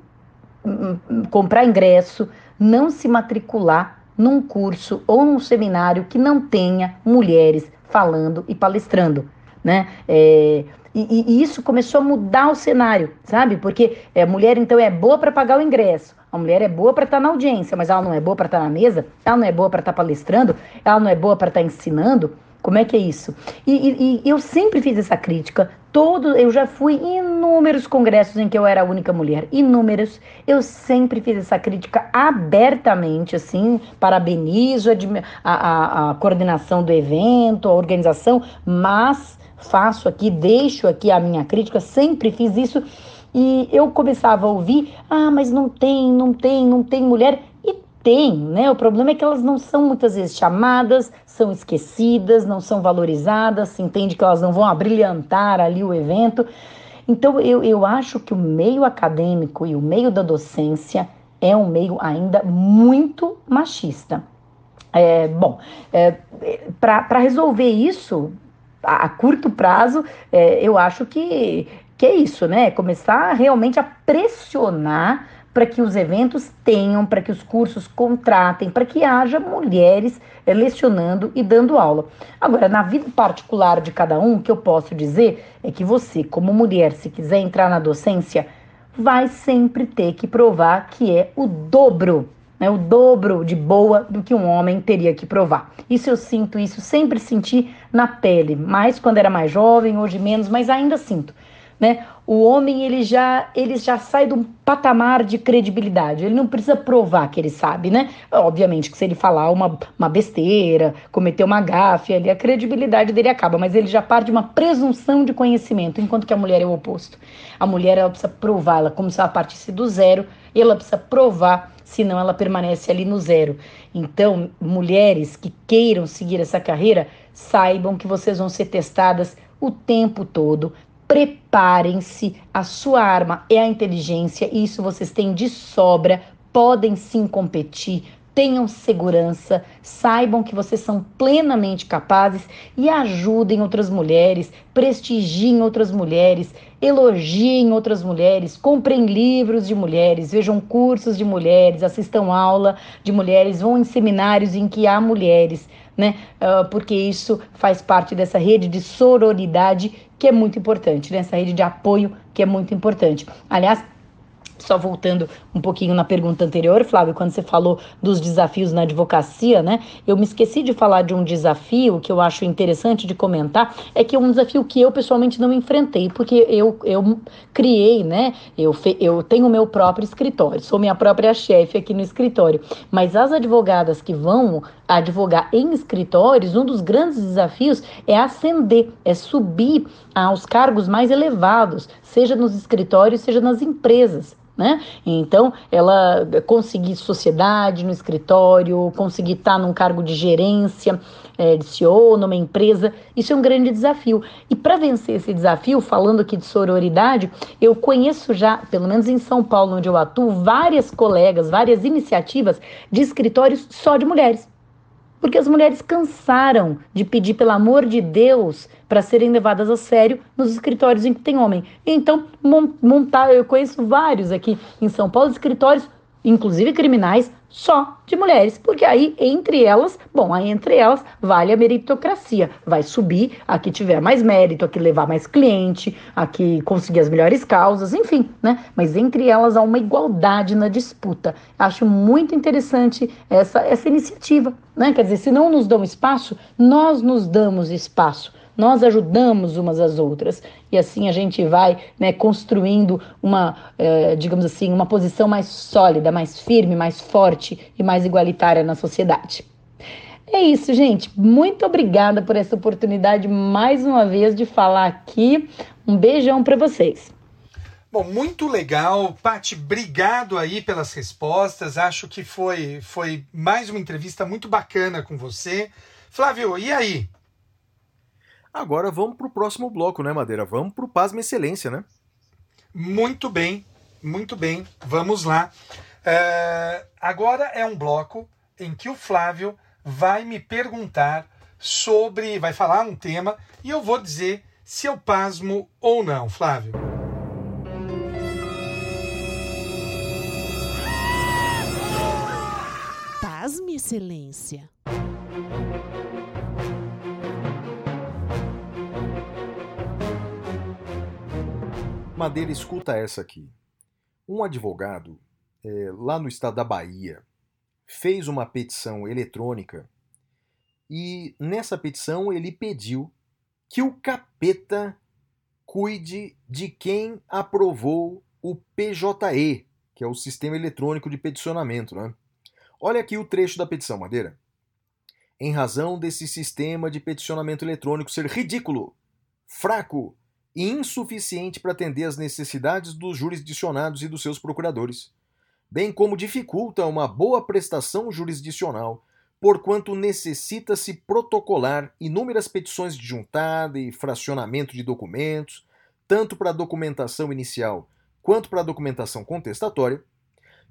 hum, hum, comprar ingresso, não se matricular num curso ou num seminário que não tenha mulheres falando e palestrando. né? É, e, e, isso começou a mudar o cenário, sabe? Porque a mulher então é boa para pagar o ingresso, a mulher é boa para estar tá na audiência, mas ela não é boa para estar tá na mesa, ela não é boa para estar tá palestrando, ela não é boa para estar ensinando. Como é que é isso? E, e, e, eu sempre fiz essa crítica. Todo, eu já fui em inúmeros congressos em que eu era a única mulher, inúmeros. Eu sempre fiz essa crítica abertamente, assim, parabenizo a, a, a coordenação do evento, a organização, mas faço aqui, deixo aqui a minha crítica. Sempre fiz isso e eu começava a ouvir: ah, mas não tem, não tem, não tem mulher. E tem, né? O problema é que elas não são muitas vezes chamadas, são esquecidas, não são valorizadas, se entende que elas não vão abrilhantar ali o evento. Então, eu, eu acho que o meio acadêmico e o meio da docência é um meio ainda muito machista. É, bom, é, para resolver isso, a, a curto prazo, é, eu acho que, que é isso, né? Começar realmente a pressionar para que os eventos tenham, para que os cursos contratem, para que haja mulheres é, lecionando e dando aula. Agora, na vida particular de cada um, o que eu posso dizer é que você, como mulher, se quiser entrar na docência, vai sempre ter que provar que é o dobro, né, o dobro de boa do que um homem teria que provar. Isso eu sinto, isso sempre senti na pele, mais quando era mais jovem, hoje menos, mas ainda sinto né? O homem ele já ele já sai de um patamar de credibilidade. Ele não precisa provar que ele sabe, né? Obviamente que se ele falar uma, uma besteira, cometer uma gafe, ali a credibilidade dele acaba, mas ele já parte de uma presunção de conhecimento, enquanto que a mulher é o oposto. A mulher ela precisa provar, ela como se ela partisse do zero, ela precisa provar senão ela permanece ali no zero. Então, mulheres que queiram seguir essa carreira, saibam que vocês vão ser testadas o tempo todo preparem-se. A sua arma é a inteligência, e isso vocês têm de sobra. Podem sim competir, tenham segurança, saibam que vocês são plenamente capazes e ajudem outras mulheres, prestigiem outras mulheres, elogiem outras mulheres, comprem livros de mulheres, vejam cursos de mulheres, assistam aula de mulheres, vão em seminários em que há mulheres. Né? Uh, porque isso faz parte dessa rede de sororidade que é muito importante, nessa rede de apoio que é muito importante. Aliás, só voltando um pouquinho na pergunta anterior, Flávio, quando você falou dos desafios na advocacia, né? Eu me esqueci de falar de um desafio que eu acho interessante de comentar, é que é um desafio que eu pessoalmente não enfrentei, porque eu, eu criei, né? Eu, eu tenho o meu próprio escritório, sou minha própria chefe aqui no escritório. Mas as advogadas que vão advogar em escritórios, um dos grandes desafios é ascender, é subir aos cargos mais elevados, seja nos escritórios, seja nas empresas né? Então, ela conseguir sociedade no escritório, conseguir estar num cargo de gerência, é, de CEO numa empresa, isso é um grande desafio. E para vencer esse desafio, falando aqui de sororidade, eu conheço já, pelo menos em São Paulo, onde eu atuo, várias colegas, várias iniciativas de escritórios só de mulheres. Porque as mulheres cansaram de pedir, pelo amor de Deus, para serem levadas a sério nos escritórios em que tem homem. Então, montar, eu conheço vários aqui em São Paulo, escritórios, inclusive criminais, só de mulheres, porque aí entre elas, bom, aí entre elas vale a meritocracia, vai subir a que tiver mais mérito, a que levar mais cliente, a que conseguir as melhores causas, enfim, né? Mas entre elas há uma igualdade na disputa. Acho muito interessante essa essa iniciativa, né? Quer dizer, se não nos dão espaço, nós nos damos espaço nós ajudamos umas às outras e assim a gente vai né, construindo uma, eh, digamos assim, uma posição mais sólida, mais firme, mais forte e mais igualitária na sociedade. É isso, gente. Muito obrigada por essa oportunidade mais uma vez de falar aqui. Um beijão para vocês. Bom, muito legal, Pati. Obrigado aí pelas respostas. Acho que foi foi mais uma entrevista muito bacana com você. Flávio, e aí? Agora vamos para o próximo bloco, né, Madeira? Vamos para o Pasma Excelência, né? Muito bem, muito bem. Vamos lá. Uh, agora é um bloco em que o Flávio vai me perguntar sobre. vai falar um tema e eu vou dizer se eu pasmo ou não, Flávio. Pasme, Excelência. Madeira, escuta essa aqui. Um advogado, é, lá no estado da Bahia, fez uma petição eletrônica e nessa petição ele pediu que o capeta cuide de quem aprovou o PJE, que é o Sistema Eletrônico de Peticionamento. Né? Olha aqui o trecho da petição, Madeira. Em razão desse sistema de peticionamento eletrônico ser ridículo, fraco e insuficiente para atender às necessidades dos jurisdicionados e dos seus procuradores, bem como dificulta uma boa prestação jurisdicional, porquanto necessita-se protocolar inúmeras petições de juntada e fracionamento de documentos, tanto para a documentação inicial quanto para a documentação contestatória,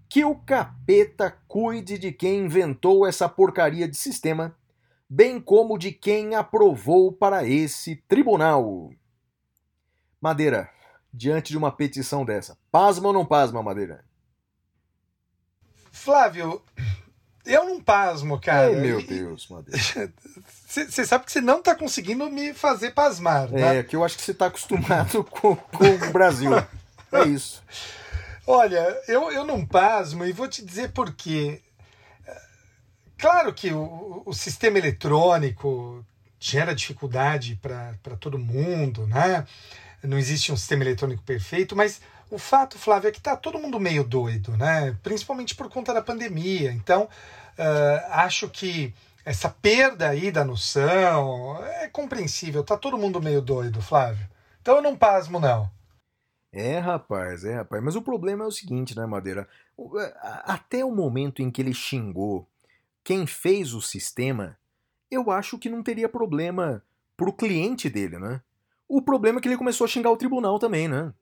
que o capeta cuide de quem inventou essa porcaria de sistema, bem como de quem aprovou para esse tribunal. Madeira, diante de uma petição dessa, pasma ou não pasma, Madeira? Flávio, eu não pasmo, cara. Ai, meu Deus, Madeira. Você sabe que você não tá conseguindo me fazer pasmar, né? É, que eu acho que você tá acostumado com, com o Brasil. É isso. Olha, eu, eu não pasmo e vou te dizer por quê. Claro que o, o sistema eletrônico gera dificuldade para todo mundo, né? Não existe um sistema eletrônico perfeito, mas o fato, Flávio, é que está todo mundo meio doido, né? Principalmente por conta da pandemia. Então, uh, acho que essa perda aí da noção é compreensível. Tá todo mundo meio doido, Flávio. Então eu não pasmo, não. É, rapaz, é, rapaz. Mas o problema é o seguinte, né, Madeira? Até o momento em que ele xingou quem fez o sistema, eu acho que não teria problema pro cliente dele, né? O problema é que ele começou a xingar o tribunal também, né?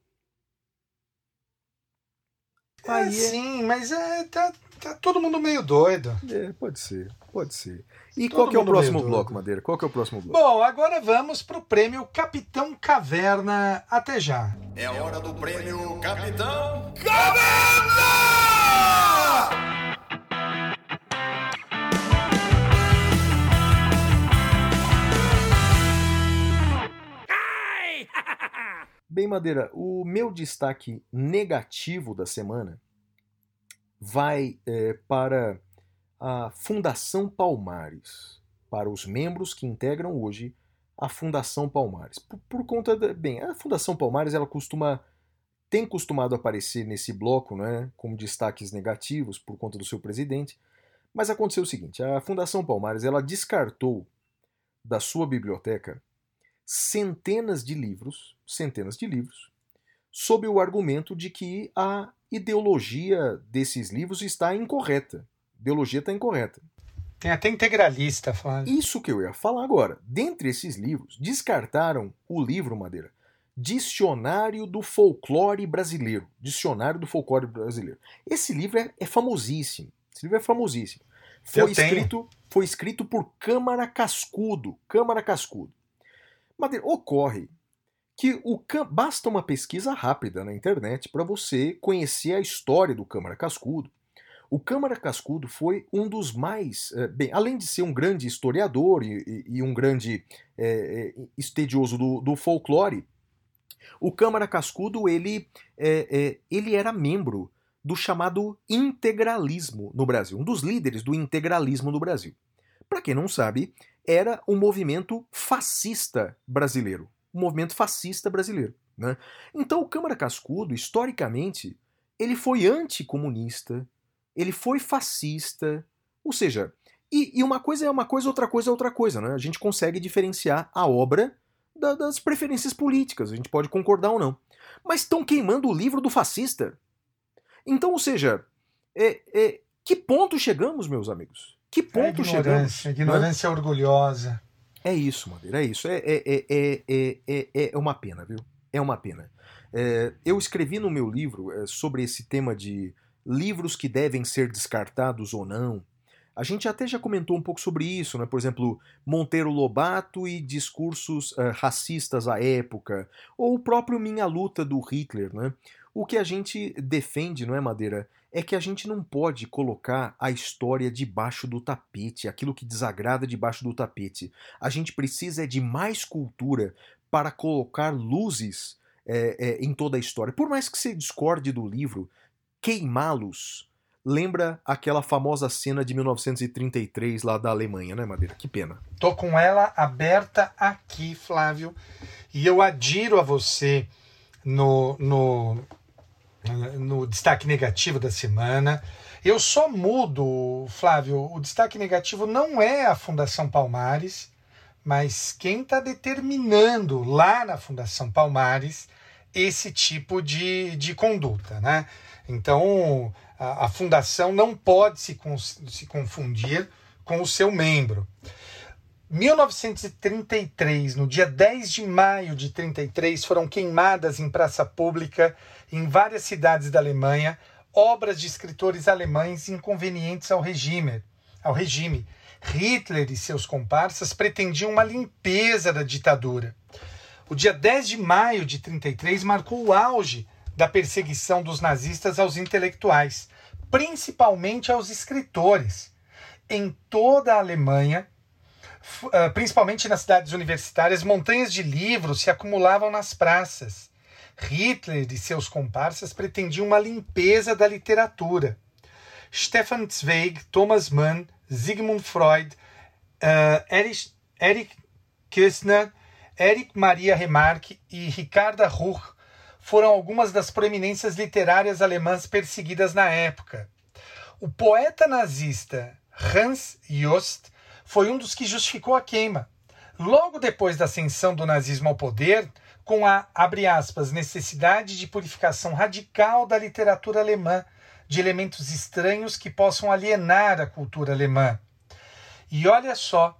É, Aí é... sim, mas é, tá, tá todo mundo meio doido. É, pode ser, pode ser. E todo qual que é o próximo bloco, Madeira? Qual que é o próximo bloco? Bom, agora vamos pro prêmio Capitão Caverna. Até já. É a hora do prêmio Capitão Caverna! Bem, Madeira, o meu destaque negativo da semana vai é, para a Fundação Palmares, para os membros que integram hoje a Fundação Palmares. Por, por conta da. Bem, a Fundação Palmares ela costuma. tem costumado aparecer nesse bloco né, como destaques negativos por conta do seu presidente, mas aconteceu o seguinte: a Fundação Palmares ela descartou da sua biblioteca centenas de livros, centenas de livros, sob o argumento de que a ideologia desses livros está incorreta. A ideologia está incorreta. Tem até integralista falando. Isso que eu ia falar agora. Dentre esses livros, descartaram o livro, Madeira, Dicionário do Folclore Brasileiro. Dicionário do Folclore Brasileiro. Esse livro é, é famosíssimo. Esse livro é famosíssimo. Foi escrito, foi escrito por Câmara Cascudo. Câmara Cascudo. Madeira, ocorre que o basta uma pesquisa rápida na internet para você conhecer a história do Câmara Cascudo. O Câmara Cascudo foi um dos mais, eh, bem, além de ser um grande historiador e, e um grande é, estudioso do, do, folclore, o Câmara Cascudo ele, é, é, ele era membro do chamado integralismo no Brasil, um dos líderes do integralismo no Brasil. Para quem não sabe, era um movimento fascista brasileiro. Um movimento fascista brasileiro. Né? Então, o Câmara Cascudo, historicamente, ele foi anticomunista, ele foi fascista, ou seja, e, e, uma coisa é uma coisa, outra coisa é outra coisa, né? A gente consegue diferenciar a obra da, das preferências políticas, a gente pode concordar ou não. Mas estão queimando o livro do fascista. Então, ou seja, é, é, que ponto chegamos, meus amigos? Que ponto é chegamos? Ignorância orgulhosa. É isso, Madeira, é isso. É, é, é, é, é uma pena, viu? É uma pena. eu escrevi no meu livro sobre esse tema de livros que devem ser descartados ou não. A gente até já comentou um pouco sobre isso, né? Por exemplo, Monteiro Lobato e discursos racistas à época, ou o próprio Minha Luta do Hitler, né? O que a gente defende, não é, Madeira? É que a gente não pode colocar a história debaixo do tapete, aquilo que desagrada debaixo do tapete. A gente precisa de mais cultura para colocar luzes é, é, em toda a história. Por mais que você discorde do livro, queimá-los lembra aquela famosa cena de 1933 lá da Alemanha, né, Madeira? Que pena. Tô com ela aberta aqui, Flávio, e eu adiro a você no, no, no destaque negativo da semana. Eu só mudo, Flávio, o destaque negativo não é a Fundação Palmares, mas quem está determinando lá na Fundação Palmares esse tipo de, de conduta, né? Então, a, a fundação não pode se, se confundir com o seu membro. 1933, no dia 10 de maio de 33, foram queimadas em praça pública em várias cidades da Alemanha obras de escritores alemães inconvenientes ao regime. Ao regime. Hitler e seus comparsas pretendiam uma limpeza da ditadura. O dia 10 de maio de 33 marcou o auge da perseguição dos nazistas aos intelectuais, principalmente aos escritores. Em toda a Alemanha, ah, principalmente nas cidades universitárias, montanhas de livros se acumulavam nas praças. Hitler e seus comparsas pretendiam uma limpeza da literatura. Stefan Zweig, Thomas Mann, Sigmund Freud, uh, Erich, Erich Kirchner, Erich Maria Remarque e Ricarda Ruch foram algumas das proeminências literárias alemãs perseguidas na época. O poeta nazista Hans Jost foi um dos que justificou a queima. Logo depois da ascensão do nazismo ao poder, com a, abre aspas, necessidade de purificação radical da literatura alemã, de elementos estranhos que possam alienar a cultura alemã. E olha só,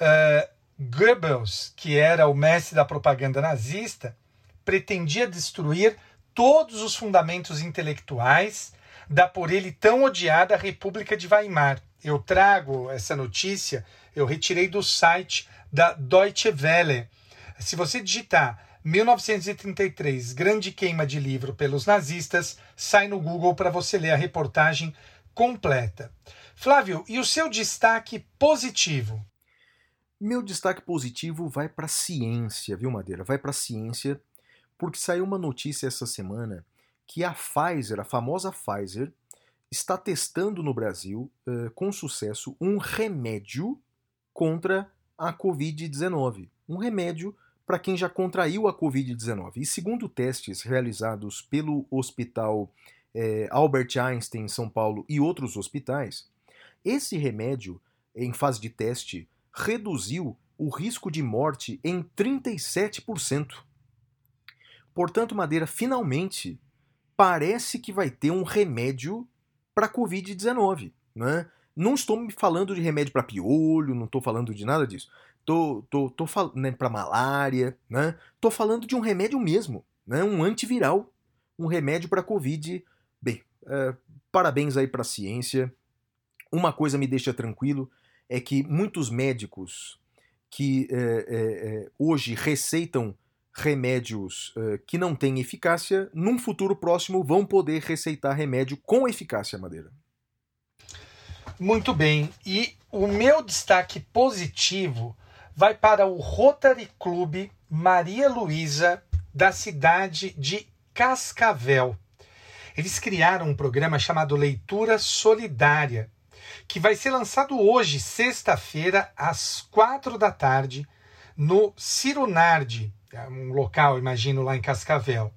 uh, Goebbels, que era o mestre da propaganda nazista, pretendia destruir todos os fundamentos intelectuais da por ele tão odiada República de Weimar. Eu trago essa notícia, eu retirei do site da Deutsche Welle. Se você digitar 1933, grande queima de livro pelos nazistas, sai no Google para você ler a reportagem completa. Flávio, e o seu destaque positivo? Meu destaque positivo vai para a ciência, viu, Madeira? Vai para a ciência porque saiu uma notícia essa semana que a Pfizer, a famosa Pfizer, está testando no Brasil, uh, com sucesso, um remédio contra a Covid-19. Um remédio para quem já contraiu a Covid-19. E segundo testes realizados pelo Hospital eh, Albert Einstein em São Paulo e outros hospitais, esse remédio, em fase de teste, reduziu o risco de morte em 37%. Portanto, Madeira, finalmente parece que vai ter um remédio para a Covid-19. Né? Não estou me falando de remédio para piolho, não estou falando de nada disso. Tô, tô, tô falando né, para malária, né? Tô falando de um remédio mesmo, né? Um antiviral, um remédio para Covid. Bem, é, parabéns aí para a ciência. Uma coisa me deixa tranquilo é que muitos médicos que é, é, hoje receitam remédios uh, que não têm eficácia, num futuro próximo vão poder receitar remédio com eficácia, Madeira. Muito bem. E o meu destaque positivo vai para o Rotary Club Maria Luísa, da cidade de Cascavel. Eles criaram um programa chamado Leitura Solidária, que vai ser lançado hoje, sexta-feira, às quatro da tarde, no Cirunardi, um local, imagino, lá em Cascavel,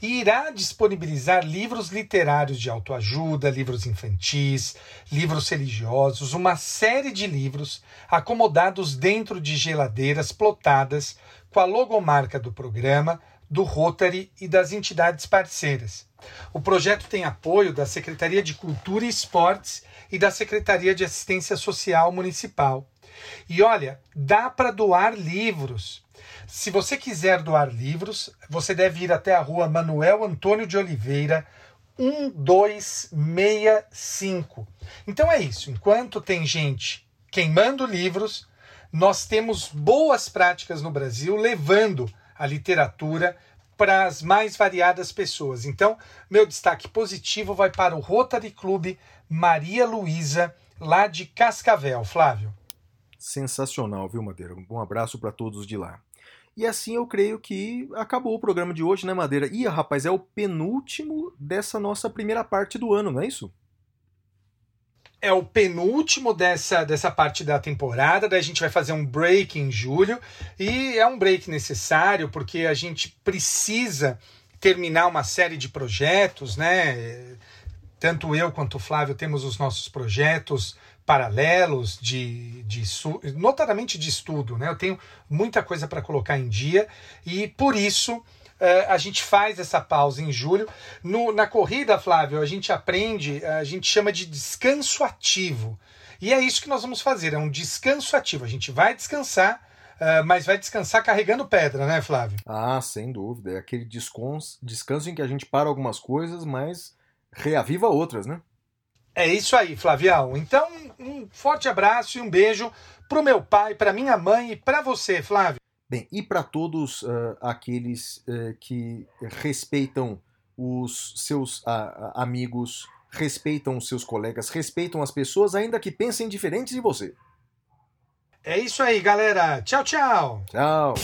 e irá disponibilizar livros literários de autoajuda, livros infantis, livros religiosos, uma série de livros acomodados dentro de geladeiras plotadas com a logomarca do programa, do Rotary e das entidades parceiras. O projeto tem apoio da Secretaria de Cultura e Esportes e da Secretaria de Assistência Social Municipal. E olha, dá para doar livros se você quiser doar livros, você deve ir até a rua Manuel Antônio de Oliveira, 1265. Então é isso. Enquanto tem gente queimando livros, nós temos boas práticas no Brasil levando a literatura para as mais variadas pessoas. Então, meu destaque positivo vai para o Rotary Club Maria Luísa, lá de Cascavel. Flávio. Sensacional, viu, Madeira? Um abraço para todos de lá. E assim eu creio que acabou o programa de hoje, né, Madeira? Ih, rapaz, é o penúltimo dessa nossa primeira parte do ano, não é isso? É o penúltimo dessa, dessa parte da temporada, daí a gente vai fazer um break em julho, e é um break necessário porque a gente precisa terminar uma série de projetos, né? Tanto eu quanto o Flávio temos os nossos projetos paralelos de, de notadamente de estudo, né? Eu tenho muita coisa para colocar em dia e por isso uh, a gente faz essa pausa em julho. No, na corrida, Flávio, a gente aprende, a gente chama de descanso ativo. E é isso que nós vamos fazer, é um descanso ativo. A gente vai descansar, uh, mas vai descansar carregando pedra, né, Flávio? Ah, sem dúvida. É aquele descanso, descanso em que a gente para algumas coisas, mas reaviva outras, né? É isso aí, Flavião. Então, um forte abraço e um beijo pro meu pai, pra minha mãe e pra você, Flávio. Bem, e para todos uh, aqueles uh, que respeitam os seus uh, amigos, respeitam os seus colegas, respeitam as pessoas, ainda que pensem diferentes de você. É isso aí, galera. Tchau, tchau. Tchau.